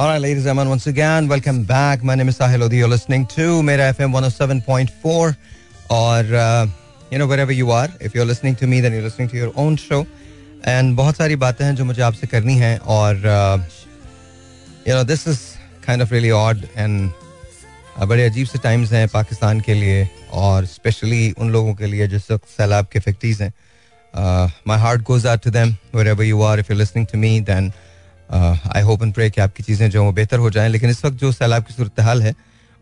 All right, ladies and gentlemen, once again, welcome back. My name is Sahil Lodi. You're listening to Mera FM 107.4. Or, uh, you know, wherever you are, if you're listening to me, then you're listening to your own show. And बहुत सारी बातें हैं जो मुझे आपसे करनी है और you know this is kind of really odd and बड़े अजीब से टाइम्स हैं पाकिस्तान के लिए और स्पेशली उन लोगों के लिए जिस वक्त सैलाब के इफेक्टीज हैं my heart goes out to them wherever you are if you listening to me then I hope and pray कि आपकी चीज़ें जो वो बेहतर हो जाएँ लेकिन इस वक्त जो सैलाब की सूरत हाल है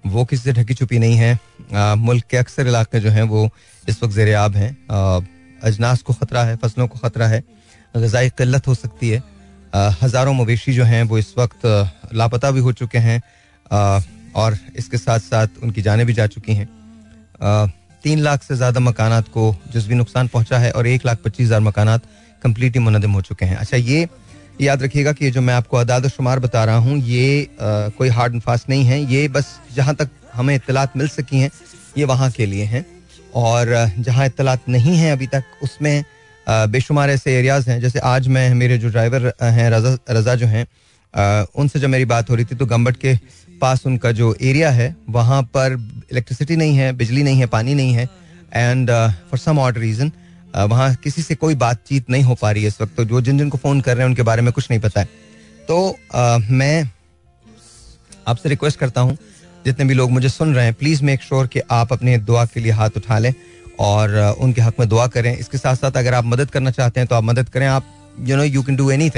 वो किसी से ढकी छुपी नहीं है। Uh, मुल्क के अक्सर इलाके जो हैं वो इस वक्त जेर आब हैं। Uh, अजनास को ख़तरा है फ़सलों को ख़तरा है गजाई किल्लत हो सकती है। Uh, हज़ारों मवेशी जो हैं वो इस वक्त लापता भी हो चुके हैं और इसके साथ साथ उनकी जानें भी जा चुकी हैं। तीन लाख से ज़्यादा मकानात को भी नुकसान पहुँचा है और एक लाख पच्चीस हज़ार मकानात कम्प्लीटली मुनदम हो चुके हैं। अच्छा ये याद रखिएगा कि जो मैं आपको अदाद शुमार बता रहा हूँ ये आ, कोई हार्ड एंड फास्ट नहीं है। ये बस जहाँ तक हमें इतलात मिल सकी हैं ये वहाँ के लिए हैं। और जहाँ इतलात नहीं हैं अभी तक उसमें बेशुमार ऐसे एरियाज़ हैं जैसे आज मैं मेरे जो ड्राइवर हैं रजा रजा जो हैं उनसे जब मेरी बात हो रही थी तो गम्बट के पास उनका जो एरिया है वहाँ पर इलेक्ट्रिसिटी नहीं है बिजली नहीं है पानी नहीं है। And for some odd reason वहाँ किसी से कोई बातचीत नहीं हो पा रही है इस वक्त तो जो जिन जिन को फ़ोन कर रहे हैं उनके बारे में कुछ नहीं पता है। तो आ, मैं आपसे रिक्वेस्ट करता हूँ जितने भी लोग मुझे सुन रहे हैं प्लीज़ मेक श्योर कि आप अपने दुआ के लिए हाथ उठा लें और उनके हक में दुआ करें। इसके साथ साथ अगर आप मदद करना चाहते हैं तो आप मदद करें। आप you know you can do any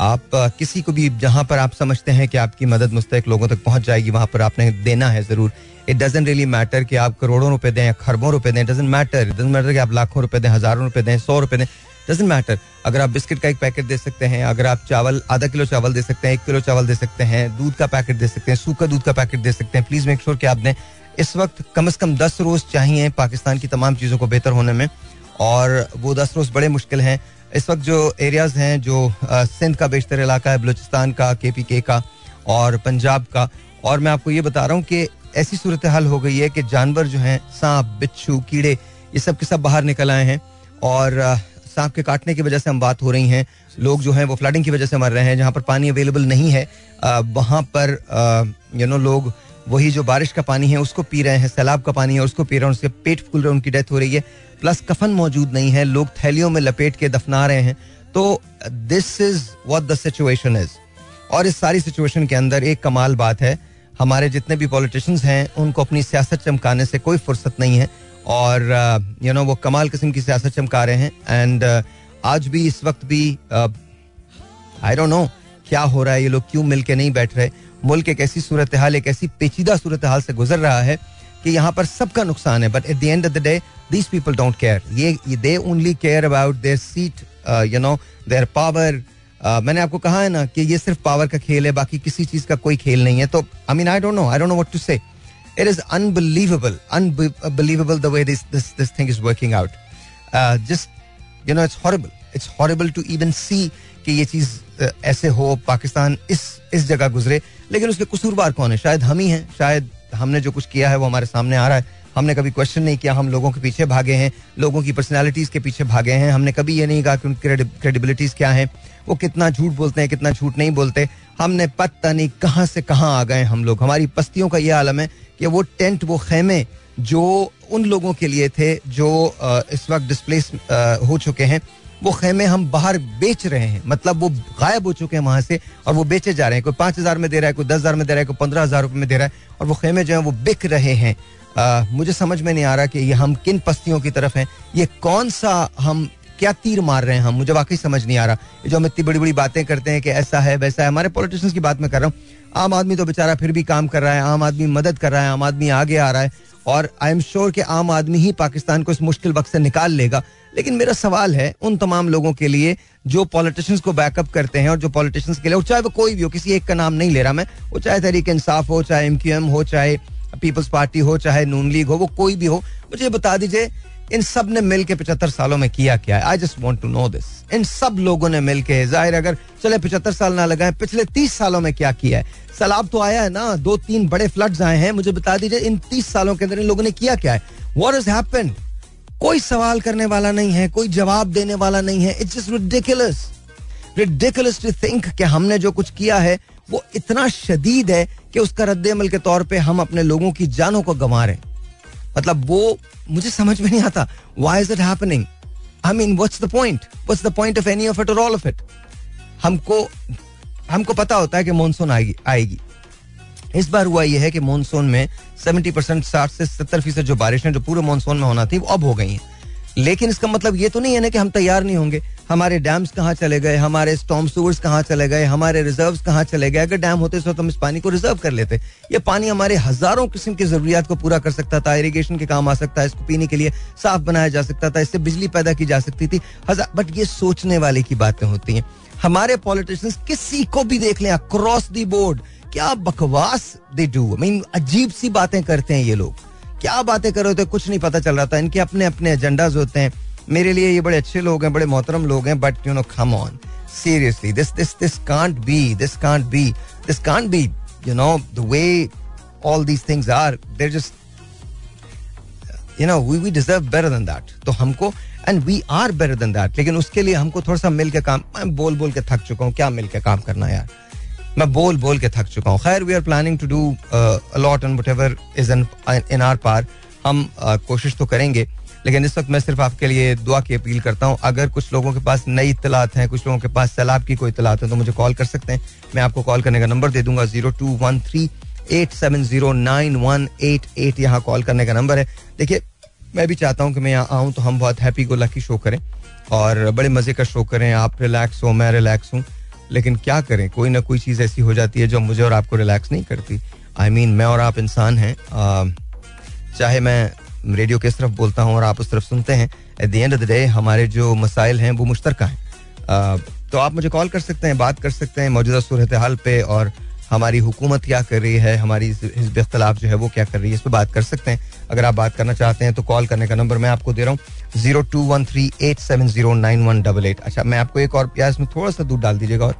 आप किसी को भी जहाँ पर आप समझते हैं कि आपकी मदद मुस्तक लोगों तक पहुँच जाएगी वहाँ पर आपने देना है ज़रूर। इट डजेंट रियली मैटर कि आप करोड़ों रुपए दें खरबों रुपए दें डजेंट मैटर डजेंट मैटर कि आप लाखों रुपए दें, हज़ारों रुपए दें, सौ रुपए दें डजेंट मैटर अगर आप बिस्किट का एक पैकेट दे सकते हैं, अगर आप चावल, आधा किलो चावल दे सकते हैं, एक किलो चावल दे सकते हैं, दूध का पैकेट दे सकते हैं, सूखा दूध का पैकेट दे सकते हैं प्लीज़ मेक श्योर कि आप दें। इस वक्त कम अज कम दस रोज चाहिए पाकिस्तान की तमाम चीज़ों को बेहतर होने में। और वो दस रोज बड़े मुश्किल हैं। इस वक्त जो एरियाज़ हैं, जो सिंध का बेशतर इलाका है, बलूचिस्तान का के पी के का और पंजाब का। और मैं आपको ये बता रहा हूँ कि ऐसी सूरत हाल हो गई है कि जानवर जो हैं, सांप, बिच्छू, कीड़े, ये सब के सब बाहर निकल आए हैं और सांप के काटने की वजह से हम बात हो रही हैं। लोग जो हैं, वो फ्लडिंग की वजह से मर रहे हैं, जहाँ पर पानी अवेलेबल नहीं है। वहाँ पर यू नो लोग वही जो बारिश का पानी है, उसको पी रहे हैं, सैलाब का पानी है, उसको पी रहे हैं उसके पेट फूल रहे हैं, उनकी डेथ हो रही है। प्लस कफन मौजूद नहीं है, लोग थैलियों में लपेट के दफना रहे हैं। तो this is what the situation is और इस सारी सिचुएशन के अंदर एक कमाल बात है हमारे जितने भी पॉलिटिशियंस हैं उनको अपनी सियासत चमकाने से कोई फुर्सत नहीं है। और यू uh, नो वो कमाल किस्म की सियासत चमका रहे हैं। एंड uh, आज भी इस वक्त भी आई डोंट नो क्या हो रहा है ये लोग क्यों मिल के नहीं बैठ रहे? मुल्क एक ऐसी सूरत हाल एक ऐसी पेचीदा सूरत हाल से गुजर रहा है कि यहाँ पर सबका नुकसान है। But at the end of the day these people don't care ये they only care about their seat you know their power मैंने आपको कहा है ना कि ये सिर्फ़ पावर का खेल है बाकी किसी चीज़ का कोई खेल नहीं है। तो I mean I don't know I don't know what to say it is unbelievable unbelievable the way this this this thing is working out just you know it's horrible it's horrible to even see कि ये चीज़ uh, ऐसे हो पाकिस्तान इस इस जगह गुजरे। लेकिन उसके कसूरवार कौन है? शायद हम ही हैं। शायद हमने जो कुछ किया है वो हमारे सामने आ रहा है। हमने कभी क्वेश्चन नहीं किया हम लोगों के पीछे भागे हैं लोगों की पर्सनैलिटीज के पीछे भागे हैं। हमने कभी ये नहीं कहा कि उनकी क्रेडिबिलिटीज क्या है। वो कितना झूठ बोलते हैं कितना झूठ नहीं बोलते। हमने पता नहीं कहाँ से कहाँ आ गए हम लोग। हमारी पस्तियों का ये आलम है कि वो टेंट वो खेमे जो उन लोगों के लिए थे जो इस वक्त डिस्प्लेस हो चुके हैं वो खेमे हम बाहर बेच रहे हैं। मतलब वो गायब हो चुके हैं वहाँ से और वो बेचे जा रहे हैं। कोई पाँच हज़ार में दे रहा है कोई दस हज़ार में दे रहा है कोई पंद्रह हज़ार रुपए में दे रहा है और वो खेमे जो है वो बिक रहे हैं। आ, मुझे समझ में नहीं आ रहा कि ये हम किन पस्तियों की तरफ़ हैं। ये कौन सा हम क्या तीर मार रहे हैं हम? मुझे वाकई समझ नहीं आ रहा। जो हम इतनी बड़ी बड़ी बातें करते हैं कि ऐसा है, वैसा है, हमारे पॉलिटिशियंस की बात मैं कर रहा हूँ। आम आदमी तो बेचारा फिर भी काम कर रहा है, आम आदमी मदद कर रहा है, आम आदमी आगे आ रहा है और आई एम श्योर कि आम आदमी ही पाकिस्तान को इस मुश्किल वक्त से निकाल लेगा। लेकिन मेरा सवाल है उन तमाम लोगों के लिए जो पॉलिटिशियंस को बैकअप करते हैं और जो पॉलिटिशियंस के लिए और चाहे वो कोई भी हो, किसी एक का नाम नहीं ले रहा मैं, वो चाहे तहरीक इंसाफ हो, चाहे एम हो, चाहे पीपल्स पार्टी हो, चाहे नून लीग हो, वो कोई भी हो, मुझे बता दीजिए इन सबने मिल के पिछहत्तर सालों में किया क्या है? I just want to know this इन सब लोगों ने मिल के ज़ाहिर अगर चले पिछहत्तर साल ना लगाए, पिछले तीस सालों में क्या किया है? सैलाब तो आया है ना दो तीन बड़े फ्लड्स आए हैं, मुझे बता दीजिए, इन तीस सालों के अंदर इन लोगों ने किया क्या है? वॉट इज़ हैपन कोई सवाल करने वाला नहीं है, कोई जवाब देने वाला नहीं है it's just ridiculous ridiculous to think कि हमने जो कुछ किया है, वो इतना शदीद है कि उसका रद्द अमल के तौर पर हम अपने लोगों की जानों को गंवा रहे हैं। मतलब वो मुझे समझ में नहीं आता why is it happening I mean what's the point what's the point of any of it और ऑल ऑफ़ इट हमको हमको पता होता है कि मानसून आएगी आएगी। इस बार हुआ यह है कि मानसून में 70 परसेंट साठ से सत्तर फ़ीसद जो बारिश है, जो पूरे मानसून में होना थी, वो अब हो गई हैं। लेकिन इसका मतलब ये तो नहीं है ना कि हम तैयार नहीं होंगे। हमारे डैम्स कहाँ चले गए? हमारे स्टॉम सूवर्स कहाँ चले गए? हमारे रिज़र्व कहाँ चले गए? अगर डैम होते तो हम इस पानी को रिज़र्व कर लेते। ये पानी हमारे हज़ारों किस्म की जरूरियात को पूरा कर सकता था। इरीगेशन के काम आ सकता है, इसको पीने के लिए साफ़ बनाया जा सकता था, इससे बिजली पैदा की जा सकती थी। बट ये सोचने वाले की बातें होती हैं। हमारे पॉलिटिशियंस किसी को भी देख लें अक्रॉस दी बोर्ड क्या बकवास दे डू मीन अजीब सी बातें करते हैं ये लोग। क्या बातें कर रहे होते? कुछ नहीं पता चल रहा था। इनके अपने अपने एजेंडाज होते हैं। मेरे लिए ये बड़े अच्छे लोग हैं, बड़े मोहतरम लोग हैं but you know come on seriously, this this this can't be, this can't be, this can't be, you know, the way all these things are. They're just, you know, we we deserve better than that. तो हमको and we are better than that लेकिन उसके लिए हमको थोड़ा सा मिल के काम, मैं बोल बोल के थक चुका हूँ। क्या मिल के काम करना यार? मैं बोल बोल के थक चुका हूँ। खैर we are planning to do a lot and whatever is in our power हम uh, कोशिश तो करेंगे लेकिन इस वक्त मैं सिर्फ़ आपके लिए दुआ की अपील करता हूँ। अगर कुछ लोगों के पास नई इतलात हैं कुछ लोगों के पास सैलाब की कोई इतलात है तो मुझे कॉल कर सकते हैं। मैं आपको कॉल करने का नंबर दे दूँगा zero two one three eight seven zero nine one eight eight यहाँ कॉल करने का नंबर है। देखिए मैं भी चाहता हूँ कि मैं यहाँ आऊँ तो हम बहुत हैप्पी गो लकी शो करें और बड़े मज़े का शो करें। आप रिलैक्स हो मैं रिलैक्स हूँ। लेकिन क्या करें? कोई ना कोई चीज़ ऐसी हो जाती है जो मुझे और आपको रिलैक्स नहीं करती। आई I मीन mean, मैं और आप इंसान हैं चाहे मैं रेडियो के तरफ़ बोलता हूँ और आप उस तरफ़ सुनते हैं at the end of the day हमारे जो मसाइल हैं वो मुश्तरक हैं। तो आप मुझे कॉल कर सकते हैं बात कर सकते हैं मौजूदा सूरत हाल पे और हमारी हुकूमत क्या कर रही है, हमारी हिजब इख्तलाफ जो है वो क्या कर रही है, इस पर बात कर सकते हैं। अगर आप बात करना चाहते हैं तो कॉल करने का नंबर मैं आपको दे रहा हूँ, zero two one three eight seven zero nine one double eight. अच्छा मैं आपको एक और प्याज में थोड़ा सा दूध डाल दीजिएगा और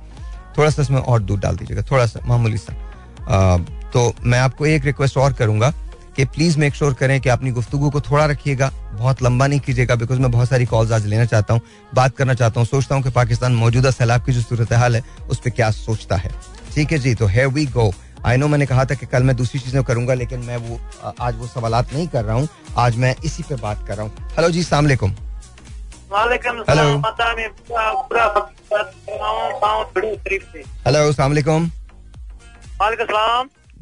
थोड़ा सा इसमें और दूध डाल दीजिएगा थोड़ा सा मामूली सा तो मैं आपको एक रिक्वेस्ट और करूँगा कि प्लीज़ मेक श्योर करें कि अपनी गुफ्तु को थोड़ा रखिएगा, बहुत लंबा नहीं कीजिएगा, बिकॉज़ मैं बहुत सारी कॉल्स आज लेना चाहता हूँ, बात करना चाहता हूँ, सोचता हूँ कि पाकिस्तान मौजूदा सैलाब की जो सूरत हाल है, उस पर क्या सोचता है। ठीक है जी तो है वी गो आई नो मैंने कहा था कि कल मैं दूसरी चीज़ें करूँगा लेकिन मैं वो आज वो सवाल नहीं कर रहा हूँ। आज मैं इसी पे बात कर रहा हूँ। हेलो जी सलामकुम हेलो हेलो सलामकुम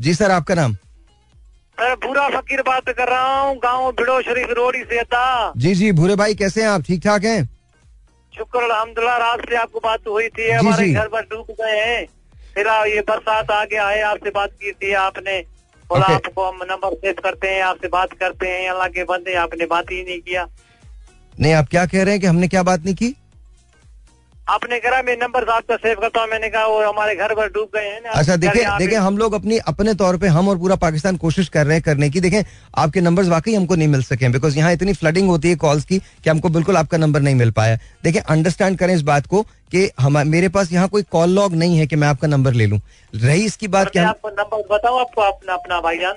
जी सर आपका नाम? सर भूरा फकीर बात कर रहा हूँ गाँव भिड़ो शरीफ रोडी से जी जी भूरे भाई कैसे हैं आप? ठीक ठाक हैं? शुक्र अलहमदुल्ला रात से आपको बात हुई थी हमारे घर पर डूब गए हैं। फिर ये बरसात आगे आए आपसे बात की थी आपने। बोला आपको हम नंबर सेव करते हैं आपसे बात करते हैं अल्लाह के बंदे आपने बात ही नहीं किया। नहीं आप क्या कह रहे हैं कि हमने क्या बात नहीं की? आपने कहा मैं नंबर आपका सेव करता हूँ। मैंने कहा वो हमारे घर पर डूब गए हैं अच्छा देखें देखें हम लोग अपनी अपने तौर पे हम और पूरा पाकिस्तान कोशिश कर रहे हैं करने की। देखें आपके नंबर्स वाकई हमको नहीं मिल सके बिकॉज़ यहाँ इतनी फ्लडिंग होती है कॉल्स की कि हमको बिल्कुल आपका नंबर नहीं मिल पाया। देखें अंडरस्टैंड करें इस बात को कि हम मेरे पास यहाँ कोई कॉल लॉग नहीं है कि मैं आपका नंबर ले लूँ। रही इसकी बात क्या आपको नंबर बताओ आपको अपना अपना भाईजान?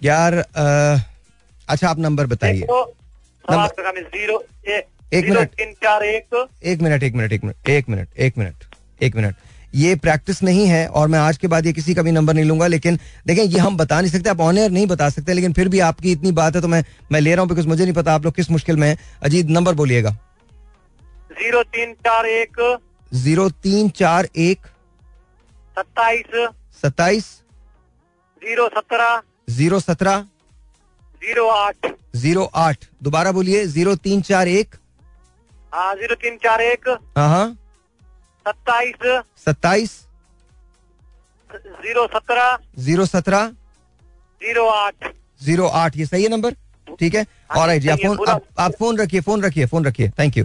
यार अच्छा आप नंबर बताइए। ज़ीरो एक मिनट। तीन चार एक। एक मिनट एक मिनट एक मिनट एक मिनट एक मिनट एक मिनट। ये प्रैक्टिस नहीं है और मैं आज के बाद ये किसी का भी नंबर नहीं लूँगा लेकिन देखें ये हम बता नहीं सकते आप ऑन एयर नहीं बता सकते लेकिन फिर भी आपकी इतनी बात है तो मैं मैं ले रहा हूँ बिकॉज़ मुझे नहीं पता आप लोग किस मुश्किल में है। अजीत नंबर बोलिएगा। ज़ीरो तीन चार एक। ज़ीरो तीन चार एक। सत्ताईस। सत्ताईस। ज़ीरो सत्रह। ज़ीरो सत्रह। ज़ीरो आठ। ज़ीरो आठ। दोबारा बोलिए ज़ीरो तीन चार एक। ज़ीरो तीन चार एक। हाँ, हाँ। सत्ताईस। सत्ताईस। ज़ीरो सत्रह। ज़ीरो सत्रह। ज़ीरो आठ। ज़ीरो आठ ये सही है नंबर? ठीक है। और राइट जी आप फ़ोन आप, आप फ़ोन रखिए फ़ोन रखिए फ़ोन रखिए थैंक यू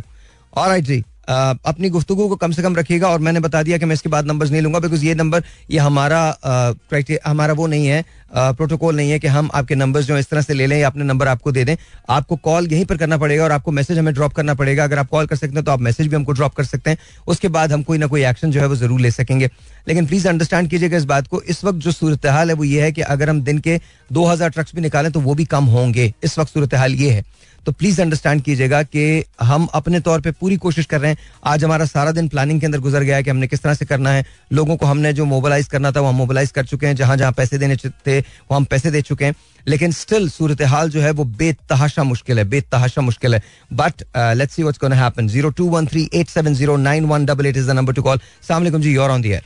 और जी। अपनी गुफ्तु को कम से कम रखिएगा और मैंने बता दिया कि मैं इसके बाद नंबर्स नहीं लूँगा बिकॉज़ ये नंबर ये हमारा क्राइटेरिया हमारा वो नहीं है प्रोटोकॉल नहीं है कि हम आपके नंबर जो इस तरह से ले लें या अपने नंबर आपको दे दें। आपको कॉल यहीं पर करना पड़ेगा और आपको मैसेज हमें ड्रॉप करना पड़ेगा। अगर आप कॉल कर सकते हैं तो आप मैसेज भी हमको ड्रॉप कर सकते हैं। उसके बाद हम कोई ना कोई एक्शन जो है वो ज़रूर ले सकेंगे। लेकिन प्लीज़ अंडरस्टैंड कीजिएगा इस बात को। इस वक्त जो सूरत हाल है वो ये है कि अगर हम दिन के दो हज़ार ट्रक्स भी निकालें तो वो भी कम होंगे। इस वक्त सूरत हाल ये है। तो प्लीज़ अंडरस्टैंड कीजिएगा कि हम अपने तौर पे पूरी कोशिश कर रहे हैं। आज हमारा सारा दिन प्लानिंग के अंदर गुजर गया है कि हमने किस तरह से करना है। लोगों को हमने जो मोबिलाइज करना था वो हम मोबिलाइज कर चुके हैं। जहाँ जहाँ पैसे देने थे वो हम पैसे दे चुके हैं। लेकिन स्टिल सूरत हाल जो है वो बेतहाशा मुश्किल है बेतहाशा मुश्किल है। But let's see what's gonna happen 02138709188 is the number to call अस्सलाम वालेकुम जी you're on the air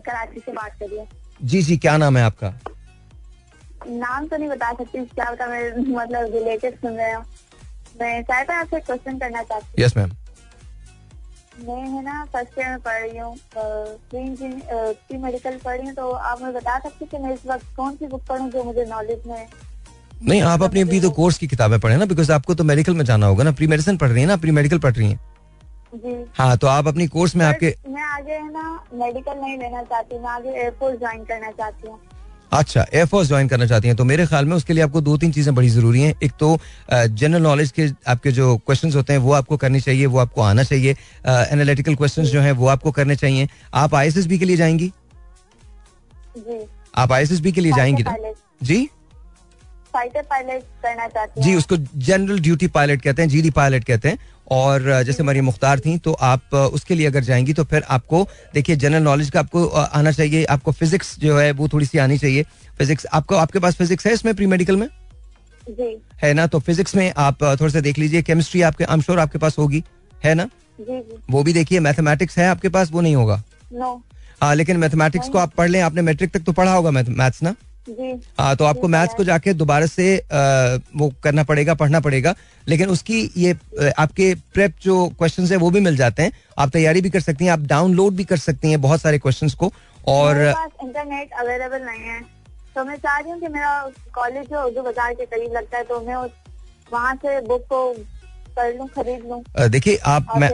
Karachi से बात करिए जी जी क्या नाम है आपका? नाम तो नहीं बता सकती क्या बता मैं मतलब रिलेटेड सुन रहे हो। मैं शायद आपसे क्वेश्चन करना चाहती हूँ। यस मैम मैं है ना फ़र्स्ट ईयर में पढ़ रही हूँ प्री मेडिकल पढ़ रही हूँ तो आप मुझे बता सकते कि मैं इस वक्त कौन सी बुक पढ़ूँ जो मुझे नॉलेज में नहीं आप अपनी अभी तो कोर्स की किताबें पढ़े ना बिकॉज़ आपको तो मेडिकल में जाना होगा ना प्री मेडिसिन पढ़ रही है ना प्री मेडिकल पढ़ रही है। जी। हाँ तो आप अपनी कोर्स में आपके मैं आगे है ना मेडिकल नहीं लेना चाहती मैं आगे एयरफोर्स ज्वाइन करना चाहती हूँ। अच्छा एयरफोर्स ज्वाइन करना चाहती हैं तो मेरे ख्याल में उसके लिए आपको दो तीन चीज़ें बड़ी ज़रूरी हैं। एक तो जनरल नॉलेज के आपके जो क्वेश्चंस होते हैं वो आपको करनी चाहिए वो आपको आना चाहिए। एनालिटिकल क्वेश्चंस जो हैं वो आपको करने चाहिए। आप आईएसएसबी के लिए जाएँगी? जी। आप आईएसएसबी के लिए जाएँगी ना जी? फाइटर पायलट करना चाहती जी उसको जनरल ड्यूटी पायलट कहते हैं जीडी पायलट कहते हैं। और जैसे मरियम मुख्तार थी तो आप उसके लिए अगर जाएँगी तो फिर आपको देखिए जनरल नॉलेज का आपको आना चाहिए। आपको फिजिक्स जो है वो थोड़ी सी आनी चाहिए। फिजिक्स आपको आपके पास फिजिक्स है इसमें प्री मेडिकल में? जी। है ना? तो फिजिक्स में आप थोड़ा सा देख लीजिए केमिस्ट्री आपके आई श्योर आपके पास होगी। है ना? जी जी। वो भी देखिए मैथमेटिक्स है आपके पास वो नहीं होगा। नो हाँ लेकिन मैथमेटिक्स को आप पढ़ लें आपने मैट्रिक तक तो पढ़ा होगा मैथ्स ना? हाँ तो आपको मैथ्स को जाके दोबारा से आ, वो करना पड़ेगा पढ़ना पड़ेगा। लेकिन उसकी ये आपके प्रेप जो क्वेश्चंस है वो भी मिल जाते हैं। आप तैयारी भी कर सकती हैं आप डाउनलोड भी कर सकती हैं बहुत सारे क्वेश्चंस को। और इंटरनेट अवेलेबल नहीं है। तो मैं चाह रही हूँ कि मेरा कॉलेज जो उर्दू बाज़ार के करीब लगता है तो मैं वहाँ से बुक को कर लूँ खरीद लूँ। देखिए आप मैं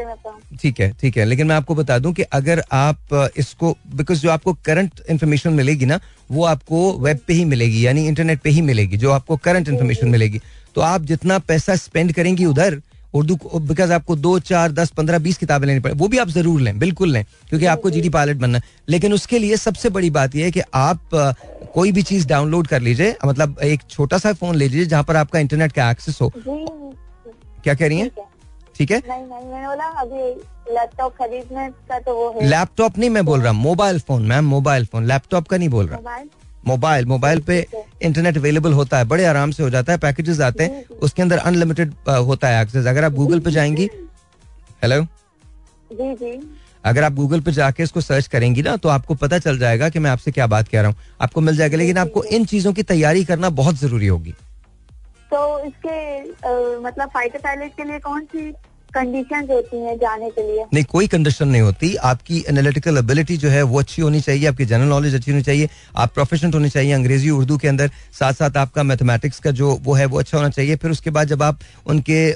ठीक है ठीक है लेकिन मैं आपको बता दूँ कि अगर आप इसको बिकॉज़ जो आपको करंट इन्फॉर्मेशन मिलेगी ना वो आपको वेब पे ही मिलेगी यानी इंटरनेट पे ही मिलेगी जो आपको करंट इन्फॉर्मेशन मिलेगी। तो आप जितना पैसा स्पेंड करेंगी उधर उर्दू बिकॉज़ आपको दो चार दस पंद्रह बीस किताबें लेनी पड़े वो भी आप ज़रूर लें बिल्कुल लें क्योंकि आपको जीडी पायलट बनना है। लेकिन उसके लिए सबसे बड़ी बात यह है कि आप कोई भी चीज़ डाउनलोड कर लीजिए मतलब एक छोटा सा फ़ोन ले लीजिए जहाँ पर आपका इंटरनेट का एक्सेस हो। क्या कह रही हैं? ठीक है। लैपटॉप खरीदने का तो वो है। लैपटॉप नहीं मैं बोल रहा mobile phone ma'am mobile phone laptop का नहीं बोल रहा। मोबाइल मोबाइल पे इंटरनेट अवेलेबल होता है बड़े आराम से हो जाता है पैकेजेस आते हैं उसके अंदर अनलिमिटेड होता है एक्सेस अगर आप गूगल पे जाएँगी हेलो जी जी। अगर आप गूगल पे जाके इसको सर्च करेंगी ना तो आपको पता चल जाएगा कि मैं आपसे क्या बात कह रहा हूँ। आपको मिल जाएगा लेकिन आपको इन चीज़ों की तैयारी करना बहुत ज़रूरी होगी। तो इसके आ, मतलब फाइटर पायलट के लिए कौन सी कंडीशन होती हैं जाने के लिए? नहीं कोई कंडीशन नहीं होती। आपकी एनालिटिकल एबिलिटी जो है वो अच्छी होनी चाहिए आपकी जनरल नॉलेज अच्छी होनी चाहिए आप प्रोफेशनल होनी चाहिए अंग्रेज़ी उर्दू के अंदर साथ साथ आपका मैथमेटिक्स का जो वो है वो अच्छा होना चाहिए। फिर उसके बाद जब आप उनके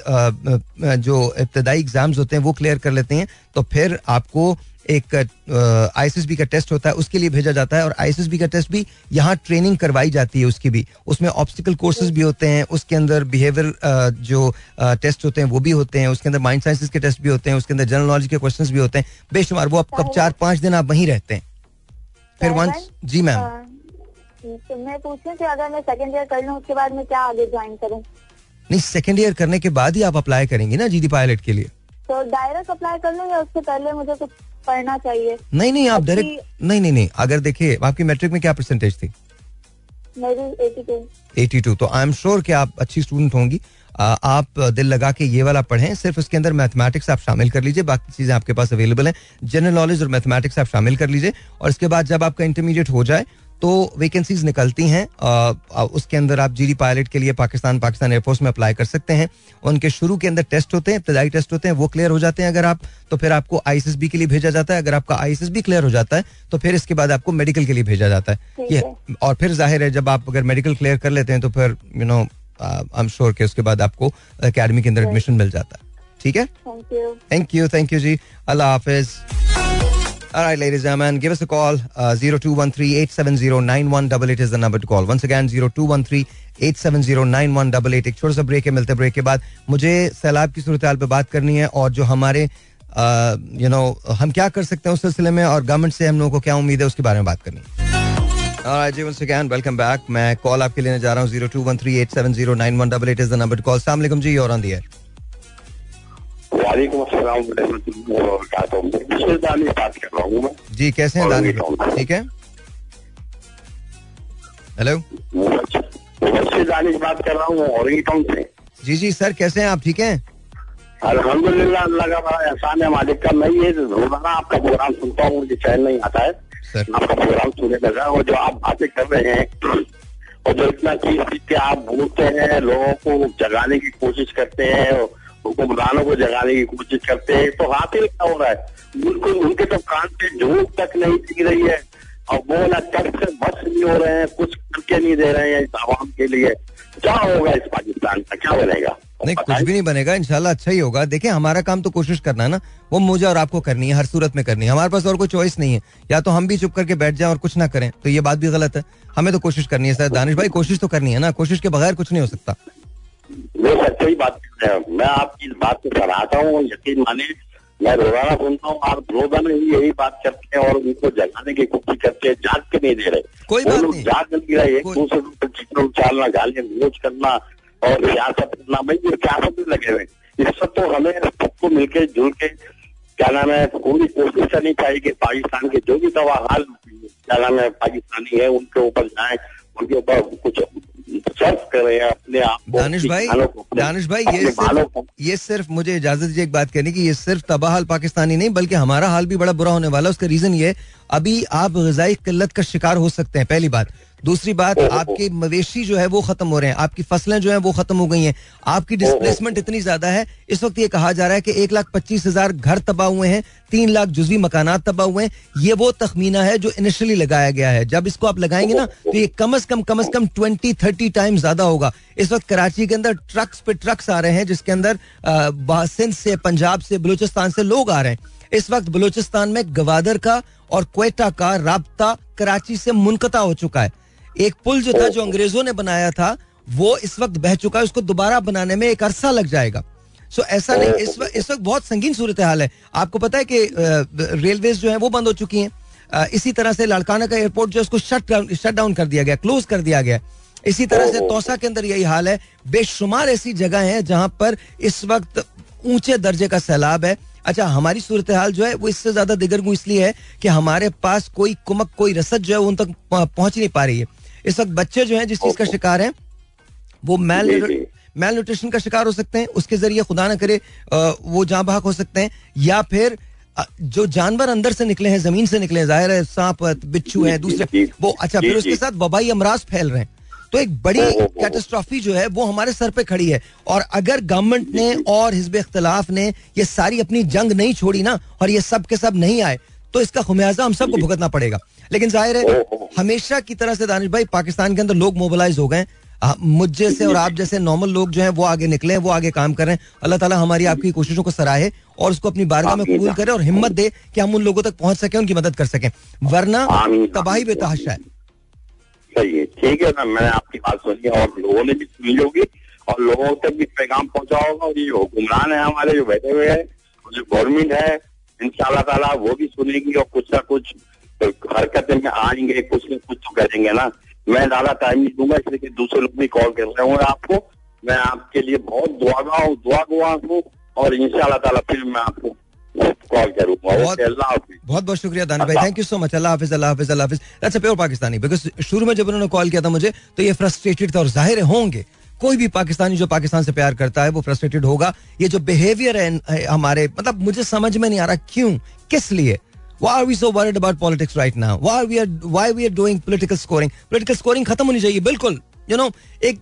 जो इब्तदाई एग्ज़ाम्स होते हैं वो क्लियर कर लेते हैं तो फिर आपको एक आईएसएसबी का टेस्ट होता है उसके लिए भेजा जाता है और आईएसएसबी का टेस्ट भी यहाँ ट्रेनिंग करवाई जाती है उसकी भी। उसमें ऑब्स्टिकल कोर्सेज भी होते हैं उसके अंदर बिहेवियर जो टेस्ट होते हैं वो भी होते हैं उसके अंदर माइंड साइंसेस के टेस्ट भी होते हैं उसके अंदर जनरल नॉलेज के क्वेश्चंस भी होते हैं। बेशुमार वो आप कब चार पाँच दिन आप वहीं रहते हैं? फिर वंस जी मैम तो मैं पूछूँ कि अगर मैं सेकंड ईयर कर लूँ उसके बाद मैं क्या आगे ज्वाइन करूँ? नहीं सेकेंड ईयर करने के बाद ही आप अप्लाई करेंगी ना जीडी पायलट के लिए। तो डायरेक्ट अप्लाई कर लूँ या उससे पहले मुझे कुछ पढ़ना चाहिए। नहीं नहीं आप डायरेक्ट नहीं नहीं नहीं अगर देखिए आपकी मैट्रिक में क्या परसेंटेज थी? एटी टू तो आई एम श्योर कि आप अच्छी स्टूडेंट होंगी। आप दिल लगा के ये वाला पढ़ें सिर्फ़ उसके अंदर मैथमेटिक्स आप शामिल कर लीजिए बाकी चीज़ें आपके पास अवेलेबल हैं। जनरल नॉलेज और मैथमेटिक्स आप शामिल कर लीजिए और इसके बाद जब आपका इंटरमीडिएट हो जाए तो वैकेंसीज निकलती हैं। उसके अंदर आप जीडी पायलट के लिए पाकिस्तान पाकिस्तान एयरफोर्स में अप्लाई कर सकते हैं। उनके शुरू के अंदर टेस्ट होते हैं इब्तदाई टेस्ट होते हैं वो क्लियर हो जाते हैं अगर आप तो फिर आपको आईएसएसबी के लिए भेजा जाता है। अगर आपका आईएसएसबी क्लियर हो जाता है तो फिर इसके बाद आपको मेडिकल के लिए भेजा जाता है। ये और फिर ज़ाहिर है जब आप अगर मेडिकल क्लियर कर लेते हैं तो फिर you know I am sure के उसके बाद आपको अकेडमी के अंदर एडमिशन मिल जाता है। ठीक है? थैंक यू थैंक यू जी। अल्लाह हाफिज। All right, ladies and gentlemen, give us a call. Uh, 0213-870-9188 is the number to call. Once again, 0213-870-9188. एक छोटा सा ब्रेक है मिलते ब्रेक के बाद मुझे सैलाब की सूरत पे बात करनी है और जो हमारे यू uh, नो हम क्या कर सकते हैं उस सिलसिले में और गवर्नमेंट से हम लोगों को क्या उम्मीद है उसके बारे में बात करनी है जी welcome back. मैं कॉल आपके लेने जा रहा हूँ zero two one three eight seven zero nine one double eight is the number call सलाम जी और ऑन दी एयर बात कर रहा हूँ जी कैसे हैं दानिश ठीक है। हेलो दानिश बात कर रहा हूँ से जी जी सर कैसे हैं आप? ठीक हैं? अल्हम्दुलिल्लाह अल्लाह का बड़ा एहसान है मालिक का मैं ये रोज़ाना आपका प्रोग्राम सुनता हूँ मुझे चैन नहीं आता है। आपका प्रोग्राम सुनने लगा और जो आप बातें कर रहे हैं और जो इतना चीज़ के आप भूलते हैं लोगों को जगाने की कोशिश करते हैं हुक्मरानों को जगाने की कोशिश करते हैं। तो हासिल क्या हो रहा है। उनको उनके तो कान से झूठ तक नहीं दिख रही है। और वो ना तक से बस नहीं हो रहे हैं कुछ करके नहीं दे रहे हैं इस आवाम के लिए। क्या होगा इस पाकिस्तान का? क्या बनेगा? नहीं कुछ भी नहीं बनेगा इंशाल्लाह अच्छा ही होगा। देखिए हमारा काम तो कोशिश करना है ना। वो मुझे और आपको करनी है हर सूरत में करनी है। हमारे पास और कोई चॉइस नहीं है। या तो हम भी चुप करके बैठ जाएँ और कुछ ना करें। तो ये बात भी गलत है। हमें तो कोशिश करनी है सर। दानिश भाई कोशिश तो करनी है ना। कोशिश के बगैर कुछ नहीं हो सकता। वो सच्ची बात मैं आपकी इस बात को सराहता हूँ यकीन माने मैं रोज़ाना सुनता हूँ आप रोज़ाना ही यही बात करते हैं और उनको जगाने की कोशिश करते हैं जाग के नहीं दे रहे। कोई बात नहीं। जाग नहीं रहे एक दूसरे को चित्र उछालना गालियाँ विरोध करना और सियासत करना भाई ये सियासत में लगे हुए इस सब तो हमें सबको मिलकर जुल के क्या नाम है पूरी कोशिश करनी चाहिए कि पाकिस्तान के जो भी दवा हाल क्या नाम है पाकिस्तानी है उनके ऊपर जाए उनके ऊपर कुछ सर्व करें अपने आप दानिश भाई दानिश भाई ये सिर्फ़ ये सिर्फ़ मुझे इजाज़त दीजिए एक बात कहने की ये सिर्फ़ तबाह हाल पाकिस्तानी नहीं बल्कि हमारा हाल भी बड़ा बुरा होने वाला है। उसका रीजन ये अभी आप गजाई किल्लत का शिकार हो सकते हैं पहली बात। दूसरी बात आपके मवेशी जो है वो खत्म हो रहे हैं। आपकी फ़सलें जो है वो खत्म हो गई हैं। आपकी डिस्प्लेसमेंट इतनी ज़्यादा है इस वक्त ये कहा जा रहा है कि एक लाख पच्चीस हज़ार घर तबाह हुए हैं तीन लाख जुजवी मकान तबाह हुए हैं। ये वो तखमीना है जो इनिशियली लगाया गया है। जब इसको आप लगाएँगे ना तो ये कम अज कम कम अज कम ट्वेंटी थर्टी टाइम ज़्यादा होगा। इस वक्त कराची के अंदर ट्रक्स पे ट्रक्स आ रहे हैं जिसके अंदर सिंध से पंजाब से बलूचिस्तान से लोग आ रहे हैं। इस वक्त बलूचिस्तान में गवादर का और क्वेटा का रबता कराची से मुनकता हो चुका है। एक पुल जो था जो अंग्रेज़ों ने बनाया था वो इस वक्त बह चुका है उसको दोबारा बनाने में एक अरसा लग जाएगा। सो so, ऐसा नहीं इस वक्त इस वक्त बहुत संगीन सूरत हाल है। आपको पता है कि रेलवे जो है वो बंद हो चुकी हैं। इसी तरह से लाड़काना का एयरपोर्ट जो है उसको शट शट डाउन कर दिया गया क्लोज कर दिया गया। इसी तरह से तोसा के अंदर यही हाल है। बेशुमार ऐसी जगह है जहाँ पर इस वक्त ऊँचे दर्जे का सैलाब है। अच्छा हमारी सूरत हाल जो है वो इससे ज़्यादा दिगरगू इसलिए है कि हमारे पास कोई कुमक कोई रसद जो है उन तक पहुँच नहीं पा रही है। इस वक्त बच्चे जो हैं जिस चीज़ का शिकार हैं वो मेल मेल न्यूट्रिशन का शिकार हो सकते हैं उसके ज़रिए खुदा ना करे वो जहाँ भाग हो सकते हैं या फिर जो जानवर अंदर से निकले हैं ज़मीन से निकले हैं ज़ाहिर है सांप बिच्छू है दूसरे वो अच्छा फिर उसके साथ वबाई अमराज फैल रहे हैं। तो एक बड़ी कैटेस्ट्रॉफी जो है वो हमारे सर पे खड़ी है। और अगर गवर्नमेंट ने और हिजब इख्तलाफ ने ये सारी अपनी जंग नहीं छोड़ी ना और ये सब के सब नहीं आए तो इसका खुमियाजा हम सबको भुगतना पड़ेगा। लेकिन ज़ाहिर है हमेशा की तरह से दानिश भाई पाकिस्तान के अंदर लोग मोबिलाइज हो गए। मुझ जैसे और आप जैसे नॉर्मल लोग जो हैं वो आगे निकले वो आगे काम कर रहे हैं। अल्लाह ताला हमारी आपकी कोशिशों को सराहे और उसको अपनी बारगाह में कबूल करे और हिम्मत दे कि हम उन लोगों तक पहुँच सके उनकी मदद कर सकें। वरना तबाही बेतहाशा है। सही है ठीक है ना। मैंने आपकी बात सुनी और लोगों ने भी सुनी होगी और लोगों तक भी पैगाम पहुँचा होगा और ये हुक्मरान है हमारे जो बैठे हुए हैं जो गवर्नमेंट है इन ताला वो भी सुनेगी और कुछ ना कुछ हरकतें में आएँगे कुछ ना कुछ तो करेंगे ना। मैं ज़्यादा टाइम नहीं दूँगा इसलिए दूसरे लोग भी कॉल कर रहे होंगे आपको। मैं आपके लिए बहुत दुआ हूँ दुआ गुआ हूँ और इन ताला फिर मैं आपको कॉल करूँगा। बहुत बहुत बहुत शुक्रिया दानी भाई। थैंक यू सो मच अल्लाह हाफिज अल्लाह हाफिज अल्लाह हाफिज। That's a pure Pakistani because शुरू में जब उन्होंने कॉल किया था मुझे तो ये फ्रस्ट्रेटेड था और ज़ाहिर होंगे। कोई भी पाकिस्तानी जो पाकिस्तान से प्यार करता है, वो फ्रस्ट्रेटेड होगा। ये जो बिहेवियर है हमारे मतलब मुझे समझ में नहीं आ रहा क्यों? किस लिए? Why are we so worried about politics right now? Why we are, why we are doing political scoring? Political scoring खत्म होनी चाहिए, बिल्कुल। यू नो एक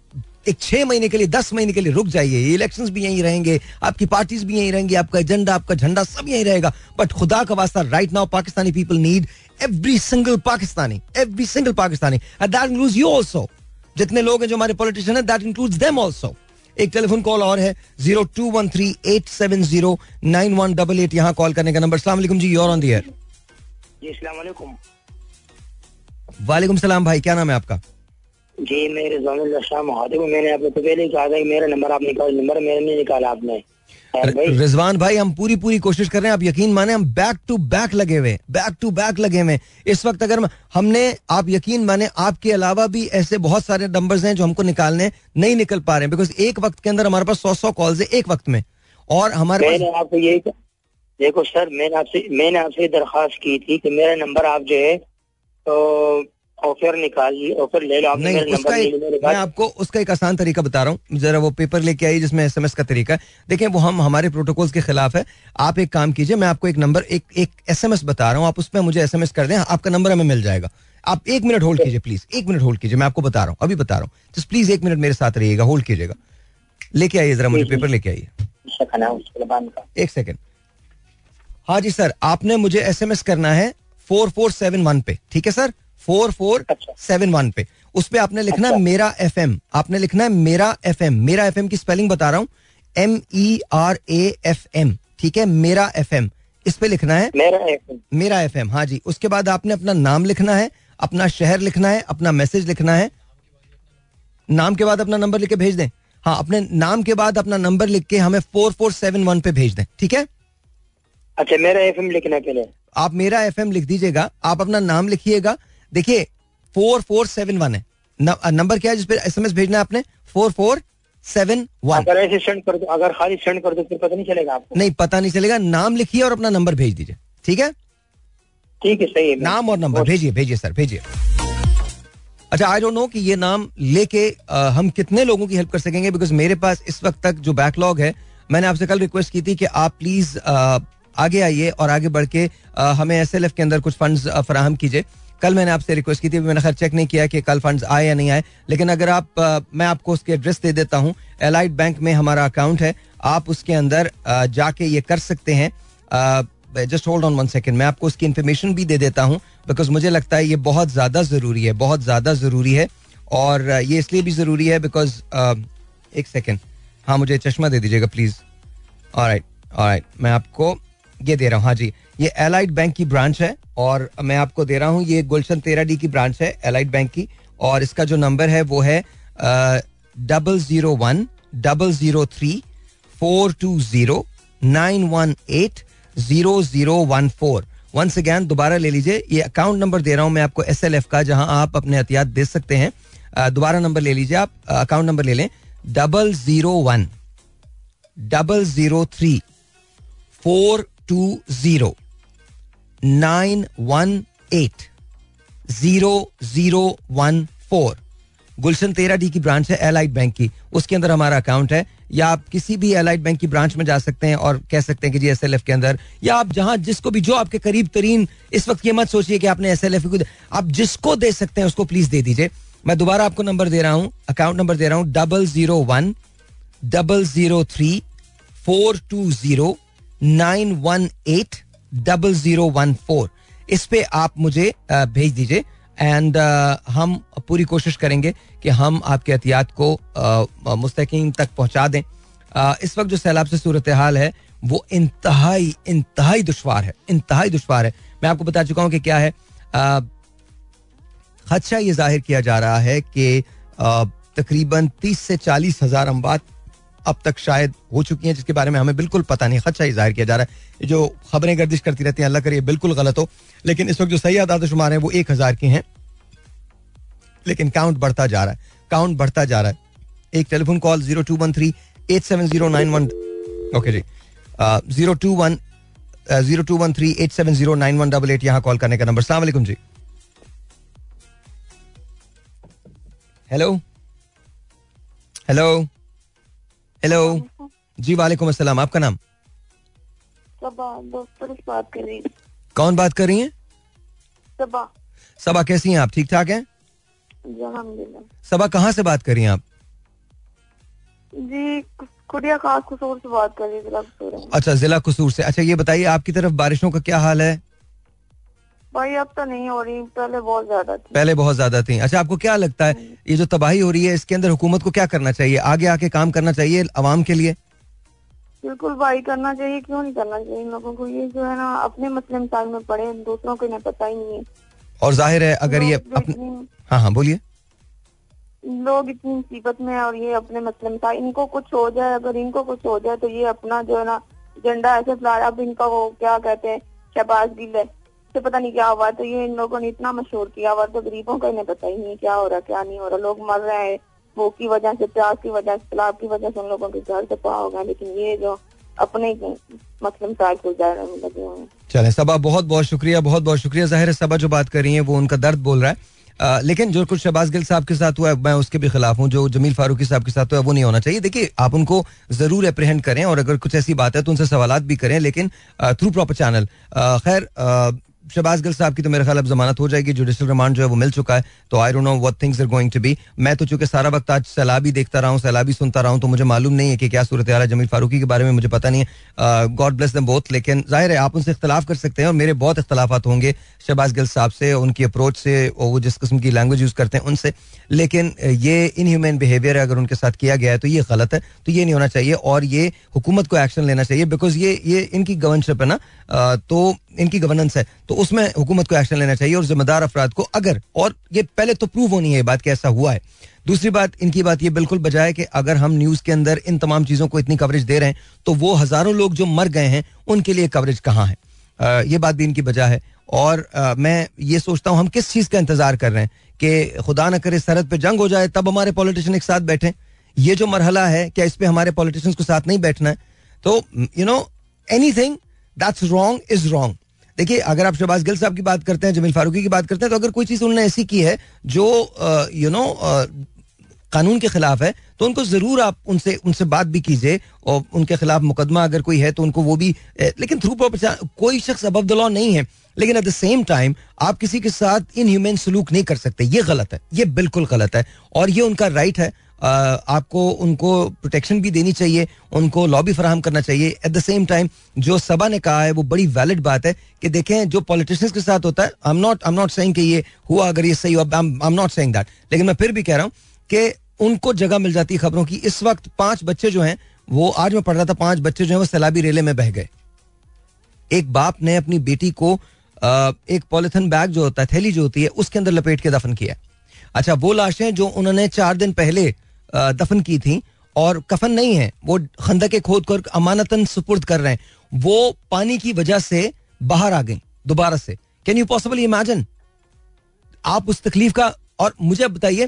एक छह महीने के लिए, दस महीने के लिए रुक जाइए। इलेक्शंस भी यहीं रहेंगे, आपकी पार्टीज़ भी यहीं रहेंगी, आपका एजेंडा आपका झंडा सब यहीं रहेगा। बट खुदा का वास्ता right now Pakistani people need every single Pakistani every single Pakistani. And that includes you also जितने लोग हैं जो हमारे पॉलिटिशियन है दैट इंक्लूड्स देम आल्सो एक टेलीफोन कॉल और है zero two one three eight seven zero nine one double eight यहाँ कॉल करने का नंबर सलाम जी योर ऑन दी एयर वालेकुम। सलाम भाई क्या नाम है आपका? जी मेरे रिजवान मैंने आपको तो पहले ही कहा था कि मेरा नंबर आप निकाल नंबर मेरे नहीं निकाला आपने। रिजवान भाई हम पूरी पूरी कोशिश कर रहे हैं आप यकीन माने हम बैक टू बैक लगे हुए बैक टू बैक लगे हुए इस वक्त अगर हमने आप यकीन माने आपके अलावा भी ऐसे बहुत सारे नंबर्स हैं जो हमको निकालने नहीं निकल पा रहे हैं बिकॉज़ एक वक्त के अंदर हमारे पास सौ सौ कॉल्स है एक वक्त में। और हमारे मैंने आपको यही देखो सर मैंने आपसे मैंने आपसे दरखास्त की थी कि मेरा नंबर आप जो है तो ऑफ़र निकालिए ऑफ़र ले लो नहीं उसका एक, मैं आपको उसका एक आसान तरीका बता रहा हूँ। जरा वो पेपर लेके आई जिसमें एसएमएस का तरीका है। देखें वो हम हमारे प्रोटोकॉल्स के खिलाफ है। आप एक काम कीजिए मैं आपको एक नंबर एक एक एसएमएस बता रहा हूँ। आप उसमें मुझे एसएमएस कर दें आपका नंबर हमें मिल जाएगा। आप एक मिनट होल्ड कीजिए प्लीज़ एक मिनट होल्ड कीजिए मैं आपको बता रहा हूँ अभी बता रहा हूँ। जस्ट प्लीज़ एक मिनट मेरे साथ रहिएगा होल्ड कीजिएगा। लेके आइए जरा मुझे पेपर लेके आइए। एक सेकेंड हाँ जी सर आपने मुझे एसएमएस करना है फोर फोर सेवन वन पे। ठीक है sir four four seven one पे। उस पर आपने लिखना है अच्छा। मेरा एफ़ एम आपने लिखना है मेरा एफ़ एम मेरा एफ़ एम की स्पेलिंग बता रहा हूँ। M E R A F M ठीक है? मेरा एफ़ एम इस पे लिखना है। मेरा एफ़ एम मेरा एफ़ एम हाँ जी। उसके बाद आपने अपना नाम लिखना है अपना शहर लिखना है अपना मैसेज लिखना है। नाम के बाद अपना नंबर लिख के भेज दें। हाँ अपने नाम के बाद अपना नंबर लिख के हमें फोर फोर सेवन वन पे भेज दें। ठीक है? अच्छा मेरा एफ़ एम लिखना पहले आप मेरा एफ़ एम लिख दीजिएगा। आप अपना नाम लिखिएगा। देखिए फोर फोर सेवन वन है। नंबर क्या है जिसपे एस एम एस भेजना है आपने? फोर फोर सेवन वन अगर ऐसे सेंड कर दो अगर खाली सेंड कर दो फिर पता नहीं चलेगा आपको। नहीं पता नहीं चलेगा। नाम लिखिए और अपना नंबर भेज दीजिए। ठीक है? ठीक है सही है नाम और नंबर भेजिए भेजिए सर भेजिए। अच्छा आई डोंट नो कि ये नाम लेके हम कितने लोगों की हेल्प कर सकेंगे? बिकॉज़ मेरे पास इस वक्त तक जो बैकलॉग है मैंने आपसे कल रिक्वेस्ट की थी कि आप प्लीज़ आगे आइए और आगे बढ़ के हमें एसएलएफ के अंदर कुछ फंड्स फराहम कीजिए। कल मैंने आपसे रिक्वेस्ट की थी मैंने खैर चेक नहीं किया कि कल फंड्स आए या नहीं आए लेकिन अगर आप आ, मैं आपको उसके एड्रेस दे देता हूँ। एलाइट बैंक में हमारा अकाउंट है। आप उसके अंदर जाके ये कर सकते हैं। Just hold on one second मैं आपको उसकी इन्फॉर्मेशन भी दे देता हूँ बिकॉज़ मुझे लगता है ये बहुत ज़्यादा ज़रूरी है बहुत ज़्यादा ज़रूरी है। और ये इसलिए भी ज़रूरी है बिकॉज़ एक सेकेंड हाँ मुझे चश्मा दे दीजिएगा प्लीज़ राइट राइट मैं आपको ये दे रहा हूँ। हाँ जी ये एलाइट बैंक की ब्रांच है और मैं आपको दे रहा हूँ, ये गुलशन तेरा डी की ब्रांच है एलाइट बैंक की। और इसका जो नंबर है वो है double zero one double zero three four two zero nine one eight zero zero one four once again दोबारा ले लीजिए, ये अकाउंट नंबर दे रहा हूँ मैं आपको एस एल एफ़ का, जहाँ आप अपने एहतियात दे सकते हैं। दोबारा नंबर ले लीजिए आप अकाउंट नंबर ले लें। Double zero one double zero three four two zero nine one eight zero zero one four. Gulshan तेरा डी की ब्रांच है एलाइट बैंक की। उसके अंदर हमारा अकाउंट है। या आप किसी भी एलाइट बैंक की ब्रांच में जा सकते हैं और कह सकते हैं कि जी एस एल एफ़ के अंदर। या आप जहाँ जिसको भी, जो आपके करीब तरीन इस वक्त ये मत सोचिए कि आपने एस एल एफ़ को आप जिसको दे सकते हैं उसको प्लीज़ दे दीजिए। मैं दोबारा आपको नंबर दे रहा हूँ। अकाउंट नंबर दे रहा हूँ double zero one double zero three four two zero nine one eight double zero one four इस पे आप मुझे भेज दीजिए। एंड हम पूरी कोशिश करेंगे कि हम आपके एहतियात को मुस्तकीम तक पहुँचा दें। इस वक्त जो सैलाब से सूरत हाल है, वो इंतहाई इंतहाई दुशवार है। इंतहाई दुशवार है। मैं आपको बता चुका हूँ कि क्या है। खदशा ये ज़ाहिर किया जा रहा है कि तकरीबन तीस से चालीस हज़ार अम्बात अब तक शायद हो चुकी हैं, जिसके बारे में हमें बिल्कुल पता नहीं। खदशा ही ज़ाहिर किया जा रहा है। जो खबरें गर्दिश करती रहती हैं, अल्लाह करिए बिल्कुल गलत हो। लेकिन इस वक्त जो सही आदात शुमार है, वो एक हज़ार के हैं। लेकिन काउंट बढ़ता जा रहा है। काउंट बढ़ता जा रहा है। एक telephone call zero two one three eight seven zero nine one okay जी। Zero two one zero two one three eight seven zero nine one double eight यहाँ कॉल करने का नंबर सलाम जी। हेलो हेलो हेलो जी वालेकुम अस्सलाम। आपका नाम? बात कर रही कौन बात कर रही हैं? सबा। सबा कैसी हैं आप? ठीक ठाक हैं सबा कहाँ से बात कर रही हैं आप? जी कुड़िया खास कसूर से बात कर रही हूँ। अच्छा जिला कसूर से। अच्छा ये बताइए आपकी तरफ़ बारिशों का क्या हाल है? भाई अब तो नहीं हो रही पहले बहुत ज़्यादा थी। पहले बहुत ज़्यादा थी। अच्छा आपको क्या लगता है ये जो तबाही हो रही है इसके अंदर हुकूमत को क्या करना चाहिए? आगे आके काम करना चाहिए आवाम के लिए? बिल्कुल भाई करना चाहिए क्यों नहीं करना चाहिए? लोगों को ये जो है ना अपने मसले मसाइल में पड़े दूसरों को इन्हें पता ही नहीं है। और ज़ाहिर है अगर ये अपने हाँ हाँ बोलिए। लोग इतनी मुसीबत में और ये अपने मसले मिसाल इनको कुछ हो जाए अगर इनको कुछ हो जाए तो ये अपना जो है ना झंडा ऐसे अब इनका वो क्या कहते हैं शहबाज गिल है। से पता नहीं क्या हुआ तो ये इन लोगों ने इतना मशहूर किया हुआ तो गरीबों का इन्हें पता ही नहीं क्या हो रहा क्या नहीं हो रहा लोग मर रहे हैं वो की वजह से प्याज की वजह से तालाब की वजह से उन लोगों के घर से पा हो गए लेकिन ये जो अपने मतलब लगे हुए चले सबा बहुत बहुत शुक्रिया बहुत बहुत शुक्रिया। ज़ाहिर है सबा जो बात कर रही है वो उनका दर्द बोल रहा है। आ, लेकिन जो कुछ शहबाज गिल साहब के साथ हुआ है मैं उसके भी खिलाफ हूँ। जो जमील फारूकी साहब के साथ हुआ है वो नहीं होना चाहिए। देखिए आप उनको ज़रूर अप्रहेंड करें और अगर कुछ ऐसी बात है तो उनसे सवाल भी करें। लेकिन थ्रू प्रॉपर चैनल खैर शहबाज गिल साहब की तो मेरे ख्याल अब जमानत हो जाएगी, जुडिशल रिमांड जो है वो मिल चुका है तो I don't know what things are going to be मैं तो चूँकि सारा वक्त आज सैलाबी देखता रहा हूँ, सैलाबी सुनता रहा हूँ तो मुझे मालूम नहीं है कि क्या सूरत है जमील फारूकी के बारे में, मुझे पता नहीं है। गॉड ब्लेस दम बोथ लेकिन ज़ाहिर है आप उनसे इख्तलाफ कर सकते हैं और मेरे बहुत इख्तलाफात होंगे शहबाज गिल साहब से, उनकी अप्रोच से, और वो जिस किस्म की लैंग्वेज यूज़ करते हैं उनसे। लेकिन ये इन ह्यूमन बिहेवियर अगर उनके साथ किया गया है तो ये गलत है तो ये नहीं होना चाहिए और ये हुकूमत को एक्शन लेना चाहिए बिकॉज़ ये ये इनकी गवर्नशिप है ना। तो इनकी गवर्नेंस है तो उसमें हुकूमत को एक्शन लेना चाहिए और जिम्मेदार अफराद को अगर और ये पहले तो प्रूव होनी है बात कि ऐसा हुआ है। दूसरी बात इनकी बात ये बिल्कुल बजाय कि अगर हम न्यूज़ के अंदर इन तमाम चीज़ों को इतनी कवरेज दे रहे हैं तो वो हज़ारों लोग जो मर गए हैं उनके लिए कवरेज कहाँ है? आ, ये बात भी इनकी वजह है। और आ, मैं ये सोचता हूँ हम किस चीज़ का इंतज़ार कर रहे हैं कि खुदा न करे सरहद पर जंग हो जाए तब हमारे पॉलिटिशियन एक साथ बैठे। ये जो मरहला है क्या इस पर हमारे पॉलिटिशियंस को साथ नहीं बैठना है? तो you know anything that's wrong is wrong देखिए अगर आप शहबाज गिल साहब की बात करते हैं जमील फारूकी की बात करते हैं तो अगर कोई चीज़ उन्होंने ऐसी की है जो यू नो कानून के खिलाफ है तो उनको ज़रूर आप उनसे उनसे बात भी कीजिए और उनके खिलाफ मुकदमा अगर कोई है तो उनको वो भी ए, लेकिन थ्रू प्रॉपर कोई शख्स अब द लॉ नहीं है लेकिन एट द सेम टाइम आप किसी के साथ इन ह्यूमन सलूक नहीं कर सकते। ये गलत है ये बिल्कुल गलत है और ये उनका राइट है। आपको उनको प्रोटेक्शन भी देनी चाहिए, उनको लॉबी फराहम करना चाहिए। एट द सेम टाइम जो सभा ने कहा है, वो बड़ी वैलिड बात है कि देखें, जो पॉलिटिशियंस के साथ होता है I am not I am not saying कि ये हुआ अगर ये सही हुआ I am not saying that लेकिन मैं फिर भी कह रहा हूँ कि उनको जगह मिल जाती है खबरों की। इस वक्त पाँच बच्चे जो हैं, वो आज मैं पढ़ रहा था, पाँच बच्चे जो हैं, वो सैलाबी रेले में बह गए। एक बाप ने अपनी बेटी को एक पॉलिथन बैग जो होता है, थैली जो होती है, उसके अंदर लपेट के दफन किया अच्छा वो लाशें जो उन्होंने चार दिन पहले दफन की थी और कफन नहीं है, वो खंदा के खोद कर अमानतन सुपुर्द कर रहे हैं। वो पानी की वजह से बाहर आ गई, दोबारा से। कैन यू पॉसिबल इमेजिन आप उस तकलीफ़ का, और मुझे बताइए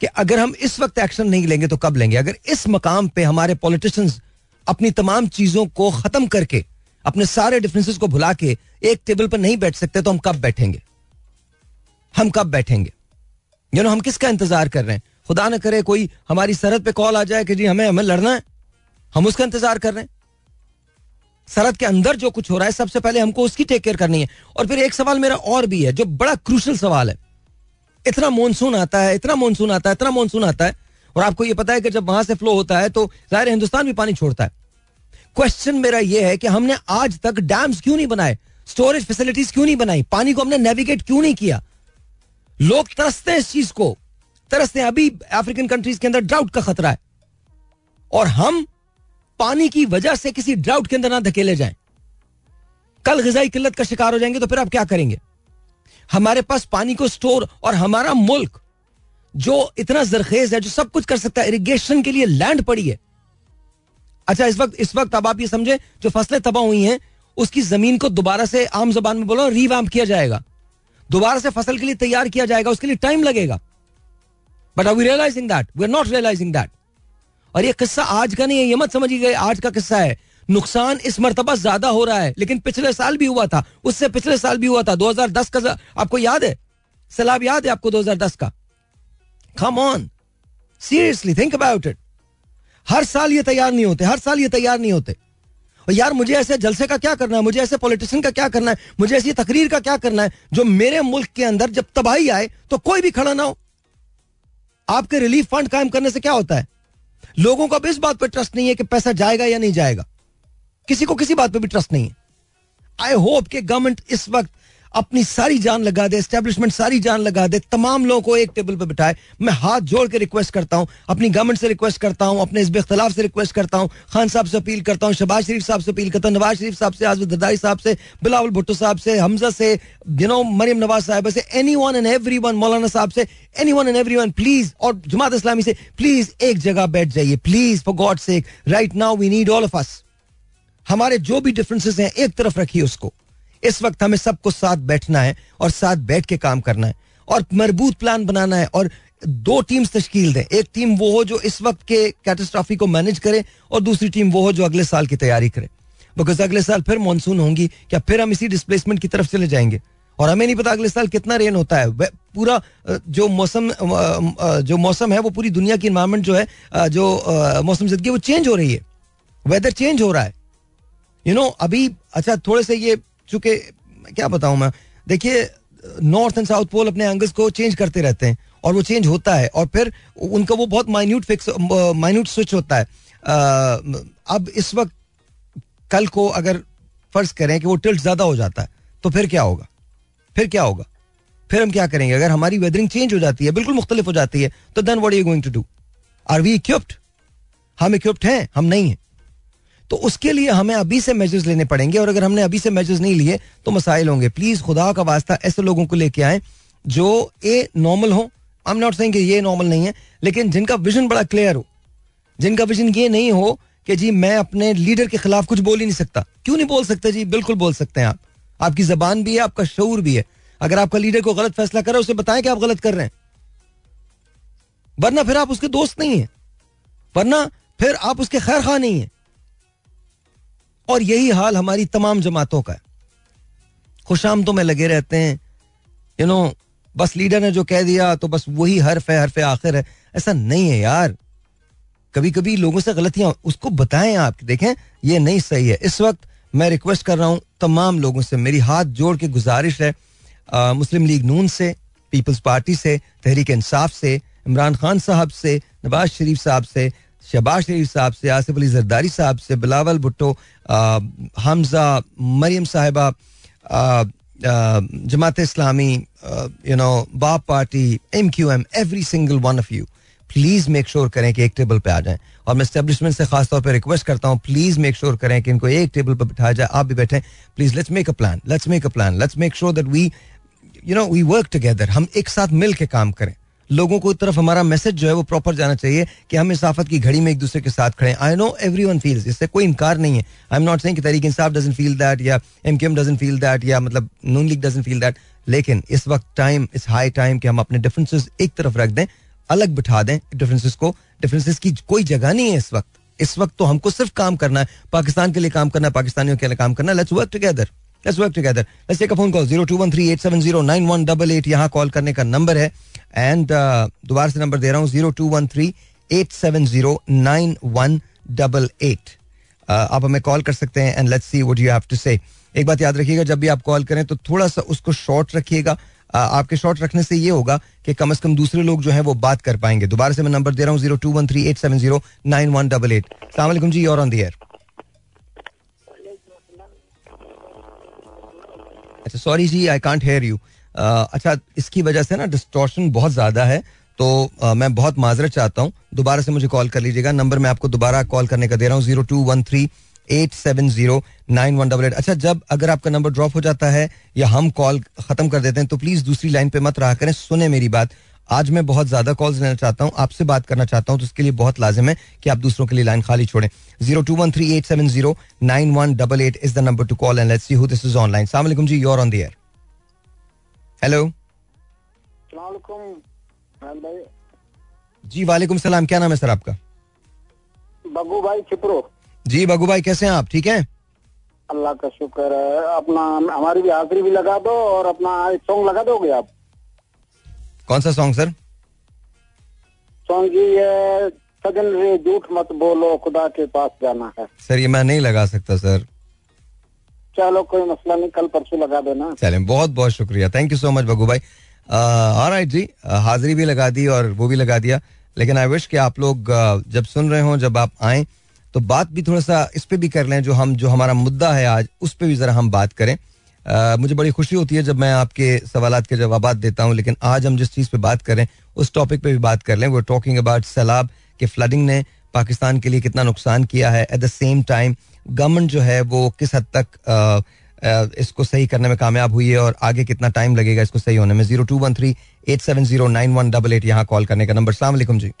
कि अगर हम इस वक्त एक्शन नहीं लेंगे तो कब लेंगे? अगर इस मकाम पे हमारे पॉलिटिशियंस अपनी तमाम चीज़ों को खत्म करके, अपने सारे डिफरेंसेस को भुला के एक टेबल पर नहीं बैठ सकते तो हम कब बैठेंगे? हम कब बैठेंगे? यू नो हम किसका इंतज़ार कर रहे हैं? खुदा न करे कोई हमारी सरहद पे कॉल आ जाए कि जी हमें हमें लड़ना है। हम उसका इंतज़ार कर रहे हैं। सरहद के अंदर जो कुछ हो रहा है, सबसे पहले हमको उसकी टेक केयर करनी है। और फिर एक सवाल मेरा और भी है, जो बड़ा क्रूशल सवाल है। इतना मानसून आता है, इतना मानसून आता है, इतना मानसून आता है। और आपको ये पता है कि जब वहाँ से फ्लो होता है तो ज़ाहिर हिंदुस्तान भी पानी छोड़ता है। क्वेश्चन मेरा यह है कि हमने आज तक डैम्स क्यों नहीं बनाए? स्टोरेज फैसिलिटीज़ क्यों नहीं बनाई? पानी को हमने नेविगेट क्यों नहीं किया? लोग तरसते हैं इस चीज़ को। तरसते हैं अभी अफ्रीकन कंट्रीज़ के अंदर ड्राउट का खतरा है। और हम पानी की वजह से किसी ड्राउट के अंदर ना धकेले जाएँ। कल गजाई किल्लत का शिकार हो जाएँगे तो फिर आप क्या करेंगे? हमारे पास पानी को स्टोर और हमारा मुल्क जो इतना जरखेज है, जो सब कुछ कर सकता है इरिगेशन के लिए लैंड पड़ी है। अच्छा इस वक्त इस वक्त अब आप ये समझे, जो फ़सलें तबाह हुई हैं, उसकी ज़मीन को दोबारा से आम जबान में बोलो रीवैम्प किया जाएगा। दोबारा से फ़सल के लिए तैयार किया जाएगा, उसके लिए टाइम लगेगा। But are we realising that we are not realising that और ये किस्सा आज का नहीं है, ये मत समझिए आज का किस्सा है। नुकसान इस मरतबा ज़्यादा हो रहा है, लेकिन पिछले साल भी हुआ था। उससे पिछले साल भी हुआ था। 2010 का आपको याद है? सैलाब याद है आपको 2010 का? Come on seriously think about it हर साल ये तैयार नहीं होते, हर साल ये तैयार नहीं होते। और यार, मुझे ऐसे जलसे का क्या करना है? मुझे ऐसे पॉलिटिशियन का क्या करना है? मुझे ऐसी तकरीर का क्या करना है? जो मेरे मुल्क के अंदर जब तबाही आए तो कोई भी खड़ा ना हो। आपके रिलीफ फंड कायम करने से क्या होता है? लोगों को अब इस बात पर ट्रस्ट नहीं है कि पैसा जाएगा या नहीं जाएगा। किसी को किसी बात पर भी ट्रस्ट नहीं है। आई होप कि गवर्नमेंट इस वक्त अपनी सारी जान लगा दे एस्टेब्लिशमेंट सारी जान लगा दे, तमाम लोगों को एक टेबल पर बिठाए। मैं हाथ जोड़ के रिक्वेस्ट करता हूँ, अपनी गवर्नमेंट से रिक्वेस्ट करता हूँ, अपने इस इख्तलाफ से रिक्वेस्ट करता हूँ, खान साहब से अपील करता हूँ, शबाज शरीफ साहब से अपील करता हूँ, नवाज़ शरीफ साहब से, आज़म दरदारी साहब से, बिलावल भुट्टो साहब से, हमजा से यू नो मरियम नवाज़ साहब से any one and every one मौलाना साहब से एनी वन एंड एवरी वन प्लीज़ और जमात इस्लामी से प्लीज़ एक जगह बैठ जाइए please for God sake right now we need all of us हमारे जो भी डिफरेंसेस हैं, एक तरफ़ रखिए उसको। इस वक्त हमें सबको साथ बैठना है और साथ बैठ के काम करना है और मज़बूत प्लान बनाना है और दो टीम्स तश्कील दें। एक टीम वो हो जो इस वक्त के कैटेस्ट्रॉफी को मैनेज करे और दूसरी टीम वो हो जो अगले साल की तैयारी करे। बिकॉज़ अगले साल फिर मानसून होंगी क्या फिर हम इसी डिस्प्लेसमेंट की तरफ़ चले जाएँगे? और हमें नहीं पता अगले साल कितना रेन होता है। पूरा जो मौसम जो मौसम है वो पूरी दुनिया की इन्वायरमेंट जो है जो मौसम ज़िंदगी वो चेंज हो रही है। वेदर चेंज हो रहा है। यू you नो know, अभी अच्छा थोड़े से ये चूँकि, क्या बताऊँ मैं? देखिए नॉर्थ एंड साउथ पोल अपने एंगल्स को चेंज करते रहते हैं और वो चेंज होता है और फिर उनका वो बहुत माइन्यूट फिक्स माइन्यूट स्विच होता है। अब इस वक्त कल को अगर फ़र्ज़ करें कि वो टिल्ट ज़्यादा हो जाता है तो फिर क्या होगा? फिर क्या होगा? फिर हम क्या करेंगे? अगर हमारी वेदरिंग चेंज हो जाती है, बिल्कुल मुख्तलिफ़ हो जाती है तो then what you going to do are we equipped हम इक्विप्ड हैं, हम नहीं हैं। तो उसके लिए हमें अभी से मेजर्स लेने पड़ेंगे और अगर हमने अभी से मेजर्स नहीं लिए तो मसाइल होंगे। प्लीज़ खुदा का वास्ता ऐसे लोगों को लेके आए जो ए नॉर्मल हो। आई एम नॉट सेइंग ये नॉर्मल नहीं है, लेकिन जिनका विजन बड़ा क्लियर हो, जिनका विजन ये नहीं हो कि जी मैं अपने लीडर के खिलाफ कुछ बोल ही नहीं सकता। क्यों नहीं बोल सकते जी? बिल्कुल बोल सकते हैं आप। आपकी जबान भी है, आपका शूर भी है। अगर आपका लीडर को गलत फैसला करे उसे बताएँ कि आप गलत कर रहे हैं। वरना फिर आप उसके दोस्त नहीं है। वरना फिर आप उसके खैर खा नहीं है। और यही हाल हमारी तमाम जमातों का है। खुशामतों में लगे रहते हैं। यू नो बस लीडर ने जो कह दिया तो बस वही हरफ है हरफ आखिर है। ऐसा नहीं है यार। कभी कभी लोगों से गलतियाँ उसको बताएँ आप देखें ये नहीं सही है। इस वक्त मैं रिक्वेस्ट कर रहा हूँ तमाम लोगों से मेरी हाथ जोड़ के गुजारिश है आ, मुस्लिम लीग नून से पीपल्स पार्टी से तहरीक इंसाफ से इमरान खान साहब से नवाज़ शरीफ साहब से शहबाज शरीफ साहब से, आसिफ अली जरदारी साहब से, बिलावल भुट्टो हमजा, मरियम साहिबा Jamaat Islami you know BAP party M Q M every single one of you please make sure करें कि एक टेबल पे आ जाएँ। और मैं स्टेब्लिशमेंट से खासतौर पर रिक्वेस्ट करता हूँ प्लीज़ मेक श्योर करें कि इनको एक टेबल पर बिठाया जाए। आप भी बैठे। Please let's make a plan let's make a plan let's make sure that we you know we work together हम एक साथ मिल के काम करें। लोगों को तरफ़ हमारा मैसेज जो है वो प्रॉपर जाना चाहिए कि हम इस आफत की घड़ी में एक दूसरे के साथ खड़े I know everyone feels इससे कोई इनकार नहीं है। I am not saying Tehreek Insaf doesn't feel that या M K M doesn't feel that या मतलब Noon League doesn't feel that लेकिन इस वक्त टाइम इस हाई टाइम कि हम अपने डिफरेंसेस एक तरफ़ रख दें, अलग बिठा दें डिफरेंसेस को। डिफरेंसेस की कोई जगह नहीं है इस वक्त। इस वक्त तो हमको सिर्फ़ काम करना है। पाकिस्तान के लिए काम करना है, पाकिस्तानियों के लिए काम करना है। Let's work together let's work together let's take a phone call 02138709188 यहाँ कॉल करने का नंबर है. एंड uh, दोबारा से नंबर दे रहा हूँ. 02138709188 uh, आप हमें कॉल कर सकते हैं and let's see what you have to say एक बात याद रखिएगा जब भी आप कॉल करें तो थोड़ा सा उसको शॉर्ट रखिएगा. आपके शॉर्ट रखने से ये होगा कि कम से कम दूसरे लोग जो है वो बात कर पाएँगे. दोबारा से मैं नंबर दे रहा हूँ zero two one three eight seven zero nine one double eight सलाम जी और ऑन दी एयर अच्छा सॉरी जी आई कॉन्ट हेयर यू अच्छा इसकी वजह से ना डिस्टॉर्शन बहुत ज़्यादा है तो uh, मैं बहुत माजरत चाहता हूँ। दोबारा से मुझे कॉल कर लीजिएगा। नंबर मैं आपको दोबारा कॉल करने का दे रहा हूँ zero two one three eight seven zero nine one double eight अच्छा जब अगर आपका नंबर ड्रॉप हो जाता है या हम कॉल खत्म कर देते हैं तो प्लीज़ दूसरी लाइन पे मत रहा करें सुने मेरी बात। आज मैं बहुत ज़्यादा कॉल्स लेना चाहता हूँ आपसे बात करना चाहता हूँ तो उसके लिए बहुत लाजिम है कि आप दूसरों के लिए लाइन खाली छोड़ें। Zero two one three eight seven zero nine one double eight is the number to call and let's see who this is online सलाम जी you're on the air hello जी वालेकुम सलाम क्या नाम है सर आपका? बगू भाई छिपरो जी बगू भाई कैसे हैं आप? ठीक हैं? अल्लाह का शुक्र है। अपना हमारी भी हाजिरी भी लगा दो और अपना एक सॉन्ग लगा दोगे आप? कौन सा सॉन्ग सर सॉन्ग ये सजन रे झूठ मत बोलो खुदा के पास जाना है। सर ये मैं नहीं लगा सकता सर चलो कोई मसला नहीं कल परसों लगा देना। चले बहुत बहुत शुक्रिया। थैंक यू सो मच बगू भाई। राइट जी हाजिरी भी लगा दी और वो भी लगा दिया। लेकिन आई विश कि आप लोग जब सुन रहे हो जब आप आए तो बात भी थोड़ा सा इस पे भी कर लें जो हम जो हमारा मुद्दा है आज उस पर भी जरा हम बात करें। मुझे बड़ी खुशी होती है जब मैं आपके सवाल के जवाब देता हूँ लेकिन आज हम जिस चीज़ पे बात करें उस टॉपिक पे भी बात कर लें वो टॉकिंग अबाउट सैलाब के फ्लडिंग ने पाकिस्तान के लिए कितना नुकसान किया है। At the same time government जो है वो किस हद तक आ, इसको सही करने में कामयाब हुई है और आगे कितना टाइम लगेगा इसको सही होने में? Zero two one three eight seven zero nine one double eight यहाँ कॉल करने का नंबर सलाम जी।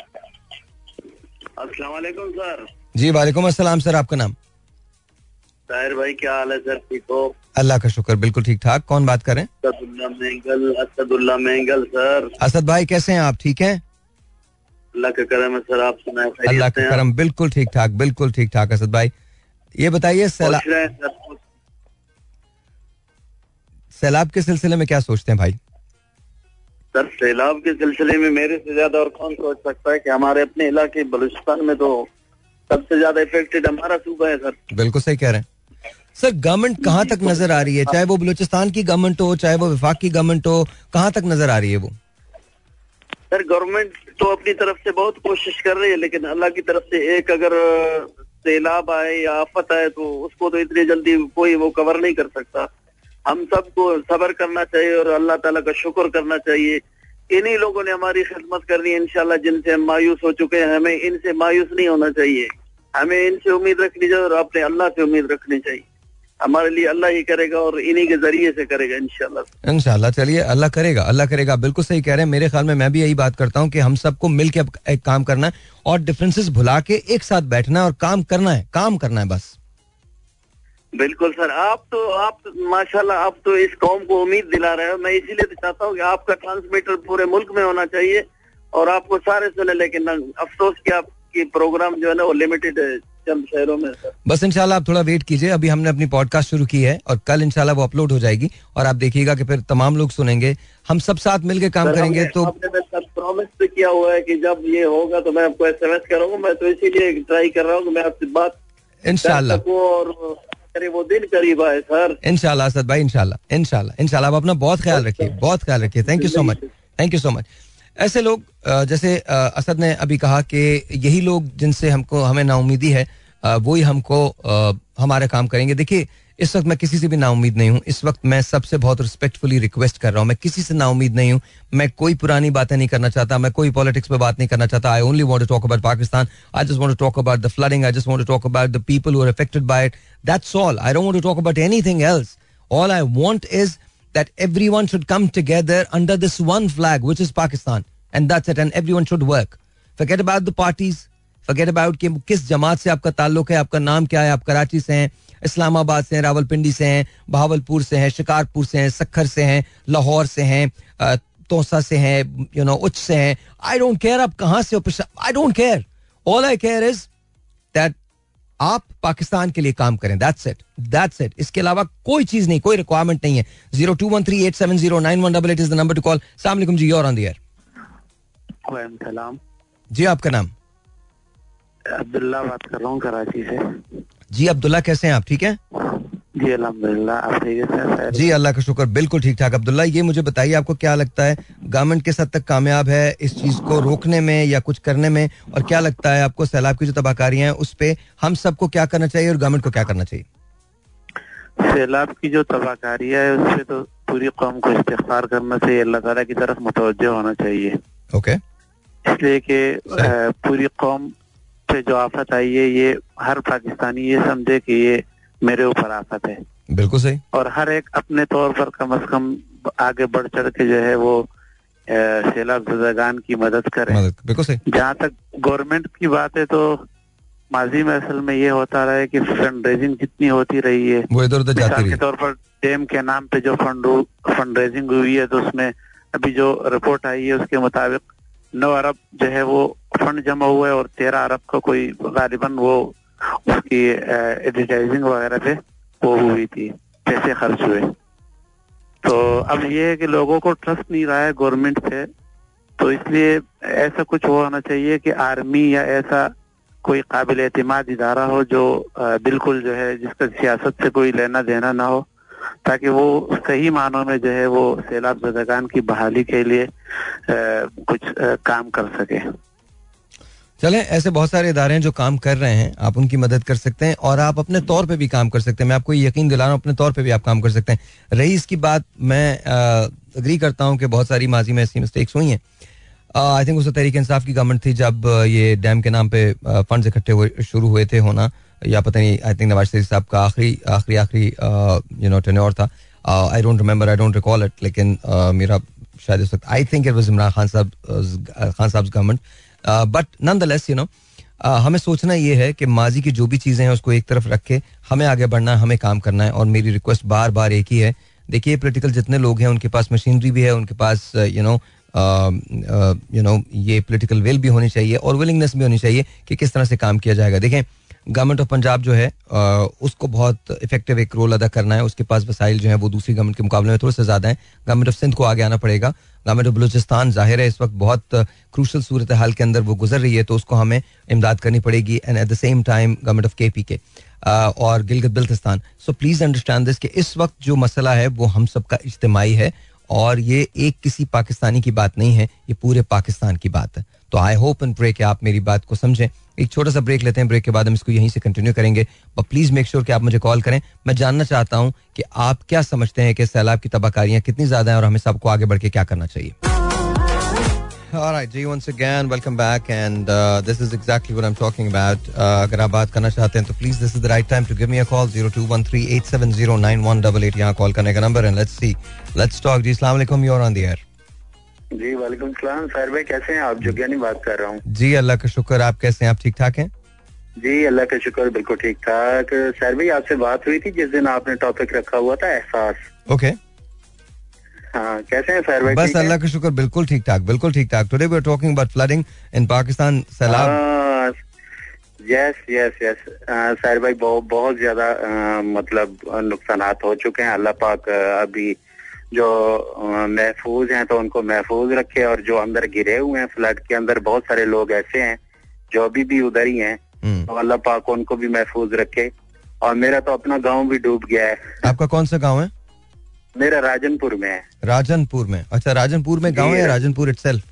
सर। जी वालेकुम अस्सलाम सर आपका नाम? ताहिर भाई क्या हाल है? सर ठीक हो? अल्लाह का शुक्र बिल्कुल ठीक ठाक। कौन बात करें? असदुल्ला मेंगल असदुल्ला मेंगल सर। असद भाई कैसे हैं आप? ठीक हैं? अल्लाह का करम है सर आप सुनाए अल्लाह का करम बिल्कुल ठीक ठाक बिल्कुल ठीक ठाक असद भाई। ये बताइए सैलाब सैलाब के सिलसिले में क्या सोचते हैं भाई? सर सैलाब के सिलसिले में मेरे से ज़्यादा और कौन सोच सकता है कि हमारे अपने इलाके बलूचिस्तान में तो सबसे ज़्यादा इफेक्टेड हमारा सूबा है सर। बिल्कुल सही कह रहे हैं। सर गवर्नमेंट कहाँ तक नज़र आ रही है? चाहे वो बलूचिस्तान की गवर्नमेंट हो, चाहे वो विफाक की गवर्नमेंट हो, कहाँ तक नज़र आ रही है वो? सर गवर्नमेंट तो अपनी तरफ़ से बहुत कोशिश कर रही है, लेकिन अल्लाह की तरफ़ से एक अगर सैलाब आए या आफत आए तो उसको तो इतनी जल्दी कोई वो कवर नहीं कर सकता। हम सबको सबर करना चाहिए और अल्लाह ताला का शुक्र करना चाहिए। इन्हीं लोगों ने हमारी खिदमत करनी है इनशाला जिनसे हम मायूस हो चुके हैं। हमें इनसे मायूस नहीं होना चाहिए। हमें इनसे उम्मीद रखनी चाहिए और अपने अल्लाह से उम्मीद रखनी चाहिए। हमारे लिए अल्लाह ही करेगा और इन्हीं के ज़रिए से करेगा इनशाला इनशाला चलिए अल्लाह करेगा अल्लाह करेगा बिल्कुल सही कह रहे हैं। मेरे ख्याल में मैं भी यही बात करता हूँ कि हम सबको मिल के एक काम करना है और डिफरेंसेस भुला के एक साथ बैठना है और काम करना है काम करना है बस। बिल्कुल सर आप तो आप माशाल्लाह आप तो इस कौम को उम्मीद दिला रहे हो। मैं इसीलिए तो चाहता हूँ कि आपका ट्रांसमीटर पूरे मुल्क में होना चाहिए और आपको सारे सुने लेकिन अफसोस कि आपकी प्रोग्राम जो है ना वो लिमिटेड है। चंद शहरों में सर। बस इंशाल्लाह आप थोड़ा वेट कीजिए। अभी हमने अपनी पॉडकास्ट शुरू की है और कल इंशाल्लाह वो अपलोड हो जाएगी और आप देखिएगा कि फिर तमाम लोग सुनेंगे। हम सब साथ मिलकर काम करेंगे तो आपने प्रॉमिस भी किया हुआ है कि जब ये होगा तो मैं आपको एस एम एस करूँगा। मैं तो इसीलिए ट्राई कर रहा हूँ कि मैं आपसे बात इनशाला और वो दिन करीब आए सर। इनशाला असद भाई इनशाला इनशाला इनशाला आप अपना बहुत ख्याल रखिए बहुत ख्याल रखिए। Thank you so much thank you so much ऐसे लोग जैसे असद ने अभी कहा कि यही लोग जिनसे हमको हमें नाउमीदी है वो ही हमको हमारे काम करेंगे। देखिए इस वक्त मैं किसी से भी नाउमीद नहीं हूँ। इस वक्त मैं सबसे बहुत रिस्पेक्टफुली रिक्वेस्ट कर रहा हूँ। मैं किसी से नाउमीद नहीं हूँ। मैं कोई पुरानी बातें नहीं करना चाहता। मैं कोई पॉलिटिक्स पे बात नहीं करना चाहता। I only want to talk about Pakistan I just want to talk about the flooding I just want to talk about the people who are affected by it that's all I don't to talk about anything else all I want is that everyone should come together under this one flag, which is Pakistan. And that's it. And everyone should work. Forget about the parties. Forget about कि किस जमात से आपका ताल्लुक है आपका नाम क्या है आप कराची से हैं इस्लामाबाद से हैं रावलपिंडी से हैं बहावलपुर से हैं शिकारपुर से हैं सखर से हैं लाहौर से हैं तोसा से हैं यू नो उच्च से हैं। आई डोंट केयर आप कहाँ से I don't care all I care is that आप पाकिस्तान के लिए काम करें दैट्स इट दैट्स इट इसके अलावा कोई चीज़ नहीं कोई रिक्वायरमेंट नहीं है। Zero two one three eight seven zero nine one double eight is the number to call सलाम जी और ऑन द सलाम जी आपका नाम? अब्दुल्ला बात कर रहा हूँ कराची से। जी अब्दुल्ला कैसे हैं आप? ठीक हैं? जी अलहमदिल्ला आप ठीक है जी अल्लाह का शुक्र बिल्कुल ठीक ठाक। अब्दुल्ला ये मुझे बताइए आपको क्या लगता है गवर्नमेंट किस हद तक कामयाब है इस चीज़ को रोकने में या कुछ करने में? और क्या लगता है आपको सैलाब की जो तबाहकारियाँ हैं उस पर हम सबको क्या करना चाहिए और गवर्नमेंट को क्या करना चाहिए? सैलाब की जो तबाहकारियाँ है उससे तो पूरी कौम को इस्तेफार करना चाहिए। अल्लाह ताला की तरफ़ मुतवजह होना चाहिए। ओके। इसलिए कि पूरी कौम पे जो आफत आई है ये हर पाकिस्तानी ये समझे कि ये मेरे ऊपर आफत है। बिल्कुल सही। और हर एक अपने तौर पर कम अज कम आगे बढ़ चढ़ के जो है वो सैलाब जुदागान की मदद करे। बिल्कुल सही। जहाँ तक गवर्नमेंट की बात है तो माजी में असल में ये होता रहा है कि फंड रेजिंग जितनी होती रही है। वो इधर उधर जाती के तौर पर डैम के नाम पे जो फंड फंड रेजिंग हुई है तो उसमें अभी जो रिपोर्ट आई है उसके मुताबिक नौ अरब जो है वो फंड जमा हुआ है और तेरह अरब का कोई गालिबन वो उसकी एडवर्टाइजिंग वगैरह पे वो हुई थी, पैसे खर्च हुए। तो अब ये है कि लोगों को ट्रस्ट नहीं रहा है गवर्नमेंट पे तो इसलिए ऐसा कुछ होना चाहिए कि आर्मी या ऐसा कोई काबिल एतमाद इदारा हो जो बिल्कुल जो है जिसका सियासत से कोई लेना देना ना हो। ताकि वो सही मानों में जो है वो सैलाब जदगान की बहाली के लिए आ, कुछ आ, काम कर सके। चलें ऐसे बहुत सारे इदारे हैं जो काम कर रहे हैं आप उनकी मदद कर सकते हैं और आप अपने तौर पे भी काम कर सकते हैं। मैं आपको यकीन दिला रहा हूँ अपने तौर पे भी आप काम कर सकते हैं। रही इसकी बात मैं अग्री करता हूँ कि बहुत सारी माजी में ऐसी मिस्टेक्स हुई हैं। आई थिंक उस तरीके इंसाफ की गवर्नमेंट थी जब ये डैम के नाम पे फंड इकट्ठे शुरू हुए थे होना। या पता नहीं आई थिंक नवाज़ शरीफ साहब का आखिरी आखिरी आखिरी यू नो टेन्योर था। I don't remember I don't recall it लेकिन मेरा शायद इस वक्त I think it was Imran Khan साहब खान साहब government but nonetheless you know हमें सोचना ये है कि माजी की जो भी चीज़ें हैं, उसको एक तरफ़ रख के हमें आगे बढ़ना है, हमें काम करना है, और मेरी रिक्वेस्ट बार बार एक ही है। देखिए पोलिटिकल जितने लोग हैं, उनके पास मशीनरी भी है, उनके पास यू नो यू नो ये पोलिटिकल विल भी होनी चाहिए, और विलिंगनेस भी होनी चाहिए कि किस तरह से काम किया जाएगा। देखें गवर्नमेंट ऑफ़ पंजाब जो है उसको बहुत इफ़ेक्टिव एक रोल अदा करना है। उसके पास वसाइल जो है, वो दूसरी गवर्नमेंट के मुकाबले में थोड़े से ज़्यादा है। गवर्नमेंट ऑफ़ सिंध को आगे आना पड़ेगा। गवर्नमेंट ऑफ़ बलूचिस्तान ज़ाहिर है, इस वक्त बहुत क्रूशल सूरत हाल के अंदर वो गुजर रही है तो उसको हमें इमदाद करनी पड़ेगी and at the same time government of K P K और Gilgit Baltistan. So please understand this कि इस वक्त जो मसला है, वो हम सबका इज्तमाही है, और ये एक किसी पाकिस्तानी की बात नहीं है, ये पूरे पाकिस्तान की बात है। तो आई होप एंड प्रे कि आप मेरी बात को समझें। एक छोटा सा ब्रेक लेते हैं। ब्रेक के बाद हम इसको यहीं से कंटिन्यू करेंगे। बट प्लीज़ मेक श्योर कि आप मुझे कॉल करें। मैं जानना चाहता हूँ कि आप क्या समझते हैं कि सैलाब की तबाकारियाँ कितनी ज़्यादा हैं और हमें सबको आगे बढ़ के क्या करना चाहिए। Uh. Uh, अगर आप बात करना चाहते हैं तो please this is the right time to give me call 02138709188 यहाँ कॉल करने का नंबर है लेट्स सी लेट्स टॉक जी अस्सलाम वालेकुम you are on the air जी वालेकुम सलाम। सर भाई कैसे हैं? आप जोगियानी बात कर रहा हूँ। जी अल्लाह का शुक्र आप कैसे हैं? आप ठीक ठाक हैं? जी अल्लाह का शुक्र बिल्कुल ठीक ठाक। सर भाई आपसे बात हुई थी जिस दिन आपने टॉपिक रखा हुआ था एहसास। ओके। हाँ कैसे हैं सर भाई बस अल्लाह का शुक्र बिल्कुल ठीक ठाक बिल्कुल ठीक ठाक। Today we are talking about flooding in Pakistan सैलाब यस यस यस सर भाई बहुत बहुत ज़्यादा मतलब नुकसान हो चुके हैं। अल्लाह पाक अभी जो महफूज हैं तो उनको महफूज रखे और जो अंदर गिरे हुए हैं फ्लड के अंदर बहुत सारे लोग ऐसे हैं जो अभी भी उधर ही हैं हम्म। तो अल्लाह पाक उनको भी महफूज रखे। और मेरा तो अपना गाँव भी डूब गया है। आपका कौन सा गाँव है? मेरा राजनपुर में है। राजनपुर में। अच्छा राजनपुर में गाँव है राजनपुर इटसेल्फ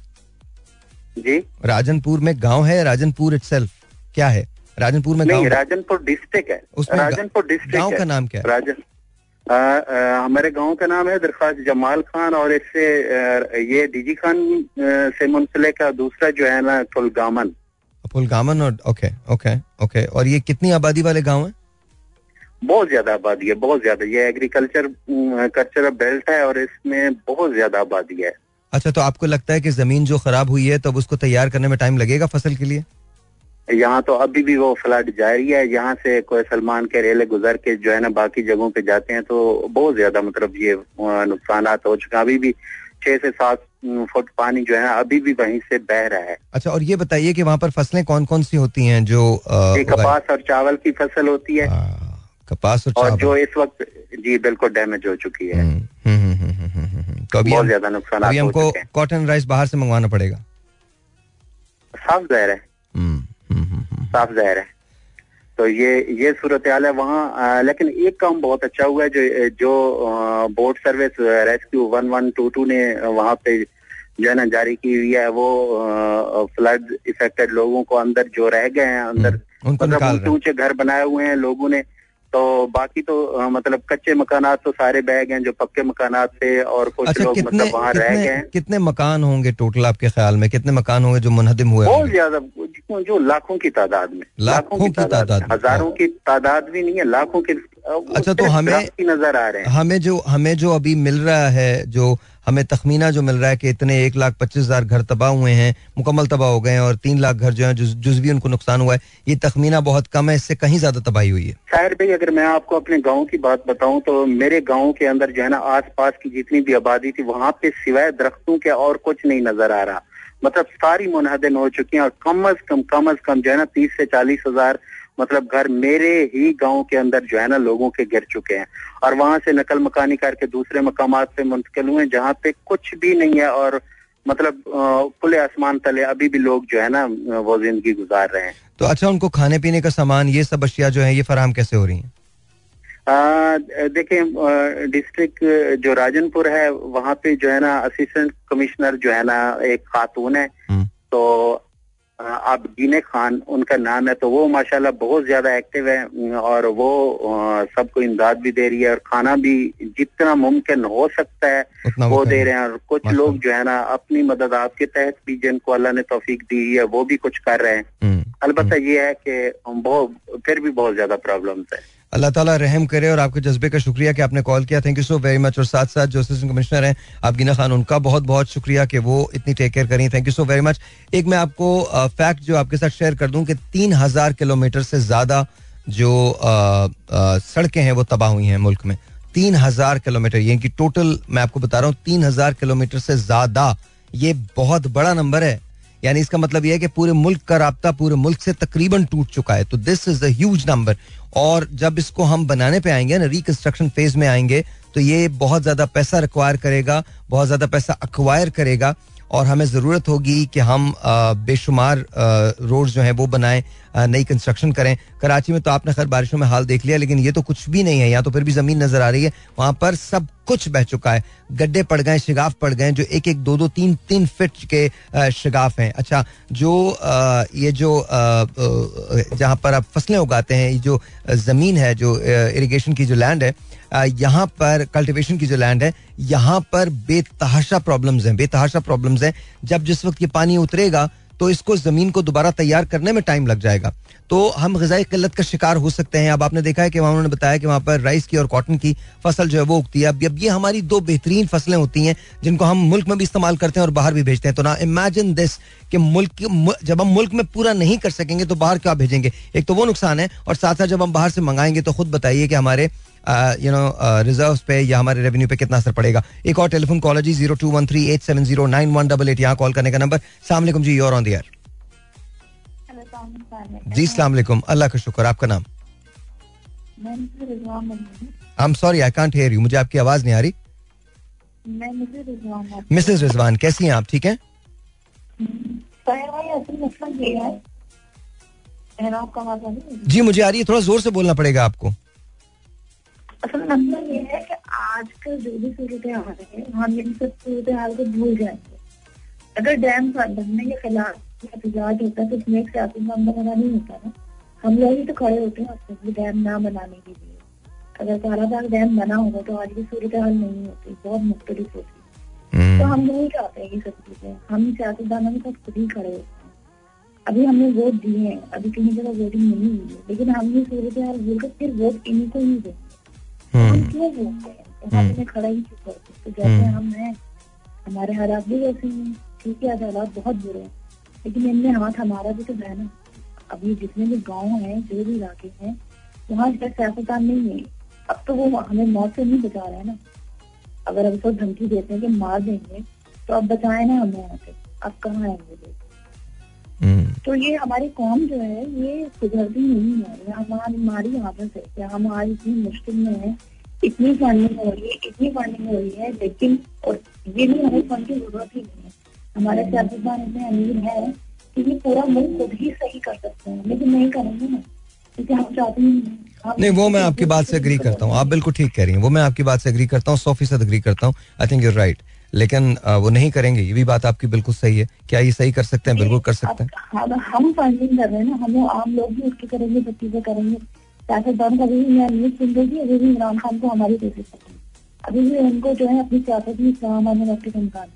जी। राजनपुर में गाँव है राजनपुर इटसेल्फ क्या है? राजनपुर में नहीं राजनपुर डिस्ट्रिक्ट है। उसमें राजनपुर डिस्ट्रिक्ट गाँव का नाम क्या है? राजन हमारे गाँव का नाम है दरखास्त जमाल खान और इससे ये डीजी खान से मुंसले का दूसरा जो है ना फुलगामन फुलगामन और ओके ओके ओके और ये कितनी आबादी वाले गाँव है? बहुत ज़्यादा आबादी है बहुत ज़्यादा। ये एग्रीकल्चर कल्चर बेल्ट है और इसमें बहुत ज़्यादा आबादी है। अच्छा तो आपको लगता है कि ज़मीन जो खराब हुई है तो उसको तैयार करने में टाइम लगेगा फ़सल के लिए? यहाँ तो अभी भी वो फ्लड जारी है। यहाँ से कोई सलमान के रेले गुजर के जो है ना बाकी जगहों पे जाते हैं तो बहुत ज़्यादा मतलब ये नुकसान हो चुका अभी भी छह से सात फुट पानी जो है ना अभी भी वहीं से बह रहा है। अच्छा और ये बताइए कि वहाँ पर फ़सलें कौन कौन सी होती हैं जो कपास और चावल की फ़सल होती है। कपास और, और जो इस वक्त जी बिल्कुल डैमेज हो चुकी है। हम्म, हम्म, हम्म, तो अभी बहुत ज़्यादा नुकसान हमको कॉटन राइस बाहर से मंगवाना पड़ेगा। साफ़ जहर है। साफ़ ज़ाहिर है। तो ये ये सूरत हाल है वहाँ लेकिन एक काम बहुत अच्छा हुआ है जो जो boat service rescue one one two two ने वहाँ पे जो है ना जारी की हुई है वो फ्लड इफेक्टेड लोगों को अंदर जो रह गए हैं अंदर मतलब ऊँचे ऊँचे घर बनाए हुए हैं लोगों ने। तो बाकी तो आ, मतलब कच्चे मकान तो सारे बह गए जो पक्के मकान थे और कुछ अच्छा, लोग कितने, मतलब वहाँ रह गए कितने मकान होंगे टोटल आपके ख्याल में? कितने मकान होंगे जो मुनहदिम हुए बहुत ज़्यादा जो लाखों की तादाद में। लाखों की तादाद हज़ारों की तादाद भी नहीं है लाखों की अच्छा तो हमें नज़र आ रहे हैं। हमें जो हमें जो अभी मिल रहा है जो हमें तखमीना जो मिल रहा है कि इतने एक लाख पच्चीस हज़ार घर तबाह हुए हैं मुकम्मल तबाह हो गए हैं और तीन लाख घर जो है जुज भी उनको नुकसान हुआ है ये तखमीना बहुत कम है इससे कहीं ज़्यादा तबाही हुई है। शायर भाई अगर मैं आपको अपने गाँव की बात बताऊँ तो मेरे गाँव के अंदर जो है ना आस पास की जितनी भी आबादी थी वहाँ पे सिवाय दरख्तों के और कुछ नहीं नज़र आ रहा। मतलब सारी मुनहदिन हो चुकी हैं और कम अज कम कम अज कम जो है ना तीस से चालीस हज़ार मतलब घर मेरे ही गाँव के अंदर जो है ना लोगों के गिर चुके हैं। और वहाँ से नकल मकानी करके दूसरे मकाम पे मुंतकिल हुए जहाँ पे कुछ भी नहीं है और मतलब खुले आसमान तले अभी भी लोग जो है ना वो ज़िंदगी गुजार रहे हैं। तो अच्छा उनको खाने पीने का सामान ये सब अशिया जो है ये फराम कैसे हो रही है? देखें डिस्ट्रिक्ट जो राजनपुर है वहाँ पे जो है ना असिस्टेंट कमिश्नर जो है ना एक खातून है। हम्म। तो आप जीने खान उनका नाम है तो वो माशाल्लाह बहुत ज़्यादा एक्टिव है और वो सबको इमदाद भी दे रही है और खाना भी जितना मुमकिन हो सकता है वो दे रहे हैं और कुछ लोग जो है ना अपनी मदद आपके तहत भी जिनको अल्लाह ने तोफीक दी है वो भी कुछ कर रहे हैं। अलबत्त हम्म। ये है कि बहुत फिर भी बहुत ज़्यादा प्रॉब्लम है। अल्लाह ताला रहम करे और आपके जज्बे का शुक्रिया कि आपने कॉल किया। Thank you so very much और साथ साथ जो असिस्टेंट कमिश्नर हैं, आप गिना खान, उनका बहुत बहुत शुक्रिया कि वो इतनी टेक केयर करी। Thank you so very much एक मैं आपको फैक्ट जो आपके साथ शेयर कर दूँ कि तीन हज़ार किलोमीटर से ज़्यादा जो सड़कें हैं, वो तबाह हुई हैं मुल्क में। तीन हज़ार किलोमीटर ये कि टोटल मैं आपको बता रहा हूँ, तीन हज़ार किलोमीटर से ज़्यादा। ये बहुत बड़ा नंबर है। यानी इसका मतलब यह है कि पूरे मुल्क का रबता पूरे मुल्क से तकरीबन टूट चुका है। तो दिस इज़ अज नंबर और जब इसको हम बनाने पे आएँगे ना रिकंस्ट्रक्शन फ़ेज़ में आएँगे तो ये बहुत ज़्यादा पैसा रिक्वायर करेगा, बहुत ज़्यादा पैसा अक्वायर करेगा। और हमें ज़रूरत होगी कि हम बेशुमार रोड जो है वो बनाएँ। नई कंस्ट्रक्शन करें। कराची में तो आपने खैर बारिशों में हाल देख लिया, लेकिन ये तो कुछ भी नहीं है। यहाँ तो फिर भी ज़मीन नज़र आ रही है। वहाँ पर सब कुछ बह चुका है। गड्ढे पड़ गए, शिगाफ पड़ गए जो एक एक दो दो तीन तीन फिट के शिगाफ हैं। अच्छा जो ये जो जहाँ पर आप फ़सलें उगाते हैं, ये जो ज़मीन है, जो इरिगेशन की जो लैंड है यहाँ पर कल्टिवेशन की जो लैंड है, यहाँ पर बेतहाशा प्रॉब्लम्स हैं। बेतहाशा प्रॉब्लम्स हैं। जब जिस वक्त ये पानी उतरेगा तो इसको ज़मीन को दोबारा तैयार करने में टाइम लग जाएगा। तो हम गजाई किल्लत का शिकार हो सकते हैं। अब आपने देखा है कि वहाँ उन्होंने बताया कि वहाँ पर राइस की और कॉटन की फ़सल जो है वो उगती है। अब अब ये हमारी दो बेहतरीन फ़सलें होती हैं, जिनको हम मुल्क में भी इस्तेमाल करते हैं और बाहर भी भेजते हैं। तो ना इमेजिन दिस कि मुल्क जब हम मुल्क में पूरा नहीं कर सकेंगे तो बाहर क्या भेजेंगे? एक तो वो नुकसान है और साथ साथ जब हम बाहर से मंगाएँगे तो खुद बताइए कि हमारे यू नो रिज़र्व पे या हमारे रेवेन्यू पे कितना असर पड़ेगा? एक और टेलीफोन कॉल जी zero two one three eight seven zero nine one double eight यहाँ कॉल करने का नंबर सलाम जी योर ऑन दियर जी सलाम अल्लाह का शुक्र आपका नाम? I am sorry I can't hear you मुझे आपकी आवाज़ नहीं आ रही। मिसेज रिजवान कैसी हैं आप? ठीक हैं? जी मुझे आ रही है। थोड़ा ज़ोर से बोलना पड़ेगा आपको। असल मसला ये है कि आजकल जो भी सूरत हाल है हम इन सब सूरत हाल को भूल जाएँगे। अगर डैम बनने के खिलाफ एहतजाज होता है तो उसमें एक सियासी मामला बना नहीं होता ना। हम लोग ही तो खड़े होते हैं उसमें डैम ना बनाने के लिए। अगर सारा बाग डैम बना होगा तो आज भी सूरत हाल नहीं होती बहुत मुख्तलिफ़ होती। तो हम नहीं चाहते ये सब चीज़ें। हम सियासतदानों के साथ खुद ही खड़े होते हैं। अभी हमने वोट दिए हैं अभी कहीं जगह वोटिंग नहीं हुई है लेकिन हम ये सूरत हाल भूलकर फिर वोट इन्हीं को ही देंगे। हम क्यों बोलते हैं खड़ा ही क्यों करते तो जैसे हम हैं हमारे हालात भी वैसे हैं ठीक है हालात बहुत बुरे हैं। लेकिन इनमें हाथ हमारा भी तो है ना। अभी जितने भी गाँव हैं जो भी इलाके हैं वहाँ इसका सियासतदान नहीं है। अब तो वो हमें मौत से नहीं बचा रहे हैं ना। अगर अब सब धमकी देते हैं कि मार देंगे तो अब बचाए ना हमें यहाँ से अब कहाँ आएँगे लोग? हम्म। तो ये हमारी कौम जो है ये सुधरती नहीं है। ये हमारी हमारी आदत है कि हम आज इतनी मुश्किल में है इतनी फंडिंग हो रही है इतनी फंडिंग हो रही है लेकिन और ये भी हमें फंड की ज़रूरत ही नहीं है। हमारे सियासतदान इतने अमीर है कि ये पूरा मुल्क खुद ही सही कर सकते हैं। लेकिन नहीं करेंगे ना क्योंकि हम चाहते हैं नहीं वो मैं आपकी बात से अग्री करता हूँ। आप बिल्कुल ठीक कह रही हैं। वो मैं आपकी बात से अग्री करता हूँ सौ फ़ीसद अग्री करता हूँ। आई थिंक यूर राइट लेकिन वो नहीं करेंगे। ये भी बात आपकी बिल्कुल सही है क्या ये सही कर सकते हैं बिल्कुल कर सकते हैं। हम फंडिंग कर रहे हैं ना हम आम लोग भी उसकी करेंगे। तो चीज़ें करेंगे सियासतदान का भी न्यूज़ सुन रही अभी भी इमरान खान को हमारी कोशिश करती अभी भी उनको जो है अपनी सियासत में इस्लाम आने वक्त इम्कान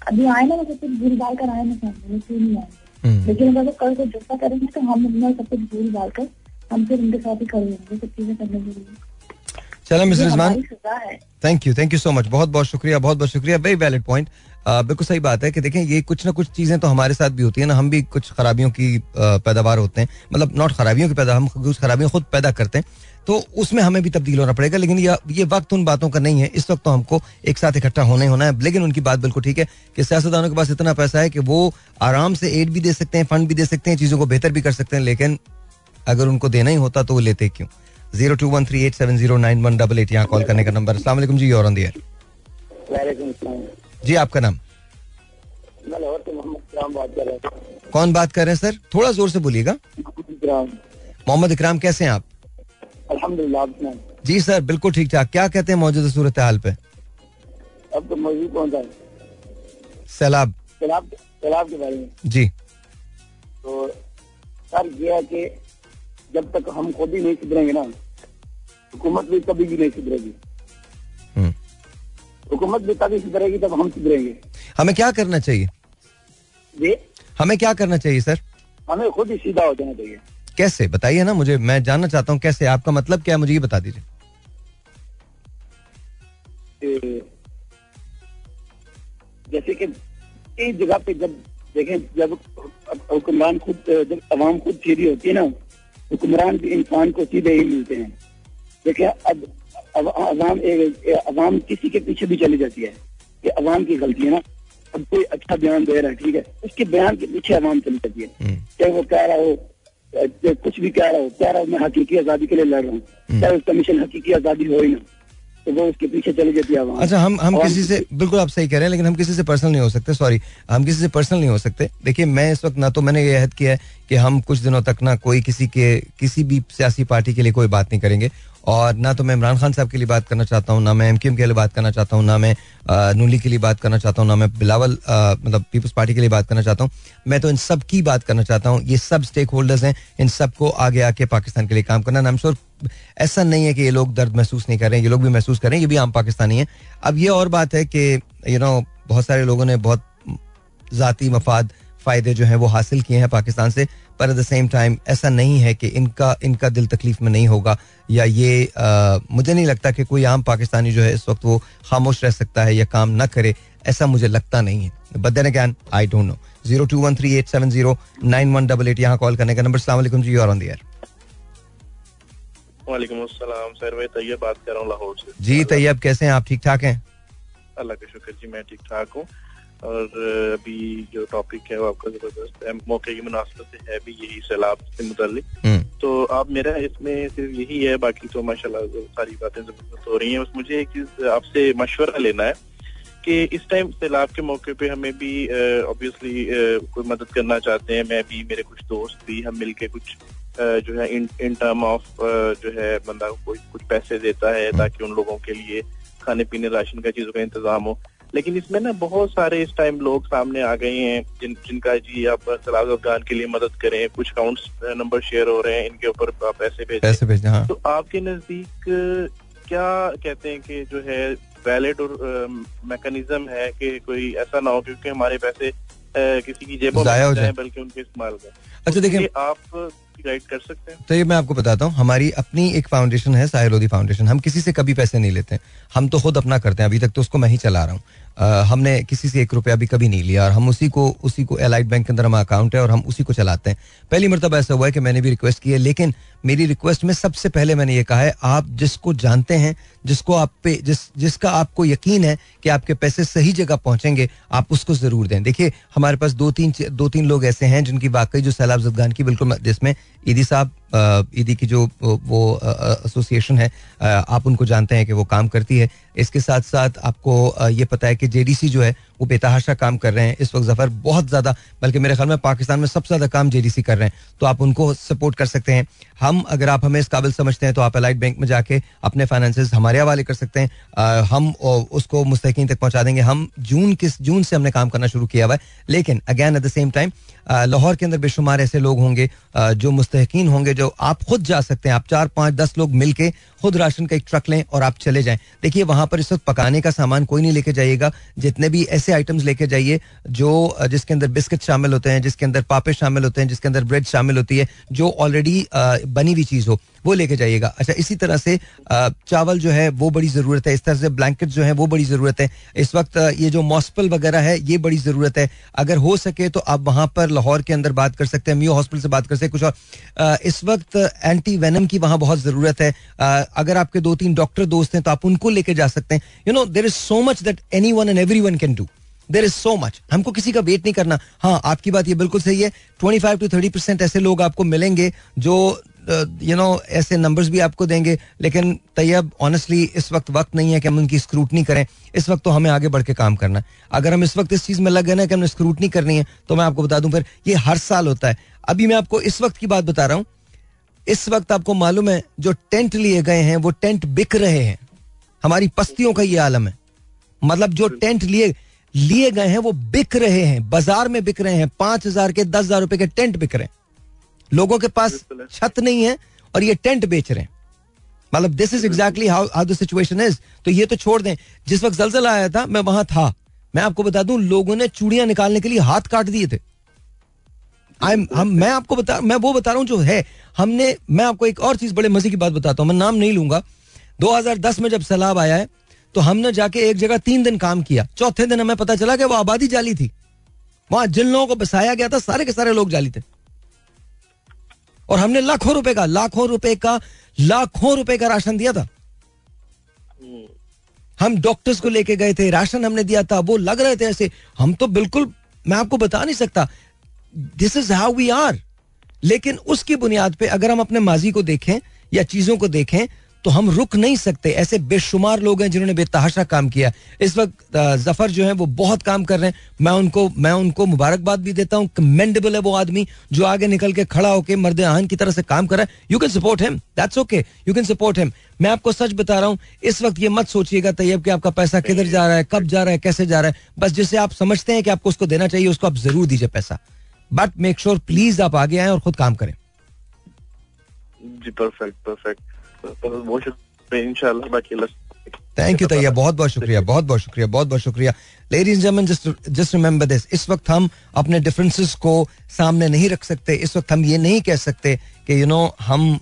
अभी आए ना मतलब कुछ भूल भाल कर आए ना सामने क्यों नहीं आएँगे हम्म। लेकिन अगर वो कल को जुस्सा करेंगे तो हम उनमें सब कुछ भूल भाल कर हम फिर उनके साथ ही खड़े होंगे सब चीज़ें करने के लिए। चलो miss Rizwan thank you thank you so much बहुत बहुत शुक्रिया बहुत बहुत शुक्रिया. वेरी वैलिड पॉइंट बिल्कुल सही बात है कि देखें ये कुछ ना कुछ चीज़ें तो हमारे साथ भी होती है ना। हम भी कुछ खराबियों की पैदावार होते हैं। मतलब नॉट खराबियों की पैदा हम कुछ खराबियाँ खुद पैदा करते हैं। तो उसमें हमें भी तब्दील होना पड़ेगा लेकिन ये वक्त उन बातों का नहीं है। इस वक्त तो हमको एक साथ इकट्ठा होना होना है। लेकिन उनकी बात बिल्कुल ठीक है कि सियासतदानों के पास इतना पैसा है कि वो आराम से एड भी दे सकते हैं फंड भी दे सकते हैं चीज़ों को बेहतर भी कर सकते हैं। लेकिन अगर उनको देना ही होता तो वो लेते क्यों? Zero two one three eight seven zero nine one double eight यहाँ कॉल करने का नंबर। असला जी और जी आपका नाम? कौन बात कर रहे हैं सर? थोड़ा ज़ोर से बोलिएगा। मोहम्मद इकराम। कैसे हैं आप? अल्हम्दुलिल्लाह जी सर बिल्कुल ठीक ठाक। क्या कहते हैं मौजूदा सूरत हाल पे? अब तो मौजूद कौन था सैलाब। सैलाब सैलाब के बारे में। जी। तो सर ये है कि जब तक हम खुद ही नहीं सुधरेंगे ना हुकूमत भी कभी भी नहीं सुधरेगी। हम्म। हुकूमत भी तभी सुधरेगी तब हम सुधरेंगे। हमें क्या करना चाहिए? जी? हमें क्या करना चाहिए सर? हमें खुद ही सीधा हो जाना चाहिए। कैसे? बताइए ना मुझे मैं जानना चाहता हूँ कैसे। आपका मतलब क्या है मुझे ये बता दीजिए। जैसे कि कई जगह पे जब देखें जब हुक्मरान खुद जब अवाम खुद सीधी होती है ना हुक्मरान भी इंसान को सीधे ही मिलते हैं। देखिए अब अब अवाम अवाम किसी के पीछे भी चली जाती है ये अवाम की गलती है ना। अब कोई अच्छा बयान दे रहा है ठीक है उसके बयान के पीछे अवाम चली जाती है। हम्म। चाहे वो कह रहा हो कुछ भी कह रहा हो कह रहा हो मैं हकीकी आज़ादी के लिए लड़ रहा हूँ। चाहे उसका मिशन हकीकी आज़ादी हो ही ना तो वो उसके पीछे चली जाती है अच्छा हम हम किसी से बिल्कुल आप सही कह रहे हैं लेकिन हम किसी से पर्सनल नहीं हो सकते सॉरी हम किसी से पर्सनल नहीं हो सकते। देखिए मैं इस वक्त ना तो मैंने ये अहद किया है कि हम कुछ दिनों तक ना कोई किसी के किसी भी सियासी पार्टी के लिए कोई बात नहीं करेंगे। और ना तो मैं इमरान खान साहब के लिए बात करना चाहता हूँ, ना मैं एम के लिए बात करना चाहता हूँ, ना मैं नूली के लिए बात करना चाहता हूँ, ना मैं बिलावल मतलब पीपल्स पार्टी के लिए बात करना चाहता हूँ। मैं तो इन सब की बात करना चाहता हूँ, ये सब स्टेक होल्डर्स हैं, इन सबको आगे आके पाकिस्तान के लिए काम करना। नाम श्योर ऐसा नहीं है कि ये लोग दर्द महसूस नहीं कर रहे हैं, ये लोग भी महसूस कर रहे हैं, ये भी आम पाकिस्तानी है। अब ये और बात है कि यू नो बहुत सारे लोगों ने बहुत ज़ाती मफाद फ़ायदे जो हैं वो हासिल किए हैं पाकिस्तान से पर एट द सेम टाइम ऐसा नहीं है कि इनका इनका दिल तकलीफ़ में नहीं होगा या ये आ, मुझे नहीं लगता कि कोई आम पाकिस्तानी जो है इस वक्त वो खामोश रह सकता है या काम ना करे ऐसा मुझे लगता नहीं है। But then again I don't know zero two one three eight seven zero nine one double eight यहाँ कॉल करने का नंबर सलाम जी और ऑन द एयर वालेकुम अस्सलाम सर मैं तैयब बात कर रहा हूँ लाहौर से। जी तैयब कैसे हैं आप? ठीक ठाक हैं? अल्लाह का शुक्र जी मैं ठीक ठाक हूँ। और अभी जो टॉपिक है वो आपका ज़बरदस्त है। मौके की मुनासिबत से है भी यही सैलाब से मुतलिक हम्म, तो आप मेरा इसमें सिर्फ़ यही है बाकी तो माशाल्लाह सारी बातें ज़बरदस्त हो रही हैं। बस मुझे एक चीज़ आपसे मशवरा लेना है कि इस टाइम सैलाब के मौके पे हमें भी ऑब्वियसली कोई मदद करना चाहते हैं। मैं भी मेरे कुछ दोस्त भी हम मिलके कुछ जो है इन इन टर्म ऑफ़ जो है बंदा को कोई कुछ पैसे देता है ताकि उन लोगों के लिए खाने पीने राशन का चीज़ों का इंतज़ाम हो। लेकिन इसमें ना बहुत सारे इस टाइम लोग सामने आ गए हैं जिन जिनका जी आप सलाह अफगान के लिए मदद करें कुछ अकाउंट्स नंबर शेयर हो रहे हैं इनके ऊपर आप पैसे भेजें। पैसे भेजना हाँ। तो आपके नज़दीक क्या कहते हैं कि जो है वैलिड और मैकेनिज्म है कि कोई ऐसा ना हो क्योंकि हमारे पैसे किसी की जेबों में जाए। बल्कि उनके इस्तेमाल में अच्छा देखिए आप गाइड कर सकते हैं। तो ये मैं आपको बताता हूँ हमारी अपनी एक फाउंडेशन है साहिर लोधी फाउंडेशन हम किसी से कभी पैसे नहीं लेते हैं। हम तो खुद अपना करते हैं अभी तक तो उसको मैं ही चला रहा हूँ। हमने किसी से एक रुपया भी कभी नहीं लिया और हम उसी को उसी को एलाइट बैंक के अंदर हमारा अकाउंट है और हम उसी को चलाते हैं। पहली मरतबा ऐसा हुआ है कि मैंने भी रिक्वेस्ट की है, लेकिन मेरी रिक्वेस्ट में सबसे पहले मैंने ये कहा है, आप जिसको जानते हैं, जिसको आप पे, जिस, जिसका आपको यकीन है कि आपके पैसे सही जगह पहुँचेंगे, आप उसको ज़रूर दें। देखिए, हमारे पास दो तीन दो तीन लोग ऐसे हैं जिनकी वाकई जो सैलाब जदगान की, बिल्कुल जिसमें ईदी साहब ईदी की जो वो एसोसिएशन है आप उनको जानते हैं कि वो काम करती है। इसके साथ साथ आपको ये पता है कि जेडीसी जो है वो बेतहाशा काम कर रहे हैं। इस वक्त ज़फ़र बहुत ज़्यादा बल्कि मेरे ख्याल में पाकिस्तान में सबसे ज़्यादा काम जेडीसी कर रहे हैं। तो आप उनको सपोर्ट कर सकते हैं। हम अगर आप हमें इस काबिल समझते हैं तो आप अलाइट बैंक में जाके अपने फाइनेंसेस हमारे हवाले कर सकते हैं। अ, हम उसको मुस्तकिन तक पहुँचा देंगे। हम जून किस जून से हमने काम करना शुरू किया हुआ है। लेकिन again at the same time Lahore के अंदर बेशुमार ऐसे लोग होंगे जो मुस्तकिन होंगे जो आप खुद जा सकते हैं। आप चार पाँच दस लोग मिलके खुद राशन का एक ट्रक लें और आप चले जाएँ। देखिए वहाँ पर इस वक्त पकाने का सामान कोई नहीं लेके जाइएगा। जितने भी ऐसे आइटम्स लेके जाइए, जो जिसके अंदर बिस्किट शामिल होते हैं, जिसके अंदर पापे शामिल होते हैं, जिसके अंदर ब्रेड शामिल होती है, जो ऑलरेडी बनी हुई चीज़ हो, वो लेके जाइएगा। अच्छा इसी तरह से चावल जो है, वो बड़ी ज़रूरत है। इस तरह से ब्लैंकेट जो है, वो बड़ी ज़रूरत है। इस वक्त ये जो मॉस्पल वगैरह है, ये बड़ी ज़रूरत है। अगर हो सके तो आप वहाँ पर लाहौर के अंदर बात कर सकते हैं, मियो हॉस्पिटल से बात कर सकते हैं, कुछ और। इस वक्त एंटी वेनम की वहाँ बहुत ज़रूरत है। अगर आपके दो तीन डॉक्टर दोस्त हैं तो आप उनको लेके जा सकते हैं। You know there is so much that anyone and everyone can do there is so much हमको किसी का वेट नहीं करना। हाँ आपकी बात ये बिल्कुल सही है। Twenty five to thirty percent ऐसे लोग आपको मिलेंगे जो यू नो ऐसे नंबर्स भी आपको देंगे। लेकिन तैयब ऑनेस्टली इस वक्त वक्त नहीं है कि हम उनकी स्क्रूटनी करें। इस वक्त तो हमें आगे बढ़ के काम करना है। अगर हम इस वक्त इस चीज़ में लग गए ना कि हमने स्क्रूटनी करनी है तो मैं आपको बता दूँ फिर ये हर साल होता है। अभी मैं आपको इस वक्त की बात बता रहा हूँ। इस वक्त आपको मालूम है जो टेंट लिए गए हैं वो टेंट बिक रहे हैं। हमारी पस्तियों का ये आलम है। मतलब जो टेंट लिए लिए गए हैं वो बिक रहे हैं बाज़ार में बिक रहे हैं पाँच हज़ार के दस हज़ार रुपए के टेंट बिक रहे हैं। लोगों के पास छत नहीं है और ये टेंट बेच रहे हैं। मतलब this is exactly how how the situation is तो ये तो छोड़ दें जिस वक्त जलजला आया था मैं वहाँ था। मैं आपको बता दूँ लोगों ने चूड़ियाँ निकालने के लिए हाथ काट दिए थे। आई हम मैं आपको बता मैं वो बता रहा हूँ जो है हमने मैं आपको एक और चीज़ बड़े मज़े की बात बताता हूँ मैं नाम नहीं लूँगा। 2010 में जब सैलाब आया है तो हमने जाके एक जगह तीन दिन काम किया। चौथे दिन हमें पता चला कि वो आबादी जाली थी। वहाँ जिन लोगों को बसाया गया था, सारे के सारे लोग जाली थे। और हमने लाखों रुपए का, लाखों रुपए का, लाखों रुपए का राशन दिया था। हम डॉक्टर्स को लेके गए थे, राशन हमने दिया था, वो लग रहे थे ऐसे। हम तो बिल्कुल, मैं आपको बता नहीं सकता। This is how we are लेकिन उसकी बुनियाद पे अगर हम अपने माजी को देखें या चीज़ों को देखें तो हम रुक नहीं सकते। ऐसे बेशुमार लोग हैं जिन्होंने बेतहाशा काम किया। इस वक्त ज़फ़र जो है वो बहुत काम कर रहे हैं। मैं उनको मैं उनको मुबारकबाद भी देता हूँ। कमेंडेबल है वो आदमी जो आगे निकल के खड़ा होकर मर्द आहन की तरह से काम कर रहा है। You can support him that's okay you can support him मैं आपको सच बता रहा हूँ, इस वक्त ये मत सोचिएगा, तैयब, कि आपका पैसा किधर जा रहा है, कब जा रहा है, कैसे जा रहा है। बस जिसे आप समझते हैं कि आपको उसको देना चाहिए, उसको आप ज़रूर दीजिए पैसा। बट मेक श्योर प्लीज़ आप आगे आए और खुद काम करें। जी परफेक्ट परफेक्ट इंशाल्लाह बाकी थैंक यू तैया बहुत बहुत शुक्रिया बहुत बहुत शुक्रिया बहुत बहुत शुक्रिया ladies just just remember this इस वक्त हम अपने डिफरेंसेस को सामने नहीं रख सकते। इस वक्त हम ये नहीं कह सकते कि यू नो हम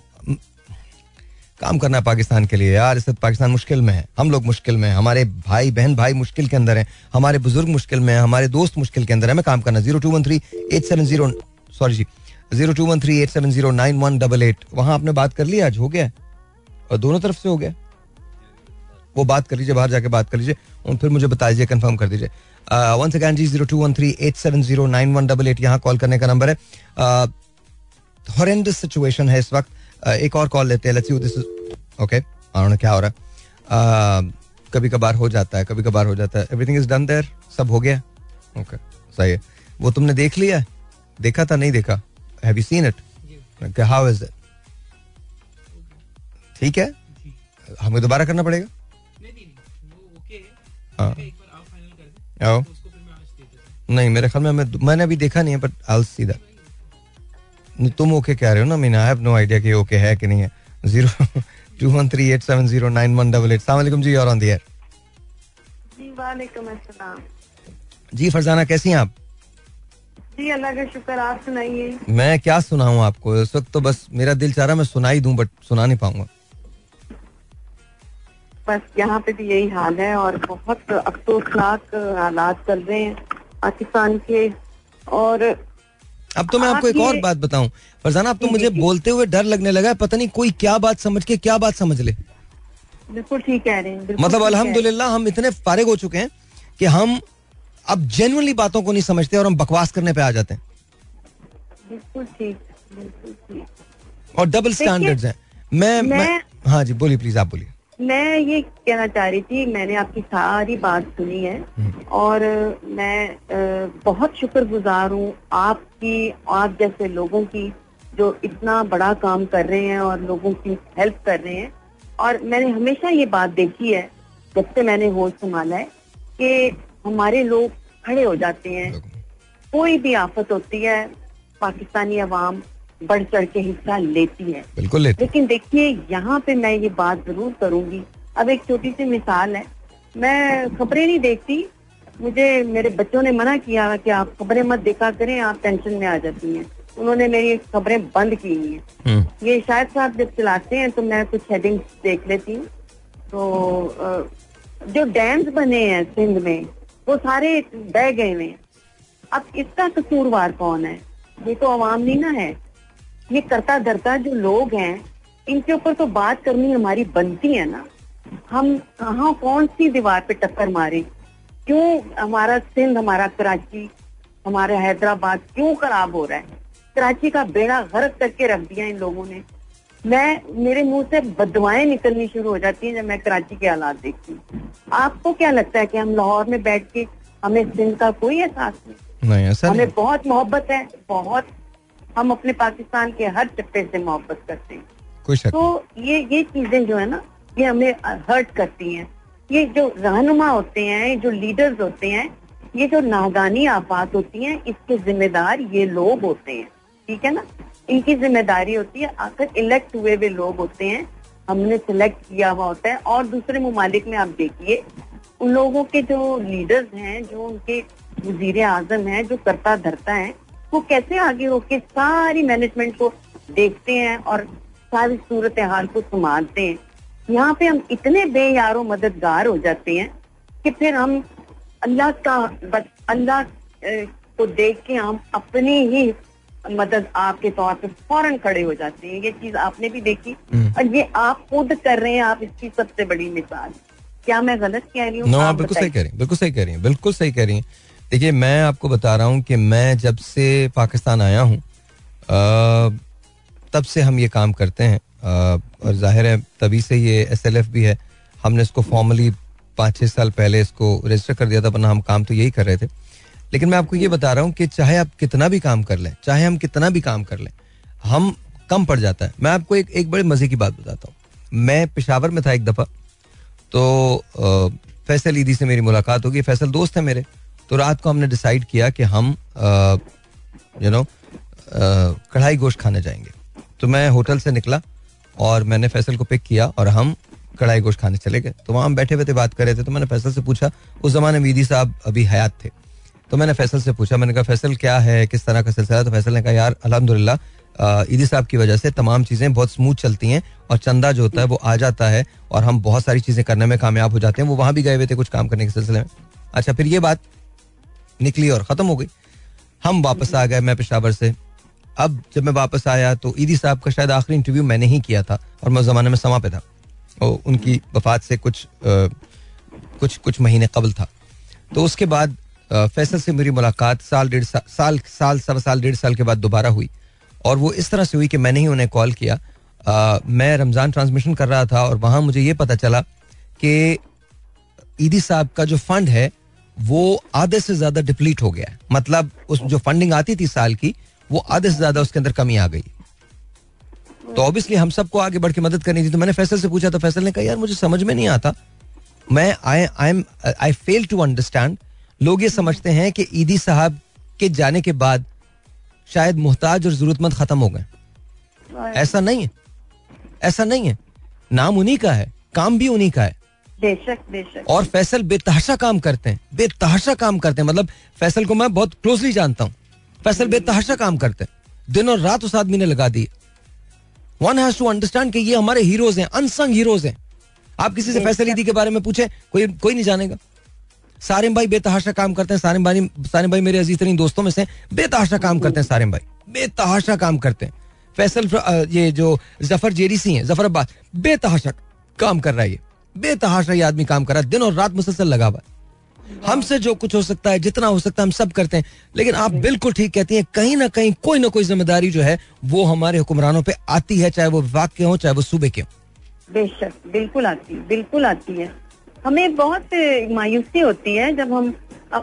काम करना है पाकिस्तान के लिए। यार इस वक्त पाकिस्तान मुश्किल में है। हम लोग मुश्किल में हैं। हमारे भाई बहन भाई मुश्किल के अंदर हैं। हमारे बुज़ुर्ग मुश्किल में हैं। हमारे दोस्त मुश्किल के अंदर है। मैं काम करना zero two one three eight seven zero sorry जी zero two one three eight seven zero nine one double eight वहाँ आपने बात कर लिया आज? हो गया? और दोनों तरफ़ से हो गया। वो बात कर लीजिए बाहर जाके बात कर लीजिए और फिर मुझे बता दीजिए कंफर्म कर दीजिए। वन सेकेंड जी zero two one three eight seven zero nine one double eight यहाँ कॉल करने का नंबर है। हॉरेंडस सिचुएशन है इस वक्त। एक और कॉल लेते हैं लेट्स यू दिस ओके उन्होंने क्या हो रहा है? कभी कभार हो जाता है कभी कभार हो जाता है। एवरीथिंग इज़ डन देयर सब हो गया। ओके okay, सही है। वो तुमने देख लिया देखा था? नहीं देखा? Have you seen it how is it ठीक है? हमें दोबारा करना पड़ेगा? हाँ। नहीं मेरे ख्याल में मैं मैंने अभी देखा नहीं है बट आल सीधा तुम ओके कह रहे हो ना mean? I have no idea कि ओके है कि नहीं है। Zero two one three eight seven zero nine one double eight सलाम जी और ऑन दी जी जी फरजाना कैसी हैं आप? जी अल्लाह का शुक्र आप सुनाइए। मैं क्या सुनाऊं आपको? इस वक्त तो बस मेरा दिल चाह रहा मैं सुनाई दूँ बट सुना नहीं पाऊँगा। बस यहाँ पे भी यही हाल है और बहुत अफसोसनाक हालात चल रहे हैं पाकिस्तान के। और अब तो मैं आपको एक और बात बताऊँ। फरजाना अब तो मुझे बोलते हुए डर लगने लगा है पता नहीं कोई क्या बात समझ के क्या बात समझ ले। बिल्कुल ठीक कह रहे हैं मतलब अल्हम्दुलिल्लाह हम इतने फारिग हो चुके हैं कि हम अब जेनुअनली बातों को नहीं समझते और हम बकवास करने पे आ जाते हैं। बिल्कुल ठीक बिल्कुल ठीक। और डबल स्टैंडर्ड्स हैं। मैं, मैं, मैं हाँ जी बोलिए प्लीज़ आप बोलिए। मैं ये कहना चाह रही थी मैंने आपकी सारी बात सुनी है हम्म। और मैं बहुत शुक्रगुजार हूँ आपकी आप जैसे लोगों की जो इतना बड़ा काम कर रहे हैं और लोगों की हेल्प कर रहे हैं। और मैंने हमेशा ये बात देखी है जब से मैंने होश संभाला है कि हमारे लोग खड़े हो जाते हैं। कोई भी आफत होती है पाकिस्तानी अवाम बढ़ चढ़ के हिस्सा लेती है। बिल्कुल लेती लेकिन देखिए यहाँ पे मैं ये बात ज़रूर करूँगी। अब एक छोटी सी मिसाल है। मैं खबरें नहीं देखती। मुझे मेरे बच्चों ने मना किया कि आप खबरें मत देखा करें आप टेंशन में आ जाती हैं। उन्होंने मेरी खबरें बंद की हुई हैं। हम्म। ये शायद साहब जब चलाते हैं तो मैं कुछ हेडिंग्स देख लेती हूँ। तो जो डैम्स बने हैं सिंध में वो सारे बह गए हैं। अब इसका कसूरवार कौन है? ये तो अवाम नहीं ना है। ये करता धरता जो लोग हैं इनके ऊपर तो बात करनी हमारी बनती है ना। हम कहा कौन सी दीवार पे टक्कर मारे? क्यों हमारा सिंध हमारा कराची हमारा हैदराबाद क्यों खराब हो रहा है? कराची का बेड़ा गर्क करके रख दिया इन लोगों ने। मैं मेरे मुँह से बदवाएँ निकलनी शुरू हो जाती हैं जब मैं कराची के हालात देखती हूँ। आपको क्या लगता है कि हम लाहौर में बैठ के हमें सिंध का कोई एहसास नहीं? नहीं हमें बहुत मोहब्बत है बहुत हम अपने पाकिस्तान के हर चप्पे से मोहब्बत करते हैं। तो ये ये चीज़ें जो है ना ये हमें हर्ट करती हैं। ये जो रहनुमा होते हैं जो लीडर्स होते हैं ये जो नादानी आफात होती हैं इसके जिम्मेदार ये लोग होते हैं। ठीक है ना? इनकी ज़िम्मेदारी होती है आखिर इलेक्ट हुए हुए लोग होते हैं। हमने सिलेक्ट किया हुआ होता है और दूसरे ममालिक में आप देखिए उन लोगों के जो लीडर्स हैं जो उनके वज़ीर आज़म हैं जो करता धरता है वो कैसे आगे होके सारी मैनेजमेंट को देखते हैं और सारी सूरत हाल को संभालते हैं। यहाँ पे हम इतने बेयारो मददगार हो जाते हैं कि फिर हम अल्लाह का अल्लाह को देख के हम अपनी ही मदद आपके तौर पे फ़ौरन खड़े हो जाते हैं। ये चीज़ आपने भी देखी। हम्म। और ये आप खुद कर रहे हैं आप इसकी सबसे बड़ी मिसाल। क्या मैं गलत कह रही हूँ? आप बिल्कुल सही कह रही हैं बिल्कुल सही कह रही हैं बिल्कुल सही कह रही हैं। देखिए, मैं आपको बता रहा हूँ कि मैं जब से पाकिस्तान आया हूँ तब से हम ये काम करते हैं। और ज़ाहिर है, तभी से ये एस एल एफ़ भी है। हमने इसको फॉर्मली पाँच छः साल पहले इसको रजिस्टर कर दिया था, वरना हम काम तो यही कर रहे थे। लेकिन मैं आपको ये बता रहा हूँ कि चाहे आप कितना भी काम कर लें, चाहे हम कितना भी काम कर लें, हम कम पड़ जाता है। मैं आपको एक एक बड़े मज़े की बात बताता हूँ। मैं पेशावर में था एक दफ़ा तो फैसल ईदी से मेरी मुलाकात होगी। फैसल दोस्त है मेरे। तो रात को हमने डिसाइड किया कि हम यू नो कढ़ाई गोश्त खाने जाएँगे। तो मैं होटल से निकला और मैंने फैसल को पिक किया और हम कढ़ाई गोश्त खाने चले गए। तो वहाँ हम बैठे बैठे बात कर रहे थे तो मैंने फैसल से पूछा। उस जमाने में ईदी साहब अभी हयात थे। तो मैंने फैसल से पूछा, मैंने कहा, फैसल क्या है? किस तरह का सिलसिला? तो फैसल ने कहा, यार अलहमदिल्ला ईदी साहब की वजह से तमाम चीज़ें बहुत स्मूथ चलती हैं और चंदा जो होता है वो आ जाता है और हम बहुत सारी चीज़ें करने में कामयाब हो जाते हैं। वो वहाँ भी गए हुए थे कुछ काम करने के सिलसिले में। अच्छा फिर ये बात निकली और ख़त्म हो गई। हम वापस आ गए मैं पेशावर से। अब जब मैं वापस आया तो ईदी साहब का शायद आखिरी इंटरव्यू मैंने ही किया था और मैं उस ज़माने में समा पे था। और उनकी वफात से कुछ आ, कुछ कुछ महीने कबल था। तो उसके बाद फैसल से मेरी मुलाकात साल डेढ़ साल साल साल सवा साल डेढ़ साल के बाद दोबारा हुई। और वो इस तरह से हुई कि मैंने ही उन्हें कॉल किया। आ, मैं रमज़ान ट्रांसमिशन कर रहा था और वहाँ मुझे ये पता चला कि ईदी साहब का जो फंड है वो आधे से ज़्यादा डिप्लीट हो गया मतलब उस जो फंडिंग आती थी साल की वो आधे से ज़्यादा उसके अंदर कमी आ गई। तो ऑब्वियसली हम सबको आगे बढ़ के मदद करनी थी। तो मैंने फैसल से पूछा तो फैसल ने कहा यार मुझे समझ में नहीं आता। मैं I I am I fail to understand लोग ये समझते हैं कि ईदी साहब के जाने के बाद शायद मोहताज और जरूरतमंद खत्म हो गए। ऐसा नहीं है। ऐसा नहीं है। नाम उन्हीं का है। काम भी उन्हीं का है। बेशक बेशक। और फैसल बेतहाशा काम करते हैं। बेतहाशा काम करते हैं। मतलब फैसल को मैं बहुत क्लोजली जानता हूँ। फैसल बेतहाशा काम करते हैं। दिन और रात उस आदमी ने लगा दी। वन हैज़ टू अंडरस्टैंड कि ये हमारे हीरोज हैं अनसंग हीरोज हैं। आप किसी से फैसल ईदी के बारे में पूछे कोई कोई नहीं जानेगा। सारिम भाई बेतहाशा काम करते हैं। सारिम भाई सारिम भाई मेरे अज़ीज़ तरीन दोस्तों में से बेतहाशा काम करते हैं सारिम भाई। बेतहाशा काम करते हैं। फैसल ये जो ज़फ़र जेरीसी हैं ज़फ़र अब्बास बेतहाशा काम कर रहा है ये। बेतहाशा ये आदमी काम कर रहा है, दिन और रात मुसलसल लगा हुआ हमसे जो कुछ हो सकता है, जितना हो सकता है, हम सब करते हैं। लेकिन आप बिल्कुल ठीक कहती हैं, कहीं ना कहीं कोई ना कोई ज़िम्मेदारी जो है, वो हमारे हुक्मरानों पे आती है, चाहे वो विभाग के हो, चाहे वो सूबे के हो। बेशक, बिल्कुल आती है बिल्कुल आती है। हमें बहुत मायूसी होती है जब हम,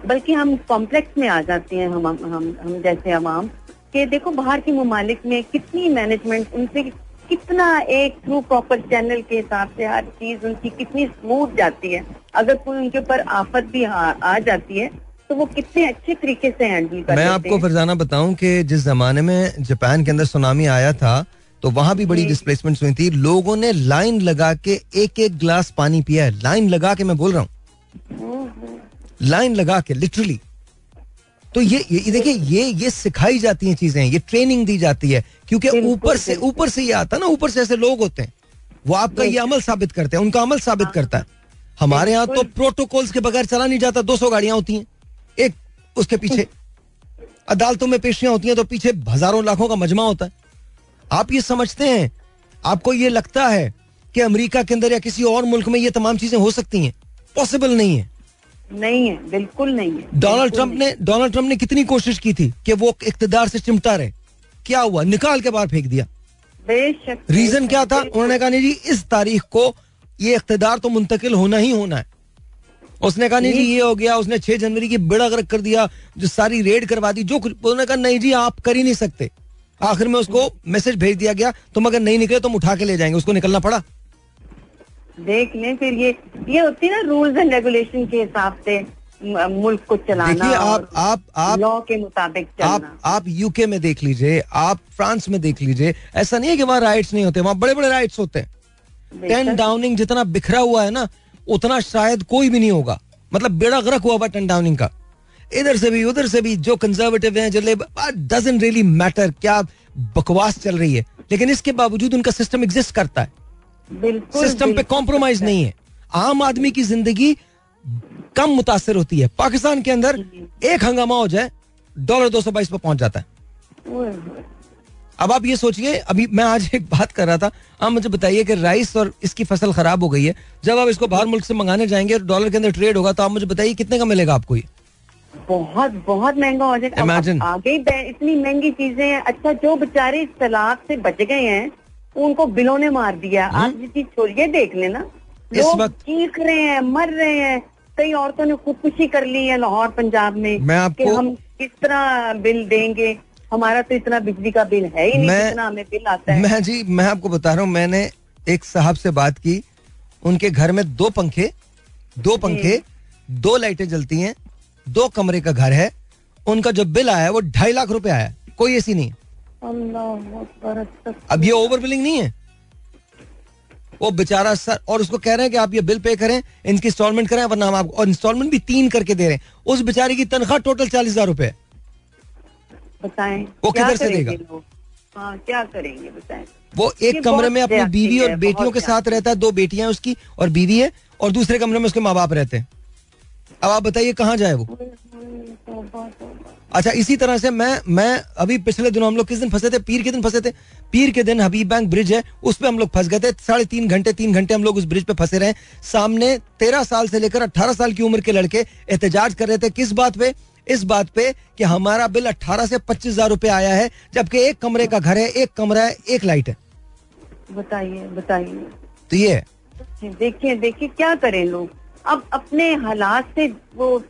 बल्कि हम कॉम्प्लेक्स में आ जाते हैं, हम हम हम जैसे अवाम कि देखो बाहर के ममालिक में कितनी मैनेजमेंट उनसे कितना एक थ्रू प्रॉपर चैनल के हिसाब से हर चीज़ उनकी कितनी स्मूथ जाती है। अगर कोई उनके ऊपर आफत भी आ, आ जाती है तो वो कितने अच्छे तरीके से हैंडल कर मैं आपको फरजाना बताऊँ कि जिस जमाने में जापान के अंदर सुनामी आया था तो वहाँ भी बड़ी डिस्प्लेसमेंट हुई थी। लोगों ने लाइन लगा के एक एक ग्लास पानी पिया है। लाइन लगा के मैं बोल रहा हूँ। लाइन लगा के लिटरली तो ये, ये देखिए ये ये सिखाई जाती हैं चीज़ें ये ट्रेनिंग दी जाती है क्योंकि ऊपर से ऊपर से ये आता है ना ऊपर से ऐसे लोग होते हैं वो आपका ये अमल साबित करते हैं उनका अमल साबित हाँ। करता है। हमारे यहाँ तो प्रोटोकॉल्स के बगैर चला नहीं जाता दो सौ गाड़ियाँ होती हैं एक उसके पीछे। अदालतों में पेशियाँ होती हैं तो पीछे हज़ारों लाखों का मजमा होता है। आप ये समझते हैं आपको ये लगता है कि अमेरिका के अंदर या किसी और मुल्क में ये तमाम चीज़ें हो सकती हैं? पॉसिबल नहीं है। नहीं है बिल्कुल नहीं है डोनाल्ड ट्रंप ने डोनाल्ड ट्रंप ने कितनी कोशिश की थी कि वो इकतदार से चिमटा रहे? क्या हुआ? निकाल के बाहर फेंक दिया। बेशक रीजन क्या था? उन्होंने कहा नहीं जी इस तारीख को ये इकतदार तो मुंतकिल होना ही होना है। उसने कहा नहीं जी ये हो गया। उसने छह जनवरी की बेड़ा गर्क कर दिया जो सारी रेड करवा दी जो उन्होंने कहा नहीं जी आप कर ही नहीं सकते। आखिर में उसको मैसेज भेज दिया गया तुम अगर नहीं निकले तो हम उठा के ले जाएँगे। उसको निकलना पड़ा। देख लें फिर ये ये होती है ना रूल्स एंड रेगुलेशन के हिसाब से मुल्क को चलाना आप आप आप लॉ के मुताबिक चलना। आप आप यूके में देख लीजिए आप फ्रांस में देख लीजिए ऐसा नहीं है कि वहाँ राइट्स नहीं होते वहाँ बड़े बड़े राइट्स होते हैं। टेन डाउनिंग जितना बिखरा हुआ है ना उतना शायद कोई भी नहीं होगा। मतलब बेड़ा गर्क हुआ हुआ टेन डाउनिंग का। इधर से भी उधर से भी जो कंजर्वेटिव हैं जो डजेंट रियली मैटर क्या बकवास चल रही है। लेकिन इसके बावजूद उनका सिस्टम एग्जिस्ट करता है। सिस्टम पे कॉम्प्रोमाइज नहीं है। आम आदमी की ज़िंदगी कम मुतासर होती है। पाकिस्तान के अंदर एक हंगामा हो जाए डॉलर दो सौ बाईस पर पहुँच जाता है। अब आप ये सोचिए अभी मैं आज एक बात कर रहा था आप मुझे बताइए कि राइस और इसकी फ़सल खराब हो गई है। जब आप इसको बाहर मुल्क से मंगाने जाएँगे और डॉलर के अंदर ट्रेड होगा तो आप मुझे बताइए कितने का मिलेगा आपको ये? बहुत बहुत महँगा हो जाएगा. आगे इतनी महँगी चीज़ें हैं। अच्छा जो बेचारे इस तालाब से बच गए हैं उनको बिलों ने मार दिया। आप ये चीज़ छोड़िए देख लेना। लोग चीख रहे हैं मर रहे हैं। कई औरतों ने खुदकुशी कर ली है लाहौर पंजाब में मैं आपको कि हम किस तरह बिल देंगे। हमारा तो इतना बिजली का बिल है ही नहीं मैं- जितना हमें बिल आता है। मैं जी मैं आपको बता रहा हूँ मैंने एक साहब से बात की। उनके घर में दो पंखे दो पंखे दो लाइटें जलती हैं दो कमरे का घर है। उनका जो बिल आया वो ढाई लाख रुपए आया कोई ऐसी नहीं। अब ये ओवर बिलिंग नहीं है? वो बेचारा सर और उसको कह रहे हैं कि आप ये बिल पे करें इनकी इंस्टॉलमेंट करें वरना हम आपको और इंस्टॉलमेंट भी तीन करके दे रहे हैं। उस बेचारे की तनख्वाह टोटल चालीस हज़ार रूपए बताएँ वो किधर से देगा? हाँ क्या करेंगे बताएँ? वो एक कमरे में अपनी बीवी और बेटियों के साथ रहता है दो बेटियाँ हैं उसकी और बीवी है और दूसरे कमरे में उसके माँ बाप रहते हैं। अब आप बताइए कहाँ जाए वो? अच्छा इसी तरह से मैं मैं अभी पिछले दिनों हम लोग किस दिन फंसे थे? पीर के दिन फंसे थे। पीर के दिन हबीब बैंक ब्रिज है उस पर हम लोग फंस गए थे। साढ़े तीन घंटे तीन घंटे हम लोग उस ब्रिज पे फंसे रहे। सामने तेरह साल से लेकर अट्ठारह साल की उम्र के लड़के एहतजाज कर रहे थे। किस बात पे? इस बात पे कि हमारा बिल अट्ठारह से पच्चीस हज़ार रुपए आया है जबकि एक कमरे का घर है एक कमरा है एक लाइट है। बताइए बताइए। तो ये देखिए देखिए क्या करें लोग? अब अपने हालात से वो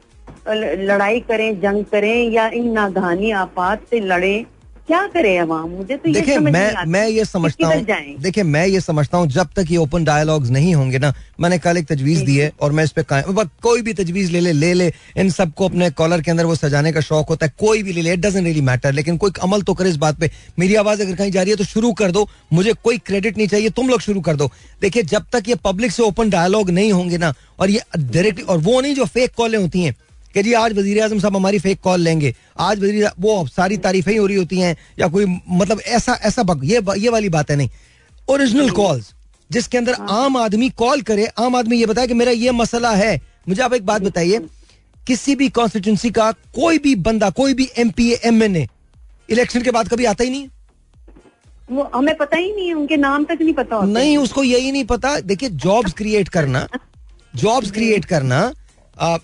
लड़ाई करें जंग करें या इन नागहानी आपात से लड़े क्या करे अवाम मुझे तो ये देखिए समझ मैं आता। मैं ये समझता हूँ? देखिए मैं ये समझता हूँ जब तक ये ओपन डायलॉग्स नहीं होंगे ना मैंने कल एक तजवीज दी है और मैं इस पे कायम कोई भी तजवीज ले ले ले ले इन सबको अपने कॉलर के अंदर वो सजाने का शौक होता है कोई भी ले ले इट डजंट रियली मैटर लेकिन कोई अमल तो करे इस बात पे। मेरी आवाज़ अगर कहीं जा रही है तो शुरू कर दो मुझे कोई क्रेडिट नहीं चाहिए तुम लोग शुरू कर दो। देखिए जब तक ये पब्लिक से ओपन डायलॉग नहीं होंगे ना और ये डायरेक्टली और वो नहीं जो फेक कॉलें होती हैं कि जी आज वज़ीर आज़म साहब हमारी फेक कॉल लेंगे। आज वज़ीर वो सारी तारीफें ही हो रही होती हैं या कोई मतलब ऐसा ऐसा बक, ये ये वाली बात है नहीं ओरिजिनल कॉल्स जिसके अंदर आम आदमी कॉल करे आम आदमी ये बताए कि मेरा ये मसला है। मुझे आप एक बात बताइए किसी भी कॉन्स्टिट्यूंसी का कोई भी बंदा कोई भी M P M N A election के बाद कभी आता ही नहीं? वो हमें पता ही नहीं है उनके नाम तक नहीं पता होते। नहीं उसको यही नहीं पता। देखिए जॉब्स क्रिएट करना जॉब्स क्रिएट करना हाँ।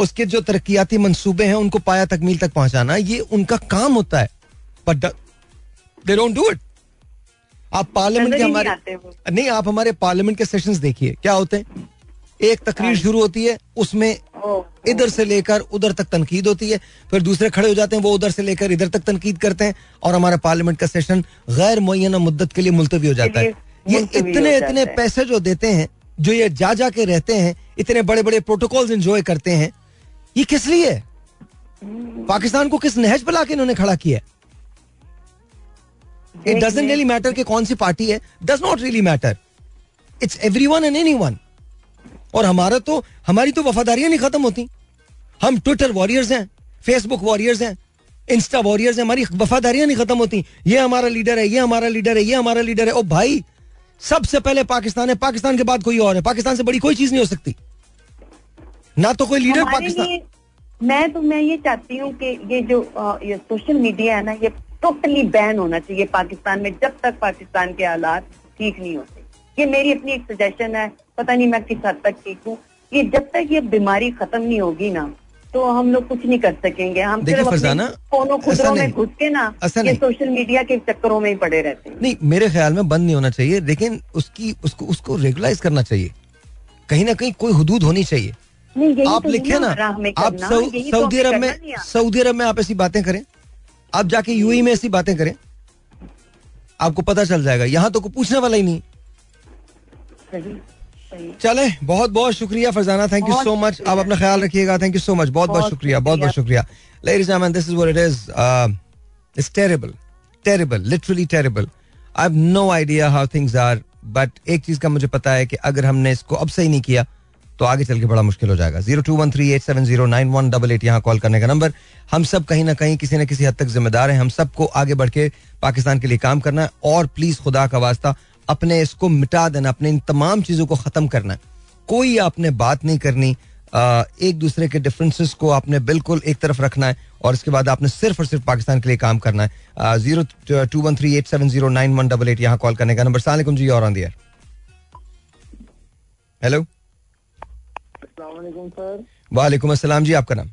उसके जो तरक्याती मंसूबे हैं उनको पाया तकमील तक पहुंचाना ये उनका काम होता है। But they don't do it आप पार्लियामेंट के ही हमारे नहीं आप हमारे पार्लियामेंट के सेशंस देखिए क्या होते हैं? एक तकरीर शुरू होती है उसमें इधर से लेकर उधर तक तनकीद होती है फिर दूसरे खड़े हो जाते हैं वो उधर से लेकर इधर तक तनकीद करते हैं और हमारा पार्लियामेंट का सेशन गैर मुयना मुद्दत के लिए मुलतवी हो जाता है। ये इतने इतने पैसे जो देते हैं जो ये जा जा के रहते हैं इतने बड़े बड़े प्रोटोकॉल्स इंजॉय करते हैं ये किस लिए? पाकिस्तान को किस नहज पर लाके इन्होंने खड़ा किया इट डजेंट रियली मैटर कि कौन सी पार्टी है does not really matter it's everyone and anyone और हमारा तो हमारी तो वफादारियाँ नहीं खत्म होती। हम ट्विटर वॉरियर्स हैं फेसबुक वॉरियर्स हैं इंस्टा वॉरियर्स हैं हमारी वफादारियाँ नहीं खत्म होती। ये हमारा लीडर है ये हमारा लीडर है ये हमारा लीडर है। ओ भाई सबसे पहले पाकिस्तान है। पाकिस्तान के बाद कोई और है। पाकिस्तान से बड़ी कोई चीज़ नहीं हो सकती। ना तो कोई लीडर पाकिस्तान मैं तो मैं ये चाहती हूँ कि ये जो ये सोशल मीडिया है ना ये टोटली बैन होना चाहिए पाकिस्तान में जब तक पाकिस्तान के हालात ठीक नहीं होते। ये मेरी अपनी एक सजेशन है। पता नहीं मैं किस हद तक ठीक हूँ। ये जब तक ये बीमारी खत्म नहीं होगी ना तो हम लोग कुछ नहीं कर सकेंगे। हम सिर्फ़ फरजाना, खुदरों में घुस के ना ये सोशल मीडिया के चक्करों में ही पड़े रहते हैं। नहीं मेरे ख्याल में बंद नहीं होना चाहिए लेकिन उसकी उसको उसको रेगुलाइज करना चाहिए। कहीं ना कहीं कोई हदूद होनी चाहिए। आप तो लिखे ना। आप तो सऊदी अरब में सऊदी अरब में आप ऐसी बातें करें। आप जाके यूएई में ऐसी बातें करें। आपको पता चल जाएगा। यहाँ तो कोई पूछने वाला ही नहीं। सही चले बहुत बहुत शुक्रिया Farzana. Thank you so much आप अपना ख्याल रखिएगा। थैंक यू सो मच बहुत बहुत शुक्रिया। बहुत बहुत शुक्रिया। Ladies and gentlemen, this is what it is. Uh, it's terrible. Terrible. Literally terrible. I have no idea how things are. But एक चीज़ का मुझे पता है कि अगर हमने इसको अब सही नहीं किया तो आगे चल के बड़ा मुश्किल हो जाएगा। Zero two one three eight seven zero nine one double eight यहाँ कॉल करने का नंबर। हम सब कहीं ना कहीं किसी न किसी हद तक जिम्मेदार हैं। हम सबको आगे बढ़ के पाकिस्तान के लिए काम करना है और प्लीज़ खुदा का वास्ता अपने इसको मिटा देना, अपने इन तमाम चीज़ों को खत्म करना कोई आपने बात नहीं करनी एक दूसरे के डिफरेंसेस को आपने बिल्कुल एक तरफ़ रखना है और इसके बाद आपने सिर्फ़ और सिर्फ़ पाकिस्तान के लिए काम करना है। Zero two one three eight seven zero nine one double eight यहाँ कॉल करने का नंबर। सलाम जी, और हेलो सर वालेकुम अस्सलाम जी आपका नाम?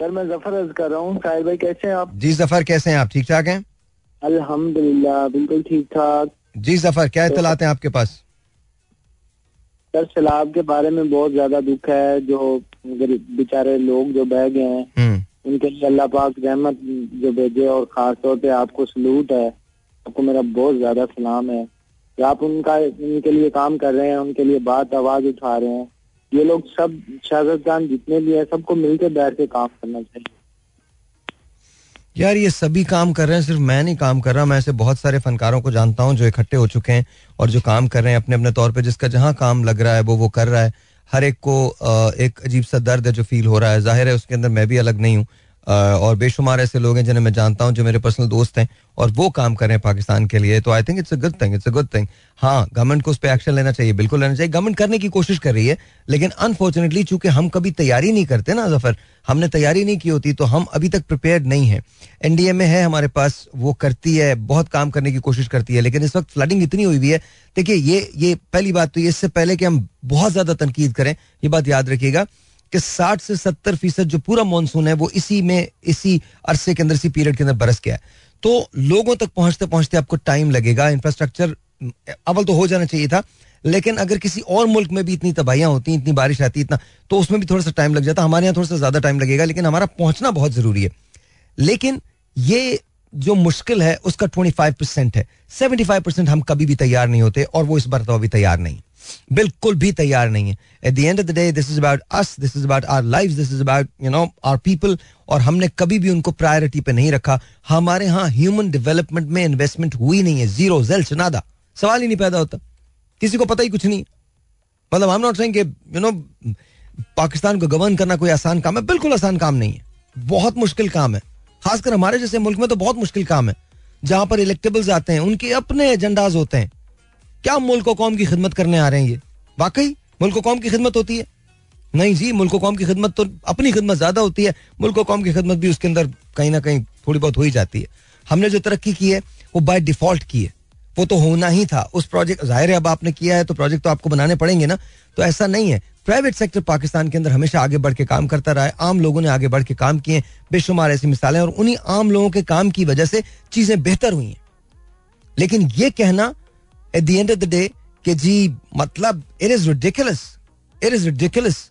सर मैं ज़फ़र अर्ज़ कर रहा हूँ। साहिर भाई कैसे हैं आप? जी ज़फ़र कैसे हैं आप? ठीक ठाक हैं? अल्हम्दुलिल्लाह बिल्कुल ठीक ठाक। जी ज़फ़र क्या तो, इतलाते हैं आपके पास? सर सैलाब के बारे में बहुत ज़्यादा दुख है। जो बेचारे लोग जो बह गए हैं हम्म। उनके लिए अल्लाह पाक रहमत जो भेजे और खास तौर पे आपको सलूट है। आपको मेरा बहुत ज़्यादा सलाम है। आप उनका उनके लिए काम कर रहे हैं उनके लिए बात आवाज़ उठा रहे हैं। ये लोग सब शाहजद जितने भी है, सबको मिलकर बैठ के काम करना चाहिए। यार, ये सभी काम कर रहे हैं, सिर्फ़ मैं नहीं काम कर रहा, मैं ऐसे बहुत सारे फनकारों को जानता हूँ जो इकट्ठे हो चुके हैं और जो काम कर रहे हैं अपने अपने तौर पे, जिसका जहाँ काम लग रहा है, वो वो कर रहा है। हर एक को एक अजीब सा दर्द है जो फील हो रहा है। ज़ाहिर है, उसके अंदर मैं भी अलग नहीं हूँ। और बेशुमार ऐसे लोग हैं जिन्हें मैं जानता हूँ, जो मेरे पर्सनल दोस्त हैं, और वो काम कर रहे हैं पाकिस्तान के लिए। तो I think it's a good thing it's a good thing हाँ गवर्नमेंट को उस पर एक्शन लेना चाहिए, बिल्कुल लेना चाहिए। गवर्नमेंट करने की कोशिश कर रही है, लेकिन अनफॉर्चुनेटली चूँकि हम कभी तैयारी नहीं करते ना ज़फ़र हमने तैयारी नहीं की होती तो हम अभी तक प्रिपेयर नहीं है। एनडीए में है हमारे पास, वो करती है, बहुत काम करने की कोशिश करती है, लेकिन इस वक्त फ्लडिंग इतनी हुई हुई है। देखिए, ये ये पहली बात तो इससे पहले कि हम बहुत ज़्यादा तनकीद करें, ये बात याद रखिएगा। कि 60 से 70 फ़ीसद जो पूरा मानसून है, वो इसी में, इसी अरसे के अंदर, इसी पीरियड के अंदर बरस गया है। तो लोगों तक पहुँचते पहुँचते आपको टाइम लगेगा इंफ्रास्ट्रक्चर अवल तो हो जाना चाहिए था, लेकिन अगर किसी और मुल्क में भी इतनी तबाहियाँ होती, इतनी बारिश आती, इतना तो उसमें भी थोड़ा सा टाइम लग जाता, हमारे यहाँ थोड़ा सा ज़्यादा टाइम लगेगा, लेकिन हमारा पहुँचना बहुत ज़रूरी है। लेकिन ये जो मुश्किल है, उसका ट्वेंटी फाइव परसेंट है। सेवेंटी फाइव परसेंट हम कभी भी तैयार नहीं होते, और वो इस बार तो अभी तैयार नहीं। बिल्कुल भी तैयार नहीं है। At the end of the day this is about us this is about our life this is about you know our people और हमने कभी भी उनको प्रायोरिटी पे नहीं रखा। हमारे यहाँ ह्यूमन डेवलपमेंट में इन्वेस्टमेंट हुई नहीं है। ज़ीरो जेल नादा सवाल ही नहीं पैदा होता। किसी को पता ही कुछ नहीं। मतलब हम not saying you know Pakistan को गवर्न करना कोई आसान काम है। बिल्कुल आसान काम नहीं है। बहुत मुश्किल काम है। खासकर हमारे जैसे मुल्क में तो बहुत मुश्किल काम है। जहाँ पर इलेक्टेबल्स आते हैं, उनके अपने एजेंडाज होते हैं। क्या मुल्क कौम की खिदमत करने आ रहे हैं ये? वाकई, मुल्क कौम की खिदमत होती है? नहीं जी, मुल्क कौम की खिदमत तो अपनी खिदमत ज़्यादा होती है। मुल्क कौम की खिदमत भी उसके अंदर कहीं ना कहीं थोड़ी बहुत हो ही जाती है। हमने जो तरक्की की है, वो बाय डिफ़ॉल्ट की है। वो तो होना ही था। उस प्रोजेक्ट ज़ाहिर है अब आपने किया है तो प्रोजेक्ट तो आपको बनाने पड़ेंगे ना। तो ऐसा नहीं है। प्राइवेट सेक्टर पाकिस्तान के अंदर हमेशा आगे बढ़ के काम करता रहा है। आम लोगों ने आगे बढ़ के काम किए बेशुमार ऐसी मिसालें और उन्हीं आम लोगों के काम की वजह से चीज़ें बेहतर हुई हैं। लेकिन ये कहना at the end of the day कि जी मतलब it is ridiculous it is ridiculous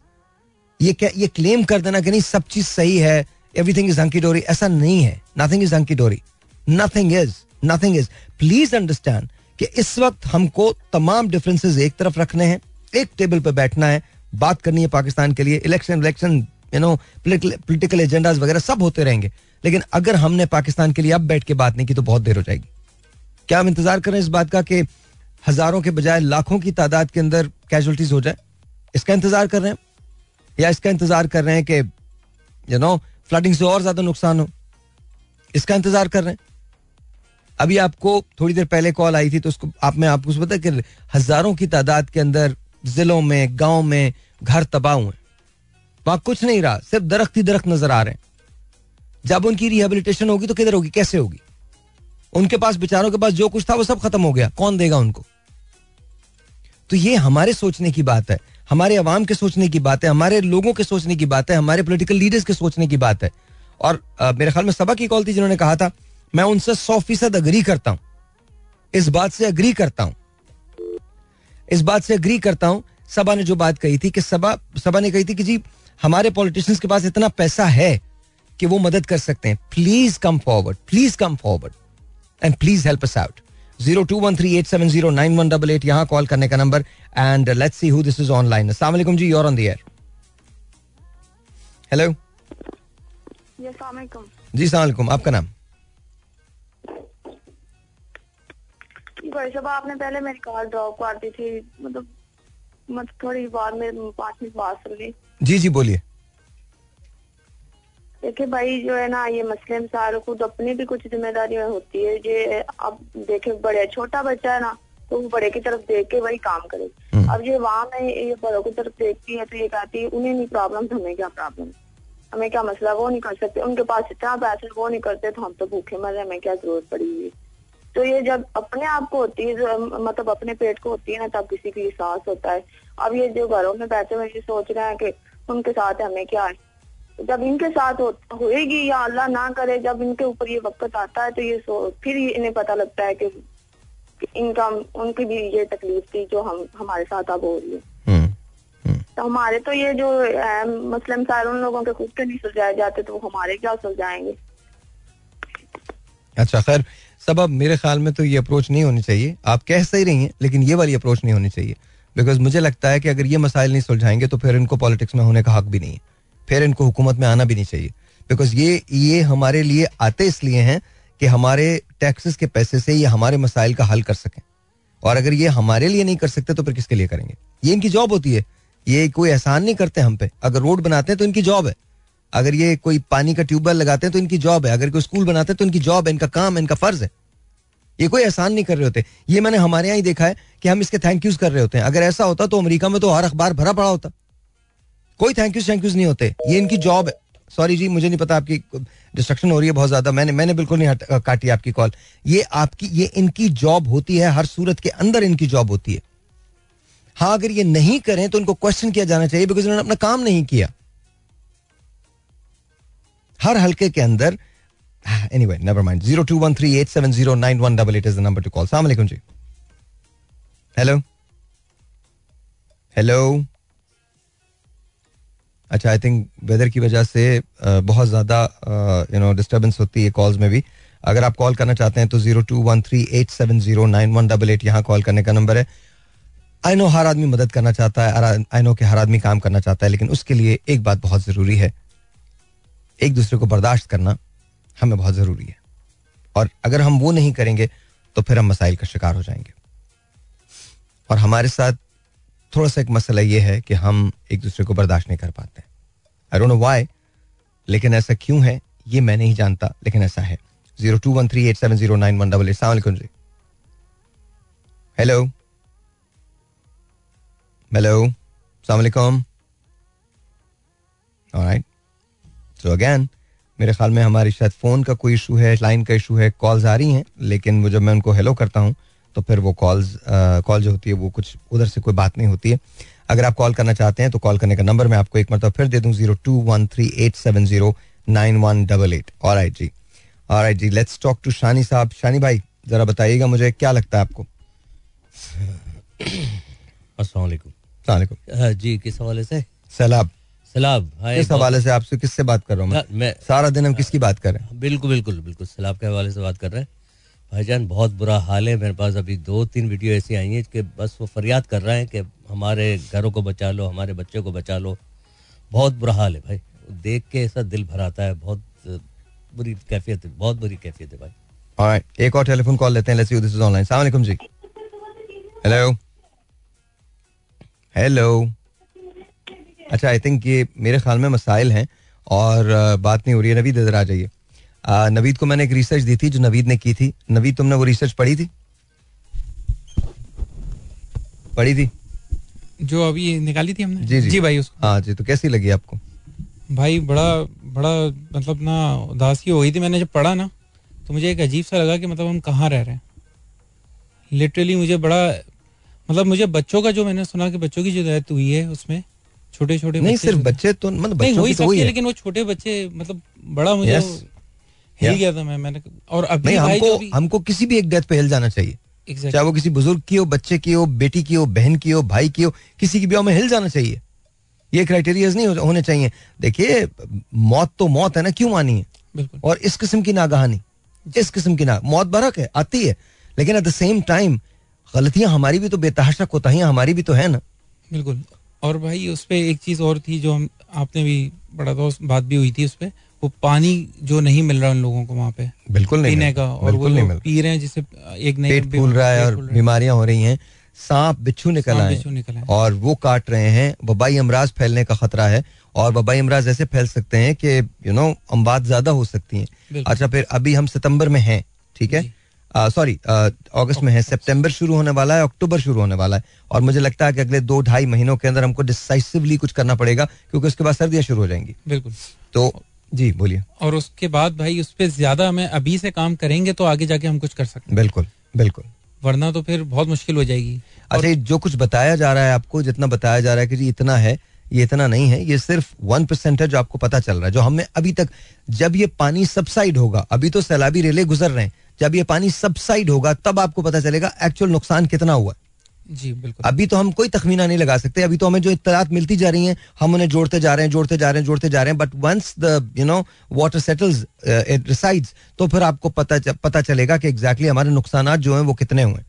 ये क्या, ये क्लेम कर देना कि नहीं, सब चीज़ सही है एवरीथिंग इज़ हंकी डोरी ऐसा नहीं है. Nothing is hunky dory nothing is nothing is please understand कि इस वक्त हमको तमाम डिफरेंसेस एक तरफ़ रखने हैं, एक टेबल पर बैठना है, बात करनी है पाकिस्तान के लिए election election you know political agendas वगैरह सब होते रहेंगे. लेकिन अगर हमने पाकिस्तान के लिए अब बैठ के बात नहीं की तो बहुत देर हो जाएगी. क्या हम इंतज़ार करें इस बात का कि हज़ारों के बजाय लाखों की तादाद के अंदर कैजुअलिटीज हो जाए। इसका इंतज़ार कर रहे हैं। या इसका इंतज़ार कर रहे हैं कि यू नो फ्लडिंग से और ज़्यादा नुकसान हो। इसका इंतज़ार कर रहे हैं। अभी आपको थोड़ी देर पहले कॉल आई थी तो उसको आप, में आपको पता कि हज़ारों की तादाद के अंदर जिलों में, गाँव में घर तबाह हुए वहाँ कुछ नहीं रहा, सिर्फ़ दरख्त ही दरख्त नज़र आ रहे हैं। जब उनकी रिहेबिलिटेशन होगी तो किधर होगी? कैसे होगी? उनके पास बेचारों के पास जो कुछ था वो सब खत्म हो गया। कौन देगा उनको? तो ये हमारे सोचने की बात है हमारे अवाम के सोचने की बात है हमारे लोगों के सोचने की बात है हमारे पोलिटिकल लीडर्स के सोचने की बात है। और आ, मेरे ख्याल में सबा की कॉल थी जिन्होंने कहा था मैं उनसे सौ फ़ीसद अग्री करता हूँ। इस बात से अग्री करता हूँ। इस बात से अग्री करता हूँ सबा ने जो बात कही थी कि सबा सबा ने कही थी कि जी हमारे पॉलिटिशियंस के पास इतना पैसा है कि वो मदद कर सकते हैं। Please come forward please come forward and please help us out zero two one three eight seven zero nine one double eight यहाँ कॉल करने का number and let's see who this is online अस्सलाम जी you're on the air hello जी सलाम आपका नाम? भाई साहब आपने पहले मेरी कॉल ड्रॉप कर दी थी। मतलब मतलब थोड़ी बाद में पाँच मिनट बाद सुन ली। जी जी बोलिए। देखिए भाई जो है ना ये मसले मसाल खुद अपनी भी कुछ ज़िम्मेदारी होती है। ये अब देखे बड़े छोटा बच्चा है ना तो वो बड़े की तरफ़ देख के वही काम करे। हम्म। अब ये वहाँ में ये बड़ों की तरफ़ देखती है तो ये कहती है उन्हें नहीं प्रॉब्लम हमें क्या प्रॉब्लम हमें क्या मसला? वो नहीं कर सकते। उनके पास इतना पैसे वो नहीं करते तो हम तो भूखे मरे हमें क्या ज़रूरत पड़ी हुई तो ये जब अपने आप को होती है मतलब अपने पेट को होती है ना तब किसी की एहसास होता है। अब ये जो घरों में बैठे हुए ये सोच रहे हैं कि उनके साथ हमें क्या है? जब इनके साथ हो, होएगी या अल्लाह ना करे जब इनके ऊपर ये वक्त आता है तो ये सो फिर इन्हें पता लगता है कि इनका उनकी भी ये तकलीफ़ थी जो हम हमारे साथ अब हो रही है। हम्म, हम्म। तो हमारे तो ये जो मसले सारे उन लोगों के खुद के नहीं सुलझाए जाते तो वो हमारे क्या सुलझाएँगे? अच्छा खैर सब अब मेरे ख्याल में तो ये अप्रोच नहीं होनी चाहिए। आप कह सही रही हैं लेकिन ये वाली अप्रोच नहीं होनी चाहिए। बिकॉज़ मुझे लगता है कि अगर ये मसाइल नहीं सुलझाएँगे तो फिर इनको पॉलिटिक्स में होने का हक भी नहीं है। फिर इनको हुकूमत में आना भी नहीं चाहिए। बिकॉज़ ये ये हमारे लिए आते इसलिए हैं कि हमारे टैक्सेस के पैसे से ये हमारे मसाइल का हल कर सकें। और अगर ये हमारे लिए नहीं कर सकते तो फिर किसके लिए करेंगे? ये इनकी जॉब होती है। ये कोई एहसान नहीं करते हम पे। अगर रोड बनाते हैं तो इनकी जॉब है। अगर ये कोई पानी का ट्यूबवेल लगाते हैं तो इनकी जॉब है। अगर कोई स्कूल बनाते हैं तो इनकी जॉब है। इनका काम है, इनका फ़र्ज़ है। ये कोई एहसान नहीं कर रहे होते। ये मैंने हमारे यहाँ ही देखा है कि हम इसके थैंक यूज़ कर रहे होते हैं। अगर ऐसा होता तो अमेरिका में तो हर अखबार भरा पड़ा होता। कोई थैंक यू थैंक यूज़ नहीं होते। ये इनकी जॉब है। सॉरी जी मुझे नहीं पता आपकी डिस्ट्रक्शन हो रही है बहुत ज़्यादा। मैंने मैंने बिल्कुल नहीं काटी आपकी कॉल ये आपकी ये इनकी जॉब होती है हर सूरत के अंदर इनकी जॉब होती है। हाँ अगर ये नहीं करें तो उनको क्वेश्चन किया जाना चाहिए बिकॉज़ उन्होंने अपना काम नहीं किया। हर हल्के के अंदर anyway, never mind. Zero two one three eight seven zero nine one double eight is the number to call Assalamualaikum ji. Hello Hello. अच्छा आई थिंक वेदर की वजह से बहुत ज़्यादा यू नो डिस्टर्बेंस होती है कॉल्स में भी। अगर आप कॉल करना चाहते हैं तो zero two one three eight seven zero nine one double eight यहाँ कॉल करने का नंबर है। आई नो हर आदमी मदद करना चाहता है आई नो कि हर आदमी काम करना चाहता है, लेकिन उसके लिए एक बात बहुत ज़रूरी है। एक दूसरे को बर्दाश्त करना हमें बहुत ज़रूरी है। और अगर हम वो नहीं करेंगे तो फिर हम मसाइल का शिकार हो जाएँगे। और हमारे साथ थोड़ा सा एक मसला ये है कि हम एक दूसरे को बर्दाश्त नहीं कर पाते आई डोंट नो व्हाई लेकिन ऐसा क्यों है, ये मैं नहीं जानता, लेकिन ऐसा है। Zero two one three eight seven zero nine one double eight. सलाम जी। हेलो हेलो सलामकुम ऑलराइट सो अगैन मेरे ख्याल में हमारी शायद फ़ोन का कोई इशू है लाइन का इशू है कॉल्स आ रही हैं, लेकिन वो जब मैं उनको हेलो करता हूँ तो फिर वो कॉल्स कॉल जो होती है वो कुछ उधर से कोई बात नहीं होती है। अगर आप कॉल करना चाहते हैं तो कॉल करने का नंबर मैं आपको एक मरतबा फिर दे दूँ zero two one three eight seven zero nine one double eight और आई जी। और आई जी लेट्स टॉक टू शानी साहब। शानी भाई ज़रा बताइएगा मुझे क्या लगता है आपको? असलकुम जी किस हवाले से? सैलाब। सैलाब किस हवाले से आपसे किससे बात कर रहा हूँ मैं, मैं सारा दिन हम किसकी बात कर रहे हैं? बिल्कुल बिल्कुल बिल्कुल सैलाब के हवाले से बात कर रहे हैं। भाईजान बहुत बुरा हाल है। मेरे पास अभी दो तीन वीडियो ऐसी आई हैं कि बस वो फरियाद कर रहे हैं कि हमारे घरों को बचा लो हमारे बच्चों को बचा लो। बहुत बुरा हाल है भाई। देख के ऐसा दिल भराता है। बहुत बुरी कैफियत है। बहुत बुरी कैफियत है भाई। Alright, एक और टेलीफोन कॉल लेते हैं। लेट्स दिस इज़ ऑनलाइन जी। हेलो हेलो अच्छा आई थिंक ये मेरे ख्याल में मसाइल हैं और बात नहीं हो रही है। नवीद इधर आ जाइए। नवीद को मैंने एक रिसर्च दी थी जो नवीद ने की थी। नवीद तुमने वो रिसर्च पढ़ी थी? पढ़ी थी? जो अभी निकाली थी हमने? जी जी, जी भाई उसको। हाँ जी तो कैसी लगी आपको? भाई बड़ा बड़ा मतलब ना उदासी हो गई थी मैंने जब पढ़ा ना तो मुझे एक अजीब सा लगा कि मतलब हम कहाँ रह रहे हैं। लिटरली मुझे बड़ा मतलब मुझे बच्चों का जो मैंने सुना कि बच्चों की जो डेथ हुई है उसमें छोटे छोटे नहीं सिर्फ़ बच्चे तो मतलब बच्चों नहीं, तो वही लेकिन वो छोटे बच्चे मतलब बड़ा मुझे. हिल गया था मैं मैंने और अभी हमको हमको किसी भी एक डेथ पे हिल जाना चाहिए। Exactly. चाहे वो किसी बुज़ुर्ग की हो बच्चे की हो बेटी की हो बहन की हो भाई की हो किसी की भी में हिल जाना चाहिए। ये क्राइटेरिया नहीं होने चाहिए। देखिए मौत तो मौत है ना क्यों आनी है? और इस किस्म की नागहानी इस किस्म की ना मौत बरक है आती है। लेकिन एट द सेम टाइम गलतियाँ हमारी भी तो बेतहाशा कोताहियाँ हमारी भी तो है ना। बिल्कुल। और भाई उस पर एक चीज़ और थी जो हम आपने भी बड़ा दोस्त बात भी हुई थी उस पर वो पानी जो नहीं मिल रहा उन लोगों को वहाँ पे। बिल्कुल नहीं पीने का और वो नहीं पी रहे हैं जिससे एक नई पेट फूल रहा है और बीमारियाँ हो रही हैं। सांप बिच्छू निकल आए। और वो काट रहे हैं। वबाई अमराज फैलने का खतरा है। और वबाई अमराज ऐसे फैल सकते हैं कि यू नो अम्बाद ज़्यादा हो सकती हैं। अच्छा फिर अभी हम सितंबर में हैं ठीक है? सॉरी अगस्त में है। सितंबर शुरू होने वाला है अक्टूबर शुरू होने वाला है। और मुझे लगता है कि अगले दो ढाई महीनों के अंदर हमको डिसाइसिवली कुछ करना पड़ेगा क्योंकि उसके बाद सर्दियाँ शुरू हो जाएँगी। बिल्कुल। तो जी बोलिए। और उसके बाद भाई उस पर ज़्यादा हमें अभी से काम करेंगे तो आगे जाके हम कुछ कर सकते बिल्कुल बिल्कुल। वरना तो फिर बहुत मुश्किल हो जाएगी। अच्छा जो कुछ बताया जा रहा है आपको जितना बताया जा रहा है कि जी इतना है ये इतना नहीं है ये सिर्फ़ वन परसेंट है जो आपको पता चल रहा है जो हमने अभी तक जब ये पानी सबसाइड होगा अभी तो सैलाबी रेले गुजर रहे हैं जब ये पानी सबसाइड होगा तब आपको पता चलेगा एक्चुअल नुकसान कितना हुआ जी बिल्कुल। अभी तो हम कोई तखमीना नहीं लगा सकते। अभी तो हमें जो इतलात मिलती जा रही हैं हम उन्हें जोड़ते जा रहे हैं जोड़ते जा रहे हैं जोड़ते जा रहे हैं but once the you know water settles it recedes तो फिर आपको पता पता चलेगा कि एग्जैक्टली हमारे नुकसान जो हैं वो कितने हुए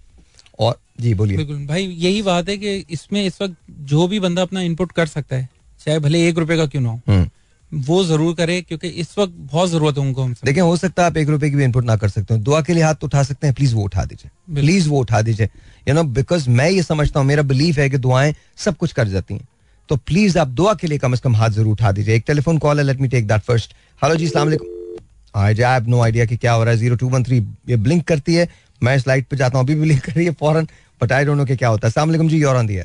और जी बोलिए। बिल्कुल। भाई यही बात है कि इसमें इस वक्त जो भी बंदा अपना इनपुट कर सकता है चाहे भले एक रुपए का क्यों ना हो। हम्म। वो ज़रूर करे क्योंकि इस वक्त बहुत ज़रूरत है उनको हमसे देखिए हो सकता है आप एक रुपए की भी इनपुट ना कर सकते हो। दुआ के लिए हाथ उठा सकते हैं प्लीज़ वो उठा दीजिए। प्लीज़ वो उठा दीजिए। यू नो बिकॉज़ मैं ये समझता हूँ मेरा बिलीफ है कि दुआएँ सब कुछ कर जाती हैं। तो प्लीज़ आप दुआ के लिए कम से कम हाथ ज़रूर उठा दीजिए। एक टेलीफोन कॉल है let me take that first hello जी सलाम आई हैव नो आइडिया कि क्या हो रहा है। ज़ीरो टू वन थ्री ये ब्लिंक करती है। मैं इस लाइट पे जाता हूँ अभी भी ब्लिंक कर रही है फ़ौरन बट आई डोंट नो कि क्या होता है। सलाम जी योर ऑन दी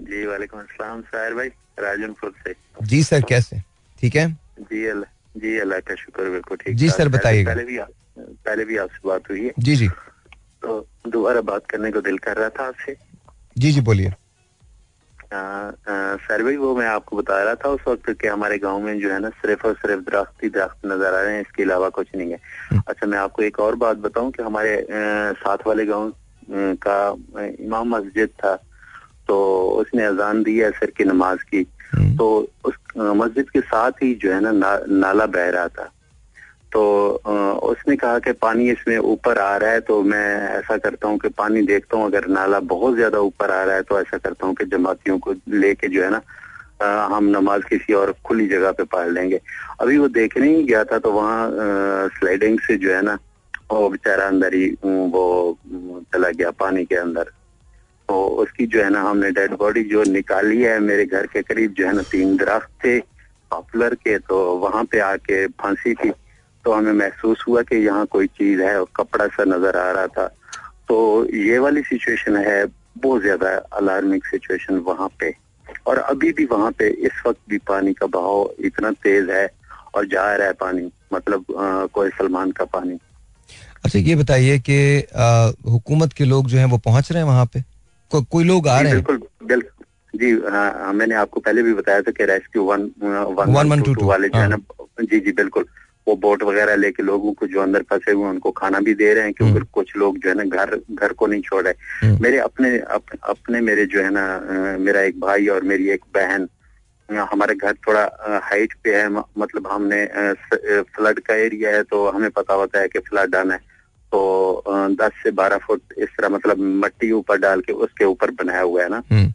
जी वालेकुम अस्सलाम साहिर भाई राजनपुर से। जी सर कैसे? ठीक है? जी अल्लाह जी अल्लाह का शुक्र बिल्कुल ठीक जी सर बताइएगा। पहले भी पहले भी आपसे बात हुई है। जी जी। तो दोबारा बात करने को दिल कर रहा था आपसे। जी जी बोलिए। सर भाई वो मैं आपको बता रहा था उस वक्त कि हमारे गाँव में जो है ना सिर्फ़ और सिर्फ़ दरख्त ही दरख्त नज़र आ रहे हैं इसके अलावा कुछ नहीं है। हम्म। अच्छा मैं आपको एक और बात बताऊँ कि हमारे साथ वाले गाँव का इमाम मस्जिद था। तो उसने अजान दी है सर की नमाज़ की। हम्म। तो उस मस्जिद के साथ ही जो है ना नाला बह रहा था। तो उसने कहा कि पानी इसमें ऊपर आ रहा है तो मैं ऐसा करता हूँ कि पानी देखता हूँ, अगर नाला बहुत ज़्यादा ऊपर आ रहा है तो ऐसा करता हूँ कि जमातियों को लेके जो है ना हम नमाज़ किसी और खुली जगह पे पढ़ लेंगे। अभी वो देखने ही गया था तो वहाँ स्लाइडिंग से जो है ना, वो बेचारा अंदर ही, वो चला गया पानी के अंदर। तो उसकी जो है ना, हमने डेड बॉडी जो निकाली है, मेरे घर के करीब जो है ना, तीन दरख्त थे पॉपुलर के तो वहाँ पे आके फांसी थी तो हमें महसूस हुआ कि यहाँ कोई चीज़ है और कपड़ा सा नज़र आ रहा था। तो ये वाली सिचुएशन है, बहुत ज़्यादा अलार्मिंग सिचुएशन वहाँ पे। और अभी भी वहाँ पे इस वक्त भी पानी का बहाव इतना तेज है और जा रहा है पानी मतलब कोई सलमान का पानी। अच्छा ये बताइए कि हुकूमत के लोग जो हैं, वो पहुँच रहे हैं वहाँ पे? को, कोई लोग आ रहे हैं बिल्कुल जी हाँ मैंने आपको पहले भी बताया था कि rescue one one one one two two वाले जो है ना हाँ। जी जी बिल्कुल वो बोट वगैरह लेके लोगों को जो अंदर फंसे हुए उनको खाना भी दे रहे हैं क्योंकि हम्म। कुछ लोग जो है ना घर घर को नहीं छोड़ रहे हम्म। मेरे अपने अप, अपने मेरे जो है ना मेरा एक भाई और मेरी एक बहन हमारे घर थोड़ा हाइट पे है मतलब हमने फ्लड का एरिया है तो हमें पता होता है कि फ्लड आना है तो दस से बारह फुट इस तरह मतलब मट्टी ऊपर डाल के उसके ऊपर बनाया हुआ है ना? हम्म।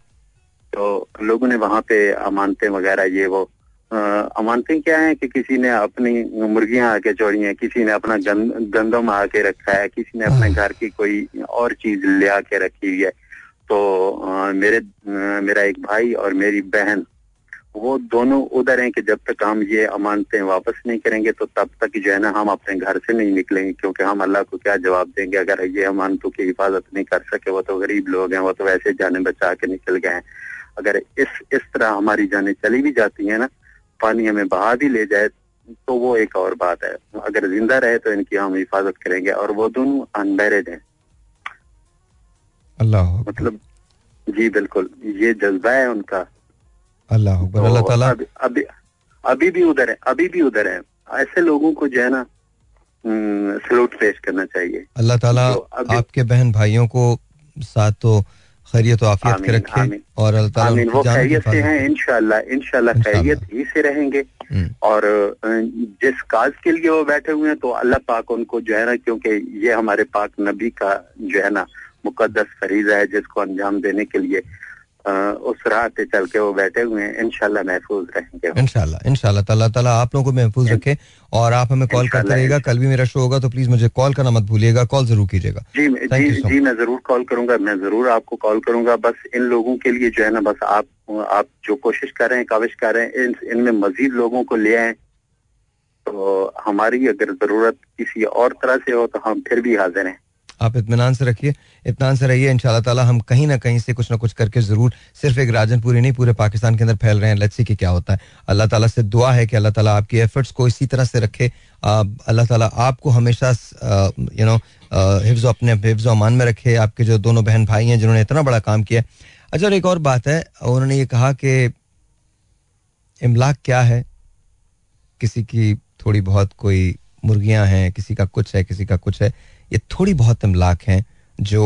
तो लोगों ने वहाँ पे अमानते वगैरह ये वो अमानते क्या है कि किसी ने अपनी मुर्गियाँ आके छोड़ी हैं किसी ने अपना गंद, गंदम आके रखा है किसी ने अपने घर की कोई और चीज़ ले आके रखी हुई है? तो आ, मेरे आ, मेरा एक भाई और मेरी बहन वो दोनों उधर हैं कि जब तक हम ये अमानतें वापस नहीं करेंगे तो तब तक जो है ना हम अपने घर से नहीं निकलेंगे क्योंकि हम अल्लाह को क्या जवाब देंगे? अगर ये अमानतों की हिफाजत नहीं कर सके वो तो गरीब लोग हैं वो तो वैसे जाने बचा के निकल गए हैं। अगर इस इस तरह हमारी जाने चली भी जाती है ना पानी हमें बहा भी ले जाए तो वो एक और बात है। अगर ज़िंदा रहे तो इनकी हम हिफाजत करेंगे और वो दोनों अनमेरिड हैं। अल्लाह। मतलब जी बिल्कुल ये जज्बा है उनका। अल्लाह तो अल्लाह ताला। अभी अभी भी उधर है अभी भी उधर है। ऐसे लोगों को जो है ना सलूट पेश करना चाहिए। अल्लाह ताला आपके बहन भाइयों को साथ तो खैरियत तो आफियत के रखे और आमीन। वो खैरियत से हैं इनशाला इनशाला खैरियत ही से रहेंगे। हम्म। और जिस काज के लिए वो बैठे हुए हैं तो अल्लाह पाक उनको जो है ना क्योंकि ये हमारे पाक नबी का जो है ना मुकदस फरीजा है जिसको अंजाम देने के लिए उस राह पे चल के वो बैठे हुए हैं। इनशाला महफूज रहेंगे इनशाला इनशाला ताला ताला आप लोगों को महफूज रखे और आप हमें कॉल करते रहेगा कल भी मेरा शो होगा तो प्लीज़ मुझे कॉल करना मत भूलिएगा कॉल ज़रूर कीजिएगा। जी जी जी मैं ज़रूर कॉल करूँगा मैं ज़रूर आपको कॉल करूँगा। बस इन लोगों के लिए जो है ना बस आप आप जो कोशिश कर रहे हैं काविश कर रहे हैं इन इनमें मजीद लोगों को ले आए। तो हमारी अगर ज़रूरत किसी और तरह से हो तो हम फिर भी हाजिर हैं। आप इतमान से रखिए। इतमान से रहिए इन ताला हम कहीं ना कहीं से कुछ ना कुछ करके ज़रूर सिर्फ़ एक राजनपुरी नहीं, पूरे पाकिस्तान के अंदर फैल रहे हैं। लेट्स सी कि क्या होता है। अल्लाह ताला से दुआ है कि अल्लाह ताला आपकी एफर्ट्स को इसी तरह से रखे। अल्लाह ताला आपको हमेशा यू नो हिफ्ज़ अपने, हिफ्ज़ अमान में रखे। आपके जो दोनों बहन भाई हैं, जिन्होंने इतना बड़ा काम किया अच्छा एक और बात है, उन्होंने ये कहा कि इमलाक क्या है? किसी की थोड़ी बहुत कोई मुर्गियाँ हैं, किसी का कुछ है, किसी का कुछ है। ये थोड़ी बहुत इमलाक हैं जो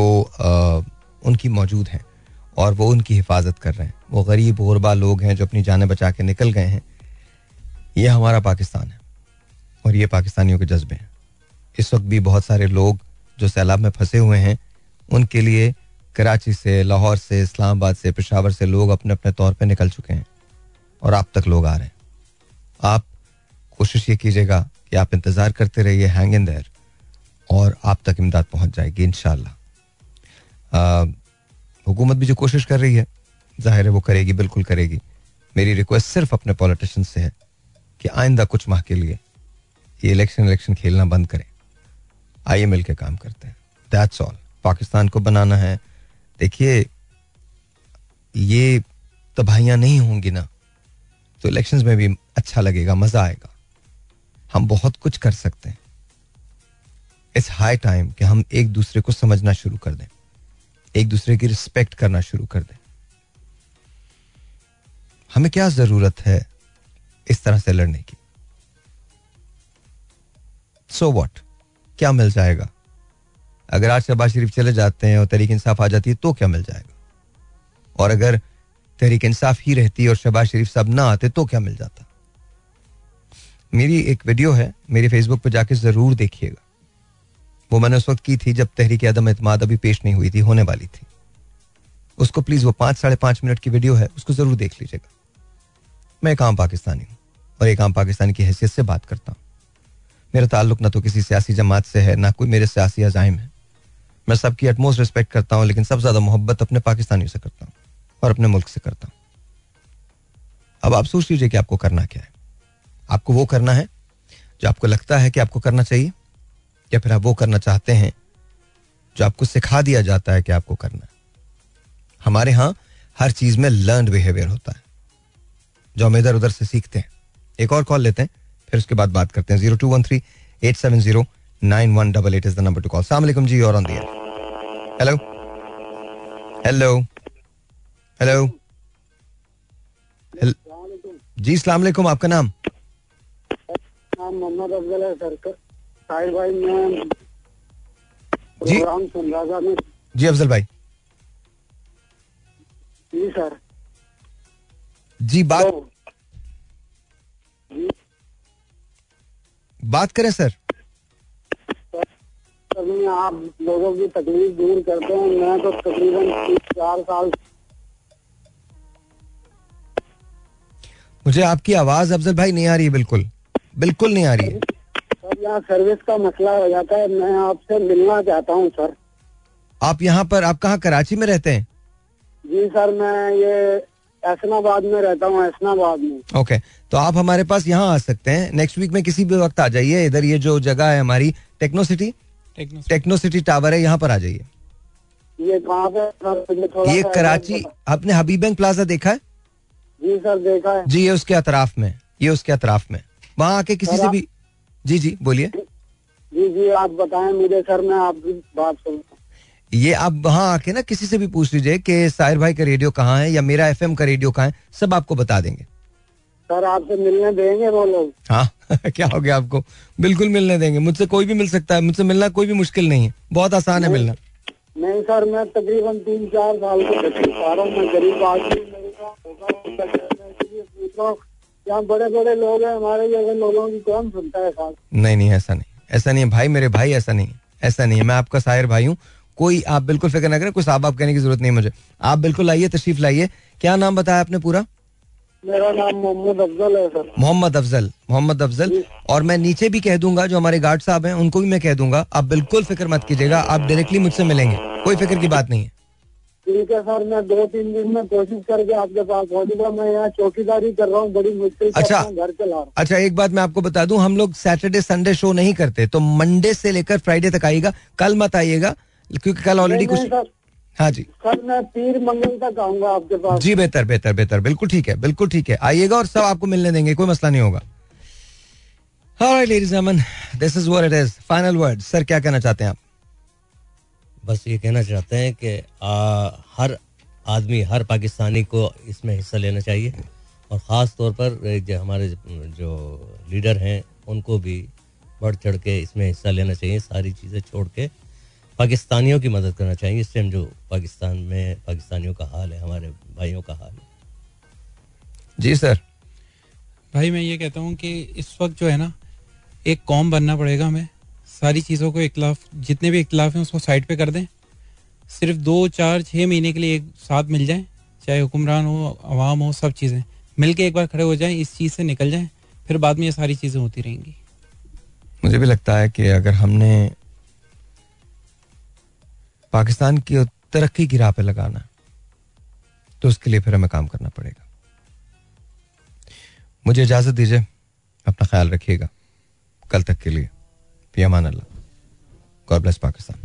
उनकी मौजूद हैं और वो उनकी हिफाजत कर रहे हैं। वो गरीब गुरबा लोग हैं जो अपनी जानें बचा के निकल गए हैं। ये हमारा पाकिस्तान है और ये पाकिस्तानियों के जज्बे हैं। इस वक्त भी बहुत सारे लोग जो सैलाब में फंसे हुए हैं, उनके लिए कराची से, लाहौर से, इस्लामाबाद से, पेशावर से लोग अपने अपने तौर पे निकल चुके हैं और आप तक लोग आ रहे हैं। आप कोशिश ये कीजिएगा कि आप इंतज़ार करते रहिए हैंग इन देर और आप तक इमदाद पहुँच जाएगी इन हुकूमत भी जो कोशिश कर रही है, ज़ाहिर है वो करेगी, बिल्कुल करेगी। मेरी रिक्वेस्ट सिर्फ़ अपने पॉलिटिशियन से है कि आइंदा कुछ माह के लिए ये इलेक्शन इलेक्शन खेलना बंद करें। आइए मिल के काम करते हैं। दैट्स ऑल पाकिस्तान को बनाना है। देखिए, ये तबाहियाँ नहीं होंगी ना तो इलेक्शंस में भी अच्छा लगेगा, मज़ा आएगा। हम बहुत कुछ कर सकते हैं। इट्स हाई टाइम कि हम एक दूसरे को समझना शुरू कर दें। एक दूसरे की रिस्पेक्ट करना शुरू कर दें। हमें क्या ज़रूरत है इस तरह से लड़ने की? सो so वॉट क्या मिल जाएगा? अगर आज शहबाज शरीफ चले जाते हैं और तहरीक इंसाफ आ जाती है तो क्या मिल जाएगा? और अगर तहरीक इंसाफ ही रहती और शहबाज शरीफ साहब ना आते तो क्या मिल जाता? मेरी एक वीडियो है, मेरे फेसबुक पर जाके ज़रूर देखिएगा। वो मैंने उस वक्त की थी जब तहरीक अदम अतमाद अभी पेश नहीं हुई थी, होने वाली थी। उसको प्लीज़ वो पाँच, साढ़े पाँच मिनट की वीडियो है, उसको ज़रूर देख लीजिएगा। मैं एक आम पाकिस्तानी हूँ और एक आम पाकिस्तानी की हैसियत से बात करता हूँ। मेरा ताल्लुक ना तो किसी सियासी जमात से है, ना कोई मेरे सियासी अजाइम है। मैं सबकी अटमोस्ट रिस्पेक्ट करता हूँ, लेकिन सबसे ज़्यादा मोहब्बत अपने पाकिस्तानियों से करता हूँ और अपने मुल्क से करता हूँ। अब आप सोच लीजिए कि आपको करना क्या है। आपको वो करना है जो आपको लगता है कि आपको करना चाहिए। या फिर आप वो करना चाहते हैं जो आपको सिखा दिया जाता है कि आपको करना हमारे यहाँ हर चीज़ में लर्न बिहेवियर होता है। जो हम इधर उधर से सीखते हैं। एक और कॉल लेते हैं फिर उसके बाद बात करते हैं। Zero two one three eight seven zero nine one double eight is the number to call सलाम जी और on there hello hello hello जी सलाम आपका नाम मोहम्मद अफजल है सर। साहिर भाई मैं प्रोग्राम सुन रहा था मैं। जी अफजल भाई। जी सर। जी बात जी। बात करें सर। आप लोगों की तकलीफ़ दूर करते हैं। मैं तो तकरीबन चार साल मुझे आपकी आवाज़ अफजल भाई नहीं आ रही है बिल्कुल। बिल्कुल नहीं आ रही है। यहाँ सर्विस का मसला हो जाता है मैं आपसे मिलना चाहता हूँ सर आप यहाँ पर आप कहाँ कराची में रहते हैं? जी सर मैं ये एसनाबाद में रहता हूँ एसनाबाद में। ओके तो आप हमारे पास यहाँ आ सकते हैं। नेक्स्ट वीक में किसी भी वक्त आ जाइए। इधर ये जो जगह है हमारी techno city techno city tower है यहाँ पर आ जाइए। ये कहाँ पे ये कराची आपने हबीब बैंक प्लाजा देखा है? जी सर देखा है। जी ये उसके अतराफ में ये उसके अतराफ में। वहाँ आके किसी से भी जी जी बोलिए। जी जी आप बताएँ मुझे सर मैं आपकी बात सुन। ये आप वहाँ आके ना किसी से भी पूछ लीजिए कि साहिर भाई का रेडियो कहाँ है या मेरा एफएम का रेडियो कहाँ है सब आपको बता देंगे। सर आपसे मिलने देंगे वो लोग? हाँ क्या हो गया आपको? बिल्कुल मिलने देंगे मुझसे कोई भी मिल सकता है मुझसे मिलना कोई भी मुश्किल नहीं है बहुत आसान है मिलना। नहीं सर मैं तकरीबन तीन चार साल से मैं गरीब आदमी यहाँ बड़े बड़े लोग हैं हमारे जैसे लोगों की कौन सुनता है नहीं नहीं ऐसा नहीं। ऐसा नहीं है भाई मेरे भाई ऐसा नहीं ऐसा नहीं है। मैं आपका शायर भाई हूँ। कोई आप बिल्कुल फ़िक्र ना करें कोई साहब आप कहने की ज़रूरत नहीं मुझे। आप बिल्कुल लाइए तशरीफ़ लाइए। क्या नाम बताया आपने पूरा? मेरा नाम मोहम्मद अफजल है सर। मोहम्मद अफजल मोहम्मद अफजल। और मैं नीचे भी कह दूँगा जो हमारे गार्ड साहब हैं उनको भी मैं कह दूँगा। आप बिल्कुल फ़िक्र मत कीजिएगा आप डायरेक्टली मुझसे मिलेंगे। कोई फ़िक्र की बात नहीं है। ठीक है सर मैं दो तीन दिन में कोशिश करके आपके पास पहुंचूँगा। मैं यहाँ चौकीदारी कर रहा हूँ बड़ी मुश्किल अच्छा। घर चला रहा अच्छा एक बात मैं आपको बता दूँ हम लोग सैटरडे संडे शो नहीं करते तो मंडे से लेकर फ्राइडे तक आइएगा। कल मत आइएगा क्योंकि कल ऑलरेडी कुछ हाँ जी। सर मैं पीर मंगल तक आऊँगा आपके पास। जी बेहतर बेहतर बेहतर बिल्कुल ठीक है बिल्कुल ठीक है। आइएगा और सब आपको मिलने देंगे कोई मसला नहीं होगा। This is what it is final word sir क्या कहना चाहते हैं आप? बस ये कहना चाहते हैं कि हर आदमी हर पाकिस्तानी को इसमें हिस्सा लेना चाहिए। और ख़ास तौर पर जो हमारे जो लीडर हैं उनको भी बढ़ चढ़ के इसमें हिस्सा लेना चाहिए सारी चीज़ें छोड़ के। पाकिस्तानियों की मदद करना चाहिए इस टाइम जो पाकिस्तान में पाकिस्तानियों का हाल है हमारे भाइयों का हाल है। जी सर। भाई मैं ये कहता हूँ कि इस वक्त जो है ना एक कौम बनना पड़ेगा हमें। सारी चीज़ों को इख्लाफ जितने भी इख्लाफ हैं, उसको साइड पे कर दें। सिर्फ़ दो, चार छः महीने के लिए एक साथ मिल जाएँ, चाहे हुक्मरान हो आवाम हो, सब चीज़ें। मिल के एक बार खड़े हो जाएँ, इस चीज़ से निकल जाएँ, फिर बाद में ये सारी चीज़ें होती रहेंगी। मुझे भी लगता है कि अगर हमने पाकिस्तान की तरक्की की राह पे लगाना तो उसके लिए फिर हमें काम करना पड़ेगा। मुझे इजाज़त दीजिए, अपना ख्याल रखिएगा। कल तक के लिए। अमान अल्लाह गॉड ब्लेस पाकिस्तान